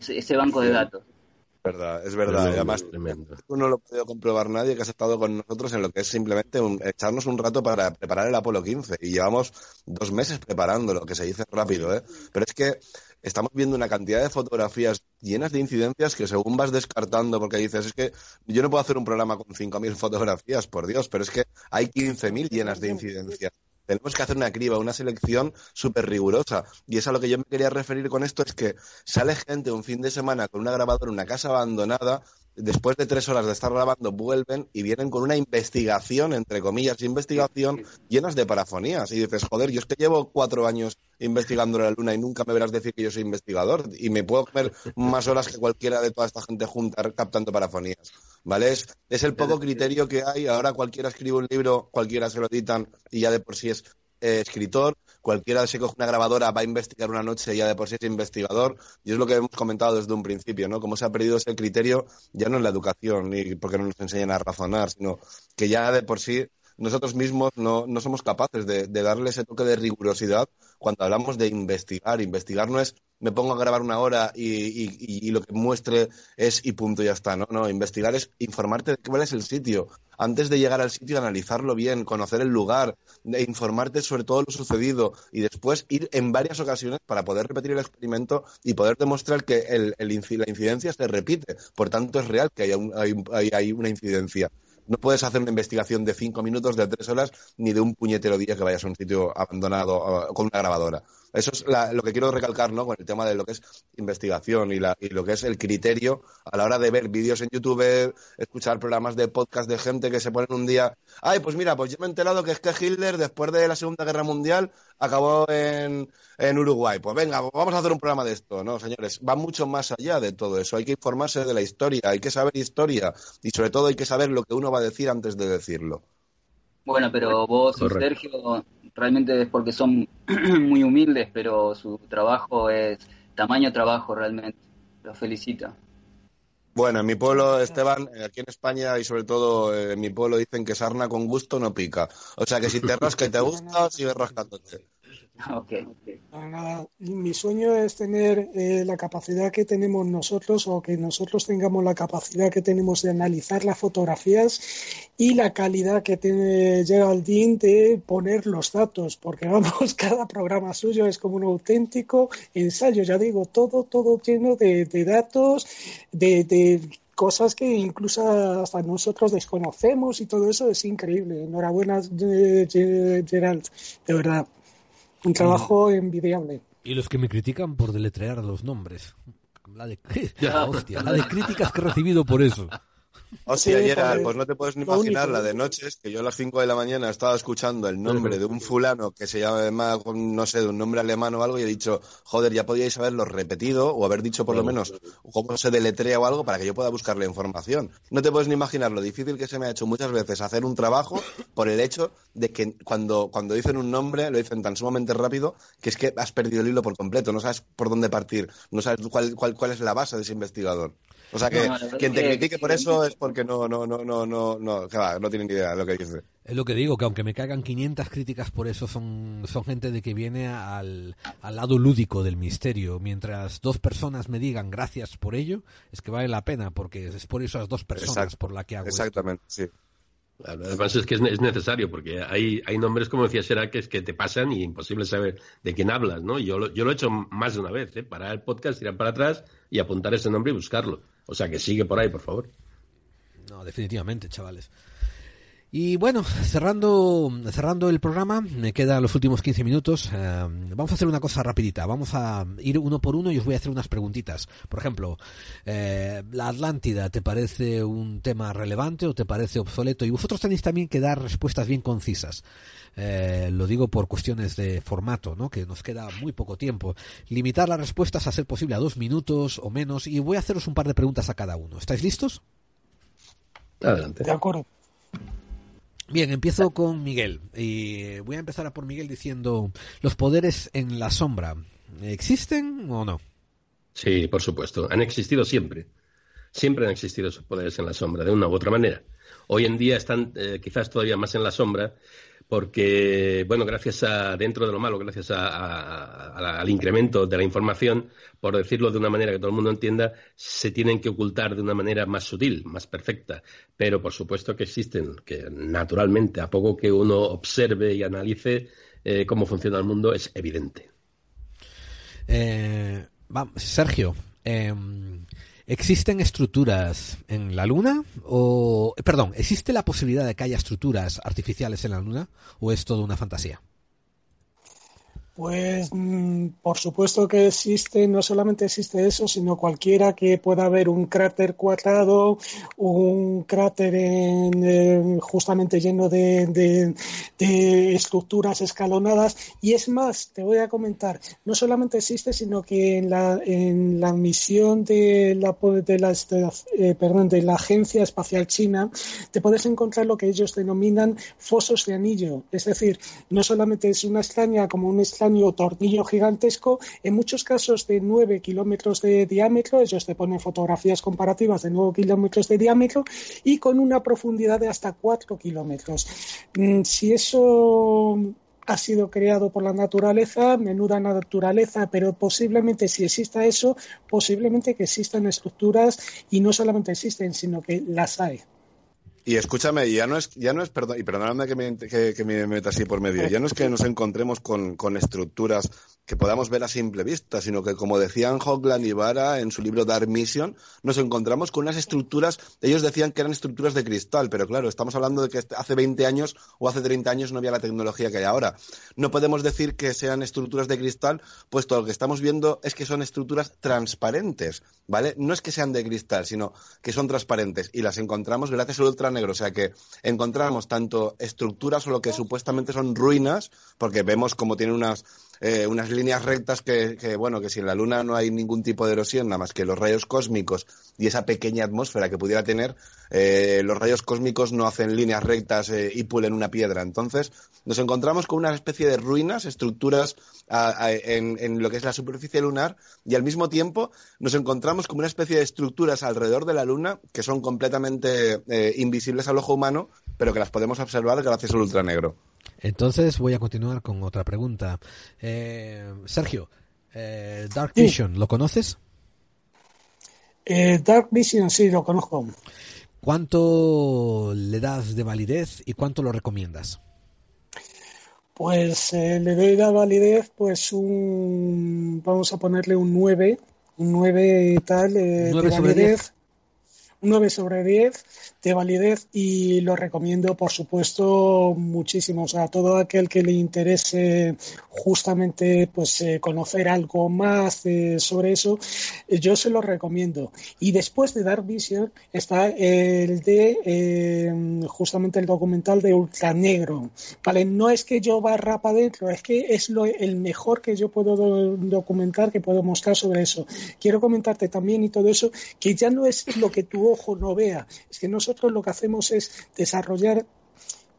ese banco de datos verdad, es verdad. además, tú no lo ha podido comprobar nadie que has estado con nosotros en lo que es simplemente echarnos un rato para preparar el Apolo 15. Y llevamos dos meses preparándolo, que se dice rápido, ¿eh? Pero es que estamos viendo una cantidad de fotografías llenas de incidencias que según vas descartando, porque dices, es que yo no puedo hacer un programa con 5.000 fotografías, por Dios, pero es que hay 15.000 llenas de incidencias tenemos que hacer una criba, una selección súper rigurosa. Y es a lo que yo me quería referir con esto, es que sale gente un fin de semana con una grabadora en una casa abandonada, después de tres horas de estar grabando, vuelven y vienen con una investigación, entre comillas, investigación, llenas de parafonías. Y dices, joder, yo es que llevo cuatro años investigando la luna y nunca me verás decir que yo soy investigador. Y me puedo comer más horas que cualquiera de toda esta gente junta captando parafonías. ¿vale? Es, el poco criterio que hay. Ahora cualquiera escribe un libro, cualquiera se lo editan y ya de por sí es eh, escritor, cualquiera se coge una grabadora, va a investigar una noche ya de por sí es investigador. Y es lo que hemos comentado desde un principio, ¿no? Cómo se ha perdido ese criterio ya no en la educación, ni porque no nos enseñan a razonar, sino que ya de por sí nosotros mismos no, no somos capaces de, darle ese toque de rigurosidad cuando hablamos de investigar. Investigar no es me pongo a grabar una hora y, y, lo que muestre es y punto, ya está. No, no, investigar es informarte de cuál es el sitio. Antes de llegar al sitio, analizarlo bien, conocer el lugar, informarte sobre todo lo sucedido y después ir en varias ocasiones para poder repetir el experimento y poder demostrar que el, el, la incidencia se repite. Por tanto, es real que hay, un, hay, hay una incidencia. No puedes hacer una investigación de cinco minutos, de tres horas, ni de un puñetero día que vayas a un sitio abandonado con una grabadora. Eso es la, lo que quiero recalcar ¿no? con el tema de lo que es investigación y, la, y lo que es el criterio a la hora de ver vídeos en YouTube, escuchar programas de podcast de gente que se ponen un día. Ay, pues mira, pues yo me he enterado que es que Hitler, después de la Segunda Guerra Mundial, acabó en, en Uruguay. Pues venga, vamos a hacer un programa de esto. No, señores, va mucho más allá de todo eso. Hay que informarse de la historia, hay que saber historia y sobre todo hay que saber lo que uno va a decir antes de decirlo. Bueno, pero vos Sergio realmente es porque son muy humildes, pero su trabajo es tamaño trabajo realmente. Los felicito. Bueno, en mi pueblo, Esteban, aquí en España y sobre todo en mi pueblo dicen que sarna con gusto no pica. O sea que si te rasca y te gusta, sigue rascándote. Okay. Mi sueño es tener eh, la capacidad que tenemos nosotros o que nosotros tengamos la capacidad que tenemos de analizar las fotografías y la calidad que tiene Geraldine de poner los datos, porque vamos, cada programa suyo es como un auténtico ensayo, ya digo, todo, todo lleno de, datos, de, de cosas que incluso hasta nosotros desconocemos y todo eso es increíble. Enhorabuena, Gerald, de verdad. Un trabajo envidiable. Y los que me critican por deletrear los nombres. La de, hostia, la de críticas que he recibido por eso. Hostia, sí, Gerard, pues no te puedes ni imaginar la de noches que yo a las 5 de la mañana estaba escuchando el nombre de un fulano que se llama, no sé, de un nombre alemán o algo y he dicho, joder, ya podíais haberlo repetido o haber dicho por lo menos cómo se deletrea o algo para que yo pueda buscar la información. No te puedes ni imaginar lo difícil que se me ha hecho muchas veces hacer un trabajo por el hecho de que cuando, cuando dicen un nombre lo dicen tan sumamente rápido que es que has perdido el hilo por completo, no sabes por dónde partir, no sabes cuál, cuál, cuál es la base de ese investigador. O sea que no, quien te critique por eso es porque no, no, no, no, no, no, va, no tienen ni idea de lo que dice. Es lo que digo, que aunque me caigan 500 críticas por eso, son, son gente de que viene al, al lado lúdico del misterio. Mientras dos personas me digan gracias por ello, es que vale la pena, porque es por esas dos personas Exacto. por la que hago Exactamente, esto. sí. Además es que es, es, necesario, porque hay, hay nombres, como decía Sera, que es que te pasan y imposible saber de quién hablas, ¿no? Yo lo, yo lo he hecho más de una vez, ¿eh? Parar el podcast, tirar para atrás y apuntar ese nombre y buscarlo. O sea que sigue por ahí, por favor. No, definitivamente, chavales. Y bueno, cerrando, cerrando el programa, me quedan los últimos 15 minutos. Eh, vamos a hacer una cosa rapidita. Vamos a ir uno por uno y os voy a hacer unas preguntitas. Por ejemplo, eh, ¿la Atlántida te parece un tema relevante o te parece obsoleto? Y vosotros tenéis también que dar respuestas bien concisas. Eh, lo digo por cuestiones de formato, ¿no? Que nos queda muy poco tiempo. Limitar las respuestas a ser posible a dos minutos o menos y voy a haceros un par de preguntas a cada uno. ¿Estáis listos? Adelante. De acuerdo. Bien, empiezo con Miguel. Y voy a empezar a por Miguel diciendo, ¿los poderes en la sombra existen o no? Sí, por supuesto. Han existido siempre. Siempre han existido esos poderes en la sombra, de una u otra manera. Hoy en día están eh, quizás todavía más en la sombra porque, bueno, gracias a, dentro de lo malo, gracias a, al incremento de la información, por decirlo de una manera que todo el mundo entienda, se tienen que ocultar de una manera más sutil, más perfecta. Pero por supuesto que existen, que naturalmente, a poco que uno observe y analice eh, cómo funciona el mundo, es evidente. Eh, vamos, Sergio, eh, ¿Existen estructuras en la Luna? O, perdón, ¿existe la posibilidad de que haya estructuras artificiales en la Luna? ¿O es todo una fantasía? Pues mm, por supuesto que existe, no solamente existe eso, sino cualquiera que pueda haber un cráter cuadrado, un cráter en, justamente lleno de, estructuras escalonadas. Y es más, te voy a comentar, no solamente existe, sino que en la, en la misión de la, de, la, eh, perdón, de la Agencia Espacial China, te puedes encontrar lo que ellos denominan fosos de anillo. Es decir, no solamente es una extraña como un extraño tornillo gigantesco, en muchos casos de 9 kilómetros de diámetro, ellos te ponen fotografías comparativas de 9 kilómetros de diámetro y con una profundidad de hasta 4 kilómetros. Mm, si eso ha sido creado por la naturaleza, menuda naturaleza, pero posiblemente si exista eso, posiblemente que existan estructuras y no solamente existen, sino que las hay. Y escúchame, ya no es, ya no es, perdón, y perdóname que me, que, que me meta así por medio, ya no es que nos encontremos con, con estructuras que podamos ver a simple vista, sino que, como decían Hogland y Vara en su libro Dark Mission, nos encontramos con unas estructuras, ellos decían que eran estructuras de cristal, pero claro, estamos hablando de que hace 20 años o hace 30 años no había la tecnología que hay ahora. No podemos decir que sean estructuras de cristal, puesto lo que estamos viendo es que son estructuras transparentes, ¿vale? No es que sean de cristal, sino que son transparentes y las encontramos gracias al o sea que encontramos tanto estructuras o lo que supuestamente son ruinas, porque vemos como tienen unas eh, unas líneas rectas que, bueno, que si en la Luna no hay ningún tipo de erosión, nada más que los rayos cósmicos y esa pequeña atmósfera que pudiera tener, eh, los rayos cósmicos no hacen líneas rectas eh, y pulen una piedra. Entonces, nos encontramos con una especie de ruinas, estructuras en, en, lo que es la superficie lunar, y al mismo tiempo nos encontramos con una especie de estructuras alrededor de la Luna que son completamente invisibles al ojo humano, pero que las podemos observar gracias al ultranegro. Entonces voy a continuar con otra pregunta. Eh, Sergio, eh, Dark Vision, ¿lo conoces? Eh, Dark Vision sí, lo conozco. ¿Cuánto le das de validez y cuánto lo recomiendas? Pues le doy de validez, pues un, vamos a ponerle un 9, un 9 y tal, de validez. Un 9 sobre 10 de validez y lo recomiendo, por supuesto, muchísimo. O sea, a todo aquel que le interese justamente pues eh, conocer algo más eh, sobre eso, eh, yo se lo recomiendo. Y después de Dark Vision está el de justamente el documental de Ultranegro. Vale, no es que yo barra para adentro, es que es lo, el mejor que yo puedo documentar, que puedo mostrar sobre eso. Quiero comentarte también y todo eso, que ya no es lo que tu ojo no vea, es que nosotros lo que hacemos es desarrollar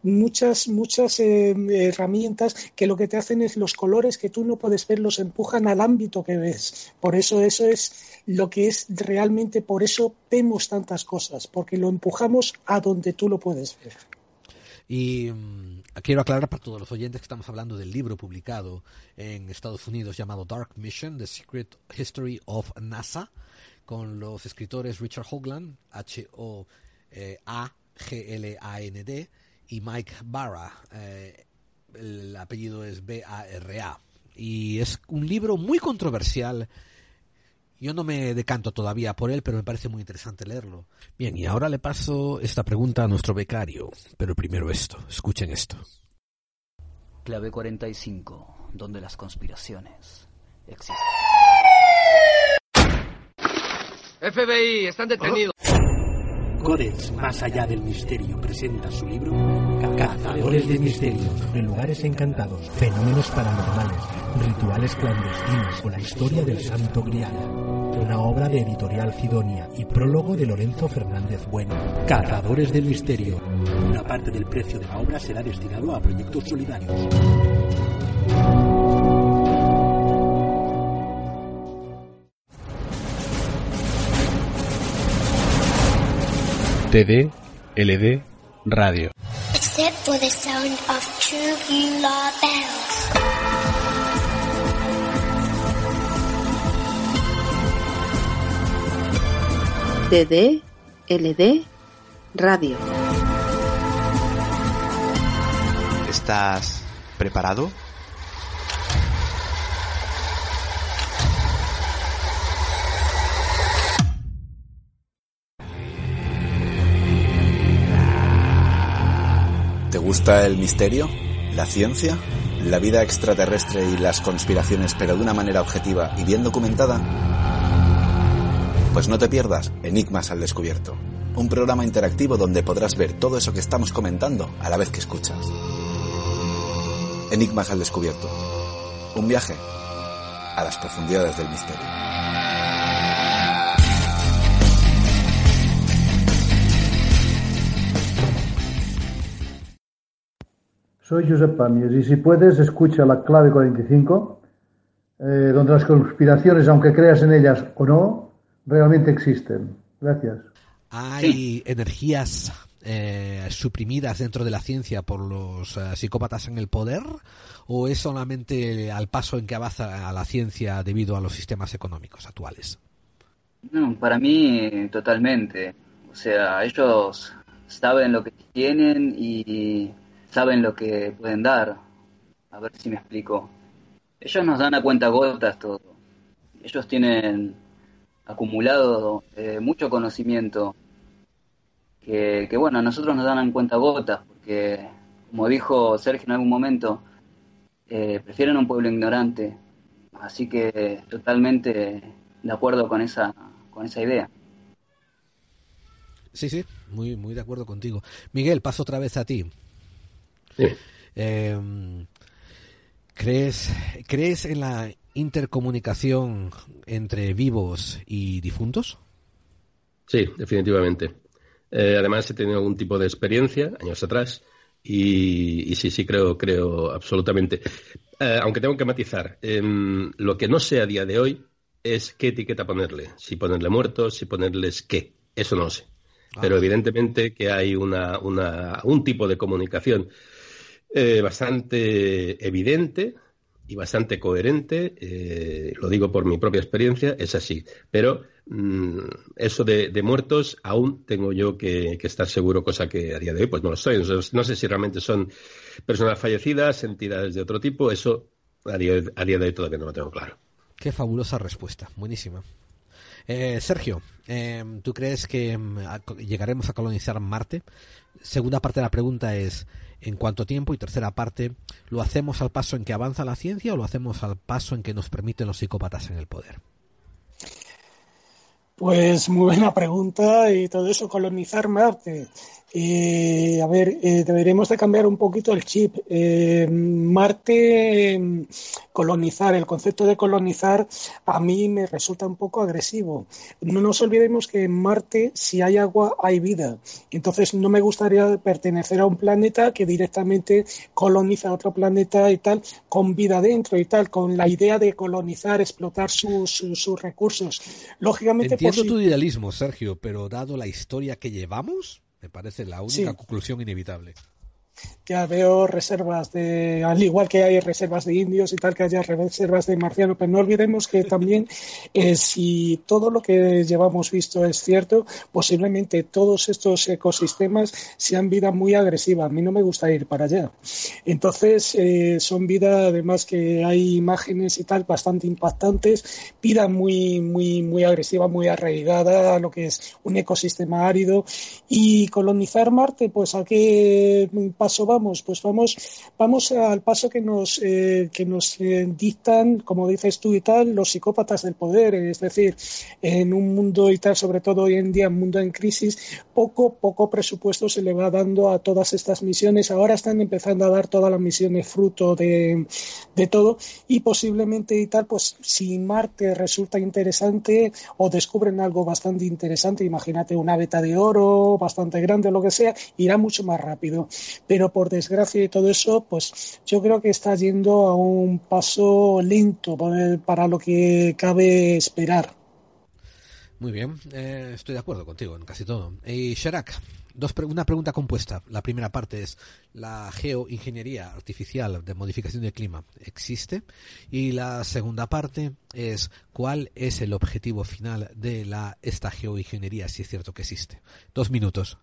muchas, muchas eh, herramientas que lo que te hacen es los colores que tú no puedes ver, los empujan al ámbito que ves. Por eso eso es lo que es realmente, por eso vemos tantas cosas, porque lo empujamos a donde tú lo puedes ver. Y mm, quiero aclarar para todos los oyentes que estamos hablando del libro publicado en Estados Unidos llamado Dark Mission, The Secret History of NASA, con los escritores Richard Hoagland, H-O-A-G-L-A-N-D, y Mike Barra, eh, el apellido es B-A-R-A. Y es un libro muy controversial. Yo no me decanto todavía por él, pero me parece muy interesante leerlo. Bien, y ahora le paso esta pregunta a nuestro becario. Pero primero esto, escuchen esto. Clave 45, donde las conspiraciones existen. FBI, están detenidos. Codex, más allá del misterio, presenta su libro Cazadores de Misterios, de lugares encantados, fenómenos paranormales, rituales clandestinos o la historia del Santo Grial. Una obra de Editorial Sidonia y prólogo de Lorenzo Fernández Bueno. Cazadores del Misterio. Una parte del precio de la obra será destinado a proyectos solidarios. TD, LD, radio. Except for the sound of true bugler bells. TD, LD, radio. ¿Estás preparado? Gusta el misterio? ¿La ciencia? la vida extraterrestre y las conspiraciones, pero de una manera objetiva y bien documentada? Pues no te pierdas Enigmas al Descubierto, un programa interactivo donde podrás ver todo eso que estamos comentando a la vez que escuchas. Enigmas al Descubierto, un viaje a las profundidades del misterio. Soy Josep Pamiers y si puedes escucha la clave 45, eh, donde las conspiraciones, aunque creas en ellas o no, realmente existen. Gracias. ¿Hay energías eh, suprimidas dentro de la ciencia por los eh, psicópatas en el poder? ¿O es solamente al paso en que avanza la ciencia debido a los sistemas económicos actuales? No, para mí totalmente. O sea, ellos saben lo que tienen y saben lo que pueden dar. A ver si me explico. Ellos nos dan a cuenta gotas todo. Ellos tienen acumulado eh, mucho conocimiento que, que, bueno, a nosotros nos dan en cuenta gotas, porque como dijo Sergio en algún momento, eh, prefieren un pueblo ignorante. Así que totalmente de acuerdo con esa, con esa idea. Sí, sí, muy, muy de acuerdo contigo. Miguel, paso otra vez a ti. Sí. Eh, ¿crees, ¿Crees en la intercomunicación entre vivos y difuntos? Sí, definitivamente. Eh, además, he tenido algún tipo de experiencia años atrás y, y sí, sí, creo, creo absolutamente. Eh, aunque tengo que matizar, eh, lo que no sé a día de hoy es qué etiqueta ponerle. Si ponerle muertos, si ponerles qué. Eso no lo sé. Ah. Pero evidentemente que hay una, una, un tipo de comunicación eh, bastante evidente y bastante coherente, eh, lo digo por mi propia experiencia, es así. Pero mmm, eso de, muertos aún tengo yo que, estar seguro, cosa que a día de hoy pues no lo estoy. No sé, si realmente son personas fallecidas, entidades de otro tipo, eso a día, de hoy todavía no lo tengo claro. Qué fabulosa respuesta, buenísima. Eh, Sergio, eh, ¿tú crees que eh, llegaremos a colonizar Marte? Segunda parte de la pregunta es, ¿en cuánto tiempo? Y tercera parte, ¿lo hacemos al paso en que avanza la ciencia o lo hacemos al paso en que nos permiten los psicópatas en el poder? Pues muy buena pregunta y todo eso, colonizar Marte. Eh, a ver, eh, deberíamos de cambiar un poquito el chip. Eh, Marte, colonizar, el concepto de colonizar a mí me resulta un poco agresivo. No nos olvidemos que en Marte, si hay agua, hay vida. Entonces, no me gustaría pertenecer a un planeta que directamente coloniza otro planeta y tal, con vida dentro y tal, con la idea de colonizar, explotar sus, sus, sus recursos. Lógicamente, Entiendo tu idealismo, Sergio, pero dado la historia que llevamos, me parece la única sí. conclusión inevitable. Ya veo reservas de, al igual que hay reservas de indios y tal, que haya reservas de marcianos, pero no olvidemos que también eh, si todo lo que llevamos visto es cierto, posiblemente todos estos ecosistemas sean vida muy agresiva. A mí no me gusta ir para allá. Entonces, eh, son vida, además que hay imágenes y tal bastante impactantes, vida muy, muy, muy agresiva, muy arraigada a lo que es un ecosistema árido. Y colonizar Marte, pues a qué paso vamos? Pues vamos, vamos al paso que nos, eh, que nos eh, dictan, como dices tú y tal, los psicópatas del poder. Es decir, en un mundo y tal, sobre todo hoy en día, un mundo en crisis, poco, poco presupuesto se le va dando a todas estas misiones. Ahora están empezando a dar todas las misiones fruto de, de todo y posiblemente y tal, pues si Marte resulta interesante o descubren algo bastante interesante, imagínate una beta de oro bastante grande o lo que sea, irá mucho más rápido. Pero pero por desgracia y todo eso, pues yo creo que está yendo a un paso lento para lo que cabe esperar. Muy bien, eh, estoy de acuerdo contigo en casi todo. Y Sharak, dos pre una pregunta compuesta. La primera parte es, ¿la geoingeniería artificial de modificación del clima existe? Y la segunda parte es, ¿cuál es el objetivo final de la, esta geoingeniería, si es cierto que existe? Dos minutos.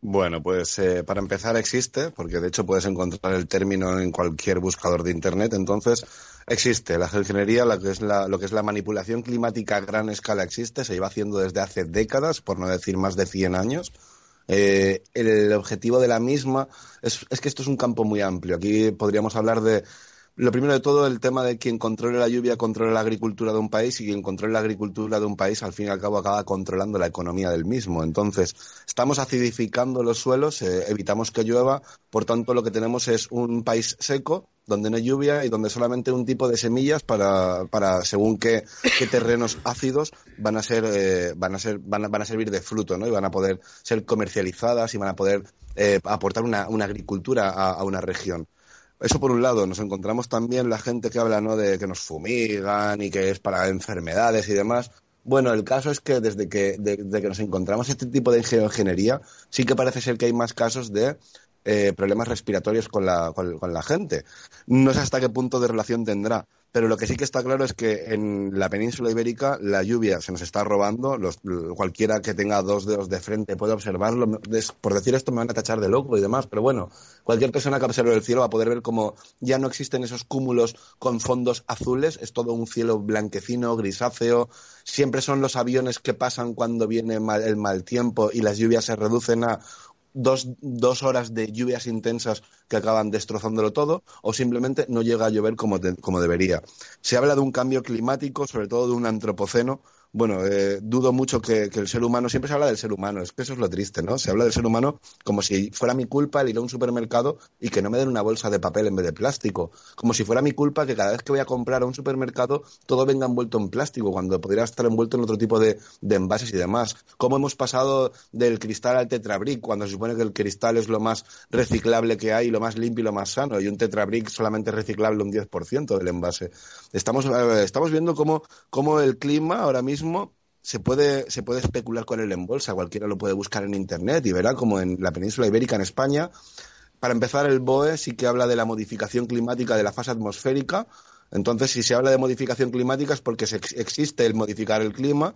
Bueno, pues eh, para empezar existe, porque de hecho puedes encontrar el término en cualquier buscador de Internet. Entonces, existe. La geoingeniería, la que es la, lo que es la manipulación climática a gran escala existe, se lleva haciendo desde hace décadas, por no decir más de 100 años. Eh, el objetivo de la misma es, es que esto es un campo muy amplio. Aquí podríamos hablar de lo primero de todo, el tema de quien controle la lluvia controla la agricultura de un país y quien controle la agricultura de un país al fin y al cabo acaba controlando la economía del mismo. Entonces, estamos acidificando los suelos, eh, evitamos que llueva, por tanto lo que tenemos es un país seco donde no hay lluvia y donde solamente un tipo de semillas para, para según qué, terrenos ácidos van a ser eh, van a ser van a, van a, servir de fruto ¿no? y van a poder ser comercializadas y van a poder eh, aportar una, agricultura a una región. Eso por un lado, nos encontramos también la gente que habla ¿no? de que nos fumigan y que es para enfermedades y demás. Bueno, el caso es que desde que, que nos encontramos este tipo de ingeniería, sí que parece ser que hay más casos de eh, problemas respiratorios con la, con la gente. No sé hasta qué punto de relación tendrá, pero lo que sí que está claro es que en la península ibérica la lluvia se nos está robando. Los, cualquiera que tenga dos dedos de frente puede observarlo. Por decir esto me van a tachar de loco y demás, pero bueno, cualquier persona que observe el cielo va a poder ver cómo ya no existen esos cúmulos con fondos azules, es todo un cielo blanquecino, grisáceo. Siempre son los aviones que pasan cuando viene el mal tiempo y las lluvias se reducen a dos, dos, horas de lluvias intensas que acaban destrozándolo todo, o simplemente no llega a llover como, como debería. Se habla de un cambio climático, sobre todo de un antropoceno, bueno, eh, dudo mucho que, el ser humano, siempre se habla del ser humano, es que eso es lo triste, ¿no? Se habla del ser humano como si fuera mi culpa el ir a un supermercado y que no me den una bolsa de papel en vez de plástico, como si fuera mi culpa que cada vez que voy a comprar a un supermercado todo venga envuelto en plástico, cuando podría estar envuelto en otro tipo de, envases y demás. ¿Cómo hemos pasado del cristal al tetrabric cuando se supone que el cristal es lo más reciclable que hay, lo más limpio y lo más sano, y un tetrabric solamente reciclable un 10% del envase? Estamos, eh, estamos viendo cómo, cómo el clima ahora mismo se puede, se puede especular con él en bolsa, cualquiera lo puede buscar en Internet y verá como en la península ibérica, en España, para empezar, el BOE sí que habla de la modificación climática de la fase atmosférica. Entonces, si se habla de modificación climática es porque existe el modificar el clima.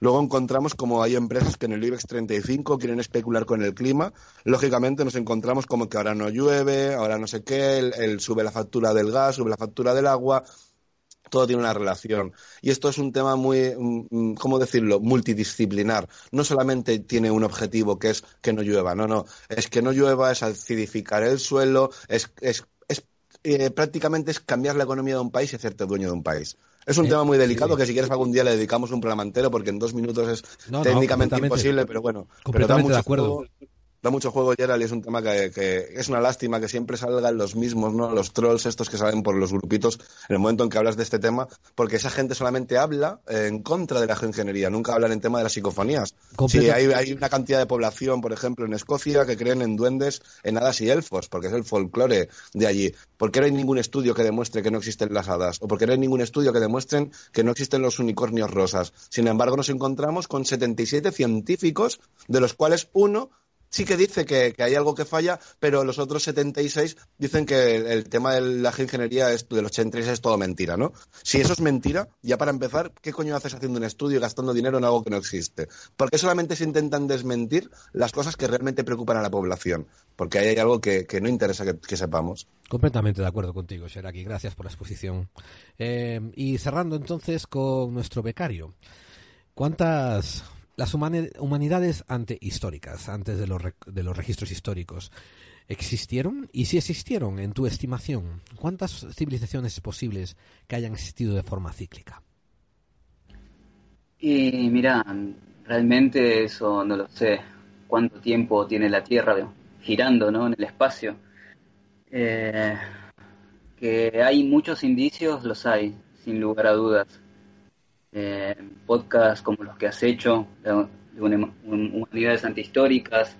Luego encontramos como hay empresas que en el IBEX 35 quieren especular con el clima. Lógicamente nos encontramos como que ahora no llueve, ahora no sé qué, el, sube la factura del gas, sube la factura del agua todo tiene una relación. Y esto es un tema muy, mm, mm, ¿cómo decirlo?, multidisciplinar. No solamente tiene un objetivo que es que no llueva, no, no. Es que no llueva, es acidificar el suelo, es, es, eh, prácticamente es cambiar la economía de un país y hacerte dueño de un país. Es un eh, tema muy delicado que si quieres algún día le dedicamos un programa entero porque en dos minutos es técnicamente imposible, pero bueno. Completamente de acuerdo da mucho juego Gerald y es un tema que, es una lástima que siempre salgan los mismos, ¿no? Los trolls estos que salen por los grupitos en el momento en que hablas de este tema, porque esa gente solamente habla en contra de la geoingeniería, nunca hablan en tema de las psicofonías. Sí, hay, hay, una cantidad de población, por ejemplo, en Escocia que creen en duendes, en hadas y elfos, porque es el folclore de allí. ¿Por qué no hay ningún estudio que demuestre que no existen las hadas? ¿O por qué no hay ningún estudio que demuestren que no existen los unicornios rosas? Sin embargo, nos encontramos con 77 científicos, de los cuales uno sí que dice que, hay algo que falla, pero los otros 76 dicen que el, tema de la ingeniería es, del 86 es todo mentira, ¿no? Si eso es mentira, ya para empezar, ¿qué coño haces haciendo un estudio y gastando dinero en algo que no existe? ¿Por qué solamente se intentan desmentir las cosas que realmente preocupan a la población? Porque ahí hay algo que, no interesa que, sepamos. Completamente de acuerdo contigo, Sheraki. Gracias por la exposición. Eh, y cerrando entonces con nuestro becario. ¿Cuántas las humanidades antehistóricas, antes de los, de los registros históricos, ¿existieron? Y si existieron, en tu estimación, ¿cuántas civilizaciones posibles que hayan existido de forma cíclica? Y mira, realmente eso no lo sé. ¿Cuánto tiempo tiene la Tierra girando ¿no? en el espacio? Eh, que hay muchos indicios, los hay, sin lugar a dudas eh, podcasts como los que has hecho, de, humanidades antihistóricas,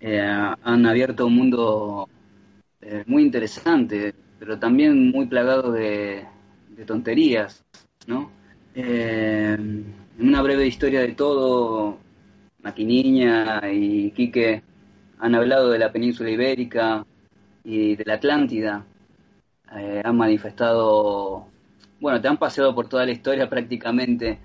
eh, han abierto un mundo eh, muy interesante, pero también muy plagado de, tonterías, ¿no? Eh, en una breve historia de todo, Maquiniña y Quique han hablado de la península ibérica y de la Atlántida, han manifestado bueno, te han paseado por toda la historia prácticamente.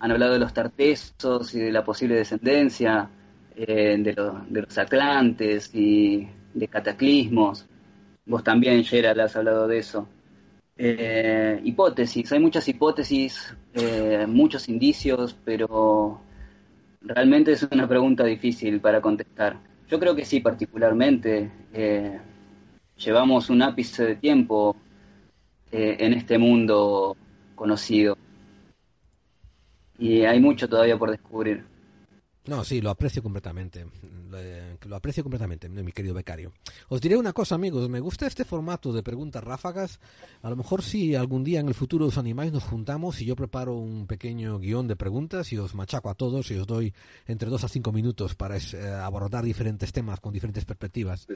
Han hablado de los tartesos y de la posible descendencia, eh, de, los atlantes y de cataclismos. Vos también, Gerald, has hablado de eso. Eh, hipótesis, hay muchas hipótesis, eh, muchos indicios, pero realmente es una pregunta difícil para contestar. Yo creo que sí, particularmente. Eh, llevamos un ápice de tiempo eh, en este mundo conocido. Y hay mucho todavía por descubrir. No, sí, lo aprecio completamente. Lo aprecio completamente, mi querido becario. Os diré una cosa, amigos. Me gusta este formato de preguntas ráfagas. A lo mejor si algún día en el futuro os animáis, nos juntamos y yo preparo un pequeño guion de preguntas y os machaco a todos y os doy entre dos a cinco minutos para eh, abordar diferentes temas con diferentes perspectivas.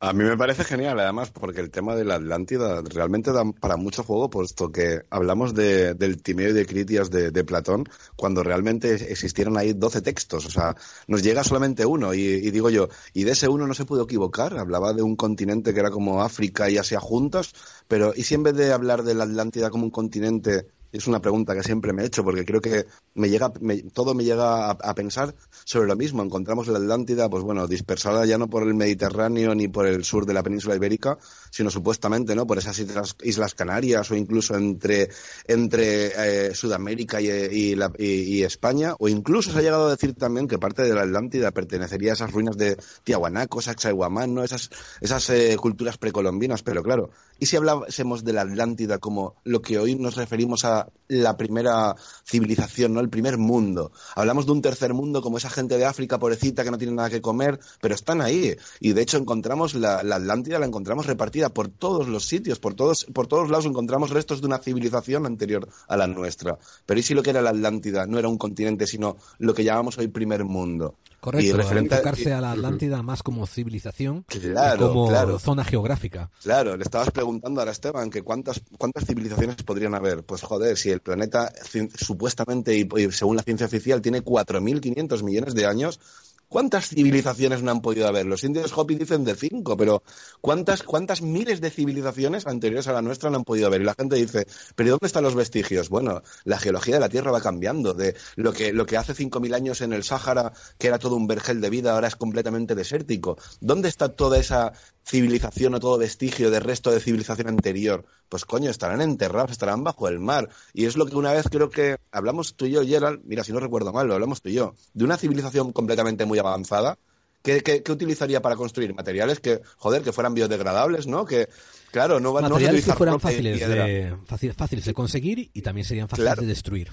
A mí me parece genial, además, porque el tema de la Atlántida realmente da para mucho juego, puesto que hablamos de, del Timeo y de Critias de, Platón, cuando realmente existieron ahí 12 textos. O sea, nos llega solamente uno, y, y, digo yo, y de ese uno no se pudo equivocar. Hablaba de un continente que era como África y Asia juntos, pero ¿y si en vez de hablar de la Atlántida como un continente es una pregunta que siempre me he hecho porque creo que me llega, todo me llega a, pensar sobre lo mismo. Encontramos la Atlántida, pues bueno, dispersada ya no por el Mediterráneo ni por el sur de la península ibérica, sino supuestamente, ¿no? Por esas islas, Canarias o incluso entre, entre eh, Sudamérica y, España, o incluso se ha llegado a decir también que parte de la Atlántida pertenecería a esas ruinas de Tiahuanaco, Sacsayhuamán, ¿no? Esas, esas eh, culturas precolombinas, pero claro, ¿y si hablásemos de la Atlántida como lo que hoy nos referimos a la, primera civilización, ¿no? El primer mundo. Hablamos de un tercer mundo como esa gente de África, pobrecita, que no tiene nada que comer, pero están ahí. Y de hecho encontramos la, Atlántida, la encontramos repartida por todos los sitios, por todos, por todos lados encontramos restos de una civilización anterior a la nuestra. Pero ¿y si lo que era la Atlántida no era un continente, sino lo que llamamos hoy primer mundo? Correcto, y enfocarse a la Atlántida más como civilización claro, como zona geográfica. Claro, le estabas preguntando a Esteban que cuántas, cuántas civilizaciones podrían haber. Pues joder, si el planeta supuestamente y, y según la ciencia oficial tiene 4.500 millones de años, ¿Cuántas civilizaciones no han podido haber? Los indios Hopi dicen de cinco, pero ¿cuántas, ¿cuántas miles de civilizaciones anteriores a la nuestra no han podido haber? Y la gente dice, ¿pero dónde están los vestigios? Bueno, la geología de la Tierra va cambiando. De lo que, lo que hace cinco mil años en el Sáhara, que era todo un vergel de vida, ahora es completamente desértico. ¿Dónde está toda esa civilización o todo vestigio de resto de civilización anterior? Pues coño, estarán enterrados, estarán bajo el mar. Y es lo que una vez creo que hablamos tú y yo, Gerald, mira, si no recuerdo mal, lo hablamos tú y yo, de una civilización completamente muy avanzada, ¿qué, utilizaría para construir? Materiales que, joder, que fueran biodegradables, ¿no? Que, claro, no van a utilizar que fueran fáciles de, fáciles de conseguir y también serían fáciles de destruir.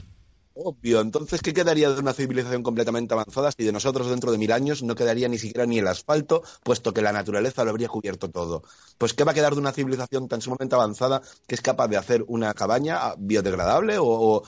Obvio. Entonces, ¿qué quedaría de una civilización completamente avanzada si de nosotros dentro de mil años no quedaría ni siquiera ni el asfalto, puesto que la naturaleza lo habría cubierto todo? Pues, ¿qué va a quedar de una civilización tan sumamente avanzada que es capaz de hacer una cabaña biodegradable o,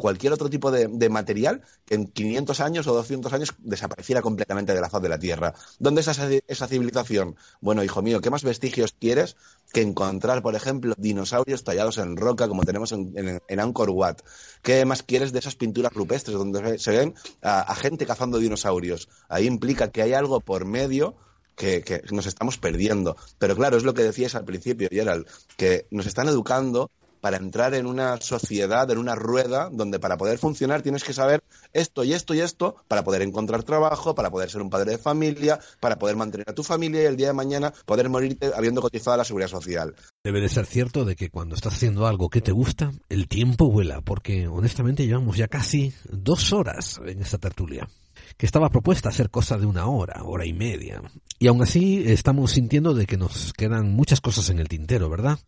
cualquier otro tipo de, material que en 500 años o 200 años desapareciera completamente de la faz de la Tierra? ¿Dónde es esa, civilización? Bueno, hijo mío, ¿qué más vestigios quieres que encontrar, por ejemplo, dinosaurios tallados en roca como tenemos en, en Angkor Wat? ¿Qué más quieres de esas pinturas rupestres donde se ven a, gente cazando dinosaurios? Ahí implica que hay algo por medio que, que, nos estamos perdiendo. Pero claro, es lo que decías al principio, Gerald, que nos están educando para entrar en una sociedad, en una rueda, donde para poder funcionar tienes que saber esto y esto y esto para poder encontrar trabajo, para poder ser un padre de familia, para poder mantener a tu familia y el día de mañana poder morirte habiendo cotizado a la seguridad social. Debe de ser cierto de que cuando estás haciendo algo que te gusta, el tiempo vuela, porque honestamente llevamos ya casi dos horas en esta tertulia que estaba propuesta a ser cosa de una hora, hora y media. Y aún así estamos sintiendo de que nos quedan muchas cosas en el tintero, ¿verdad?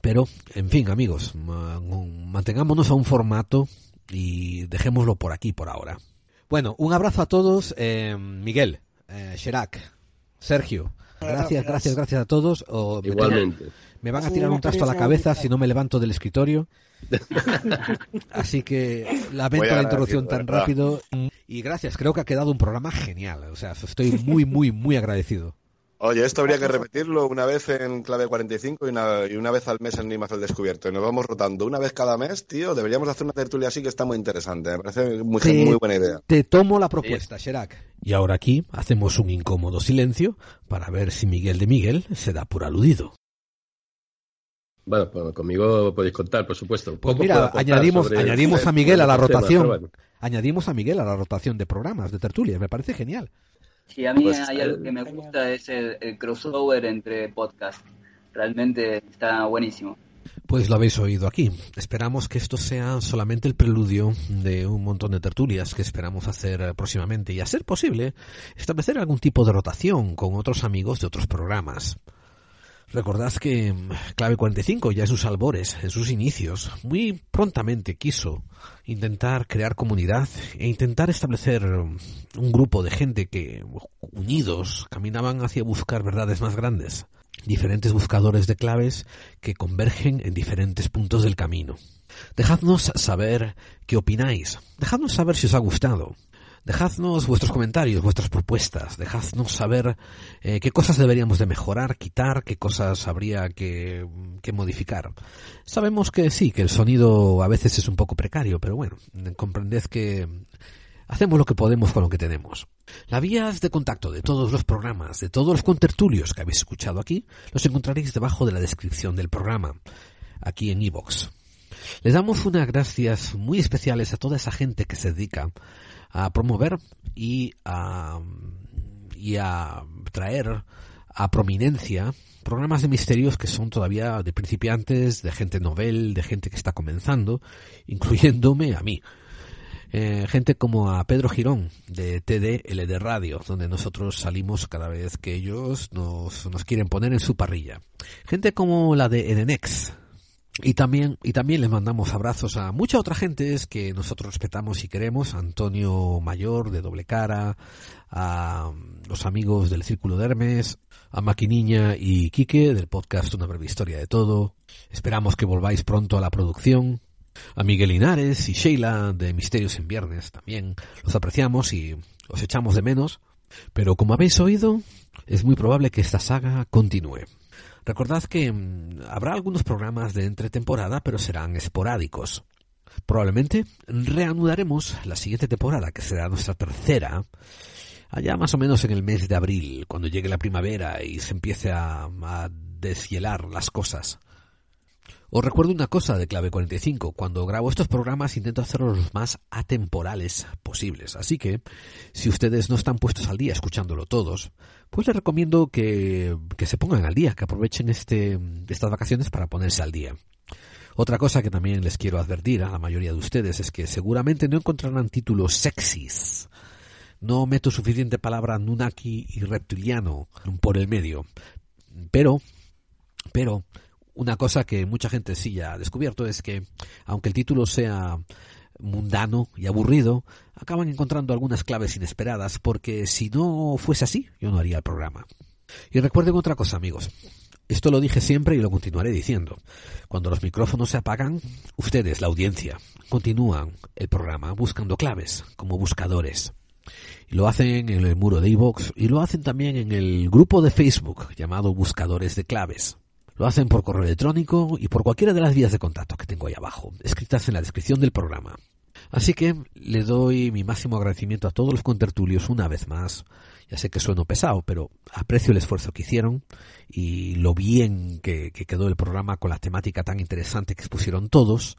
Pero, en fin, amigos, mantengámonos a un formato y dejémoslo por aquí por ahora. Bueno, un abrazo a todos. Eh, Miguel, eh, Sergio, gracias, gracias, gracias a todos. Igualmente. Me, van a tirar un trasto a la cabeza si no me levanto del escritorio. Así que lamento la interrupción tan rápido. Y gracias, creo que ha quedado un programa genial. O sea, estoy muy, muy, muy agradecido. Oye, esto habría que repetirlo una vez en clave 45 y una, y una vez al mes en Nimas al Descubierto. Y nos vamos rotando una vez cada mes, tío. Deberíamos hacer una tertulia así que está muy interesante. Me parece muy, muy buena idea. Te tomo la propuesta, Sherak. Y ahora aquí hacemos un incómodo silencio para ver si Miguel de Miguel se da por aludido. Bueno, pues conmigo podéis contar, por supuesto. Pues mira, añadimos, añadimos a Miguel a la rotación. Añadimos a Miguel a la rotación de programas, de tertulia. Me parece genial. Sí, a mí pues, hay algo que me gusta, es el, crossover entre podcasts. Realmente está buenísimo. Pues lo habéis oído aquí. Esperamos que esto sea solamente el preludio de un montón de tertulias que esperamos hacer próximamente y, a ser posible, establecer algún tipo de rotación con otros amigos de otros programas. Recordad que Clave 45 ya en sus albores, en sus inicios, muy prontamente quiso intentar crear comunidad e intentar establecer un grupo de gente que, unidos, caminaban hacia buscar verdades más grandes. Diferentes buscadores de claves que convergen en diferentes puntos del camino. Dejadnos saber qué opináis. Dejadnos saber si os ha gustado. Dejadnos vuestros comentarios, vuestras propuestas, dejadnos saber eh, qué cosas deberíamos de mejorar, quitar, qué cosas habría que, que, modificar. Sabemos que sí, que el sonido a veces es un poco precario, pero bueno, comprended que hacemos lo que podemos con lo que tenemos. Las vías de contacto de todos los programas, de todos los contertulios que habéis escuchado aquí, los encontraréis debajo de la descripción del programa, aquí en iVox. Les damos unas gracias muy especiales a toda esa gente que se dedica a promover y a, y a traer a prominencia programas de misterios que son todavía de principiantes, de gente novel, de gente que está comenzando, incluyéndome a mí. Eh, gente como a Pedro Girón de TDLD Radio, donde nosotros salimos cada vez que ellos nos, nos quieren poner en su parrilla. Gente como la de Edenex, y también, y también les mandamos abrazos a mucha otra gente que nosotros respetamos y queremos, Antonio Mayor de Doble Cara, a los amigos del Círculo de Hermes, a Maquiniña y Quique del podcast Una breve historia de todo. Esperamos que volváis pronto a la producción. A Miguel Linares y Sheila de Misterios en Viernes también los apreciamos y os echamos de menos. Pero como habéis oído, es muy probable que esta saga continúe. Recordad que mm, habrá algunos programas de entretemporada, pero serán esporádicos. Probablemente reanudaremos la siguiente temporada, que será nuestra tercera, allá más o menos en el mes de abril, cuando llegue la primavera y se empiece a, a deshielar las cosas. Os recuerdo una cosa de Clave 45. Cuando grabo estos programas intento hacerlos los más atemporales posibles. Así que, si ustedes no están puestos al día escuchándolo todos, pues les recomiendo que, que se pongan al día, que aprovechen este, estas vacaciones para ponerse al día. Otra cosa que también les quiero advertir a la mayoría de ustedes es que seguramente no encontrarán títulos sexys. No meto suficiente palabra nunaki y reptiliano por el medio. Pero, pero, una cosa que mucha gente sí ya ha descubierto es que, aunque el título sea mundano y aburrido, acaban encontrando algunas claves inesperadas, porque si no fuese así, yo no haría el programa. Y recuerden otra cosa, amigos. Esto lo dije siempre y lo continuaré diciendo. Cuando los micrófonos se apagan, ustedes, la audiencia, continúan el programa buscando claves, como buscadores. Y lo hacen en el muro de iVoox y lo hacen también en el grupo de Facebook llamado Buscadores de Claves. Lo hacen por correo electrónico y por cualquiera de las vías de contacto que tengo ahí abajo, escritas en la descripción del programa. Así que le doy mi máximo agradecimiento a todos los contertulios una vez más. Ya sé que sueno pesado, pero aprecio el esfuerzo que hicieron y lo bien que, que quedó el programa con la temática tan interesante que expusieron todos.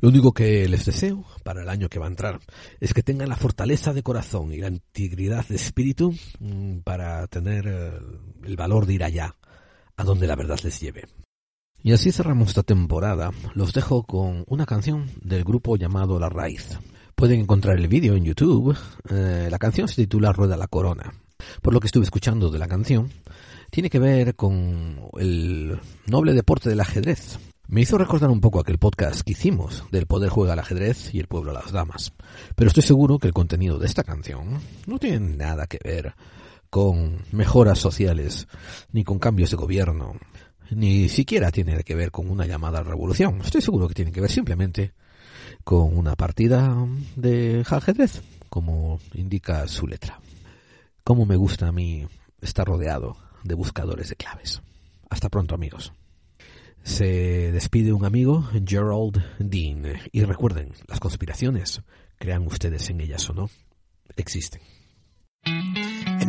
Lo único que les deseo para el año que va a entrar es que tengan la fortaleza de corazón y la integridad de espíritu mm, para tener eh, el valor de ir allá, a donde la verdad les lleve. Y así cerramos esta temporada. Los dejo con una canción del grupo llamado La Raíz. Pueden encontrar el vídeo en YouTube. Eh, la canción se titula Rueda la Corona. Por lo que estuve escuchando de la canción, tiene que ver con el noble deporte del ajedrez. Me hizo recordar un poco aquel podcast que hicimos del poder juega al ajedrez y el pueblo a las damas. Pero estoy seguro que el contenido de esta canción no tiene nada que ver con mejoras sociales, ni con cambios de gobierno, ni siquiera tiene que ver con una llamada revolución. Estoy seguro que tiene que ver simplemente con una partida de ajedrez, como indica su letra. Como me gusta a mí estar rodeado de buscadores de claves. Hasta pronto amigos. Se despide un amigo, Gerald Dean. Y recuerden, las conspiraciones, crean ustedes en ellas o no, existen.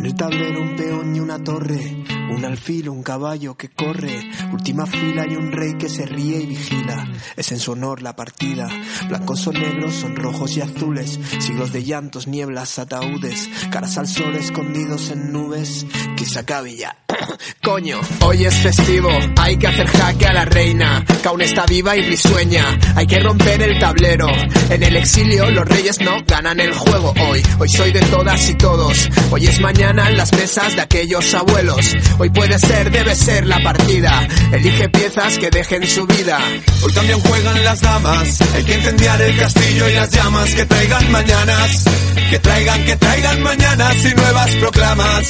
En el tablero un peón y una torre, un alfil, un caballo que corre, última fila y un rey que se ríe y vigila. Es en su honor la partida. Blancos son negros, son rojos y azules, siglos de llantos, nieblas, ataúdes, caras al sol escondidos en nubes. Que se acabe ya. Coño, hoy es festivo, hay que hacer jaque a la reina, que aún está viva y risueña, hay que romper el tablero. En el exilio los reyes no ganan el juego hoy, hoy soy de todas y todos, hoy es mañana en las mesas de aquellos abuelos, hoy puede ser, debe ser la partida, elige piezas que dejen su vida. Hoy también juegan las damas, hay que incendiar el castillo y las llamas que traigan mañanas, que traigan, que traigan mañanas y nuevas proclamas.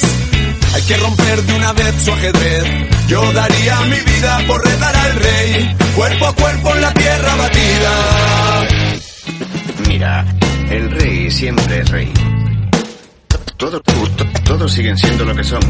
Hay que romper de una vez su ajedrez. Yo daría mi vida por retar al rey, cuerpo a cuerpo en la tierra batida. Mira, el rey siempre es rey. Todo, to- todos siguen siendo lo que son.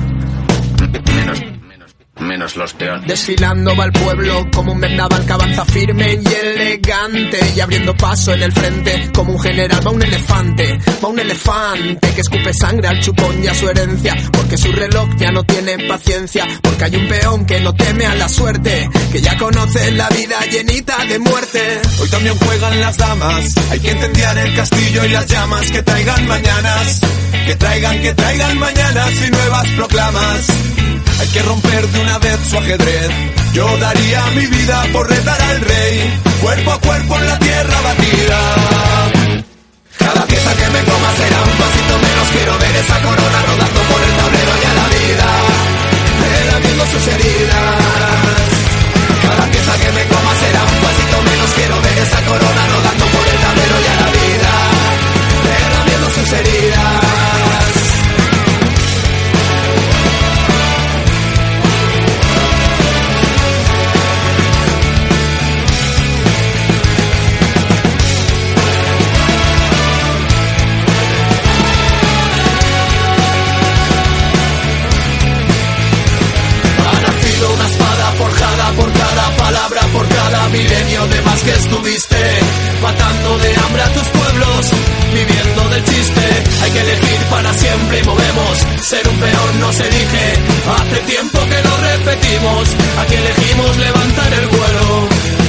Menos, los peones. Desfilando va el pueblo como un vendaval que avanza firme y elegante y abriendo paso en el frente como un general va un elefante, va un elefante que escupe sangre al chupón y a su herencia porque su reloj ya no tiene paciencia porque hay un peón que no teme a la suerte que ya conoce la vida llenita de muerte. Hoy también juegan las damas, hay que incendiar el castillo y las llamas que traigan mañanas, que traigan, que traigan mañanas y nuevas proclamas. Hay que romper de una vez su ajedrez. Yo daría mi vida por retar al rey, cuerpo a cuerpo en la tierra batida. Cada pieza que me coma será un pasito menos. Quiero ver esa corona rodando por el tablero y a la vida, relamiendo sus heridas. Cada pieza que me coma será un pasito menos. Quiero ver esa corona rodando por el tablero y a la vida, relamiendo sus heridas. Que estuviste. Matando de hambre a tus pueblos, viviendo del chiste. Hay que elegir para siempre y movemos. Ser un peor no se elige. Hace tiempo que lo repetimos. Aquí elegimos levantar el vuelo.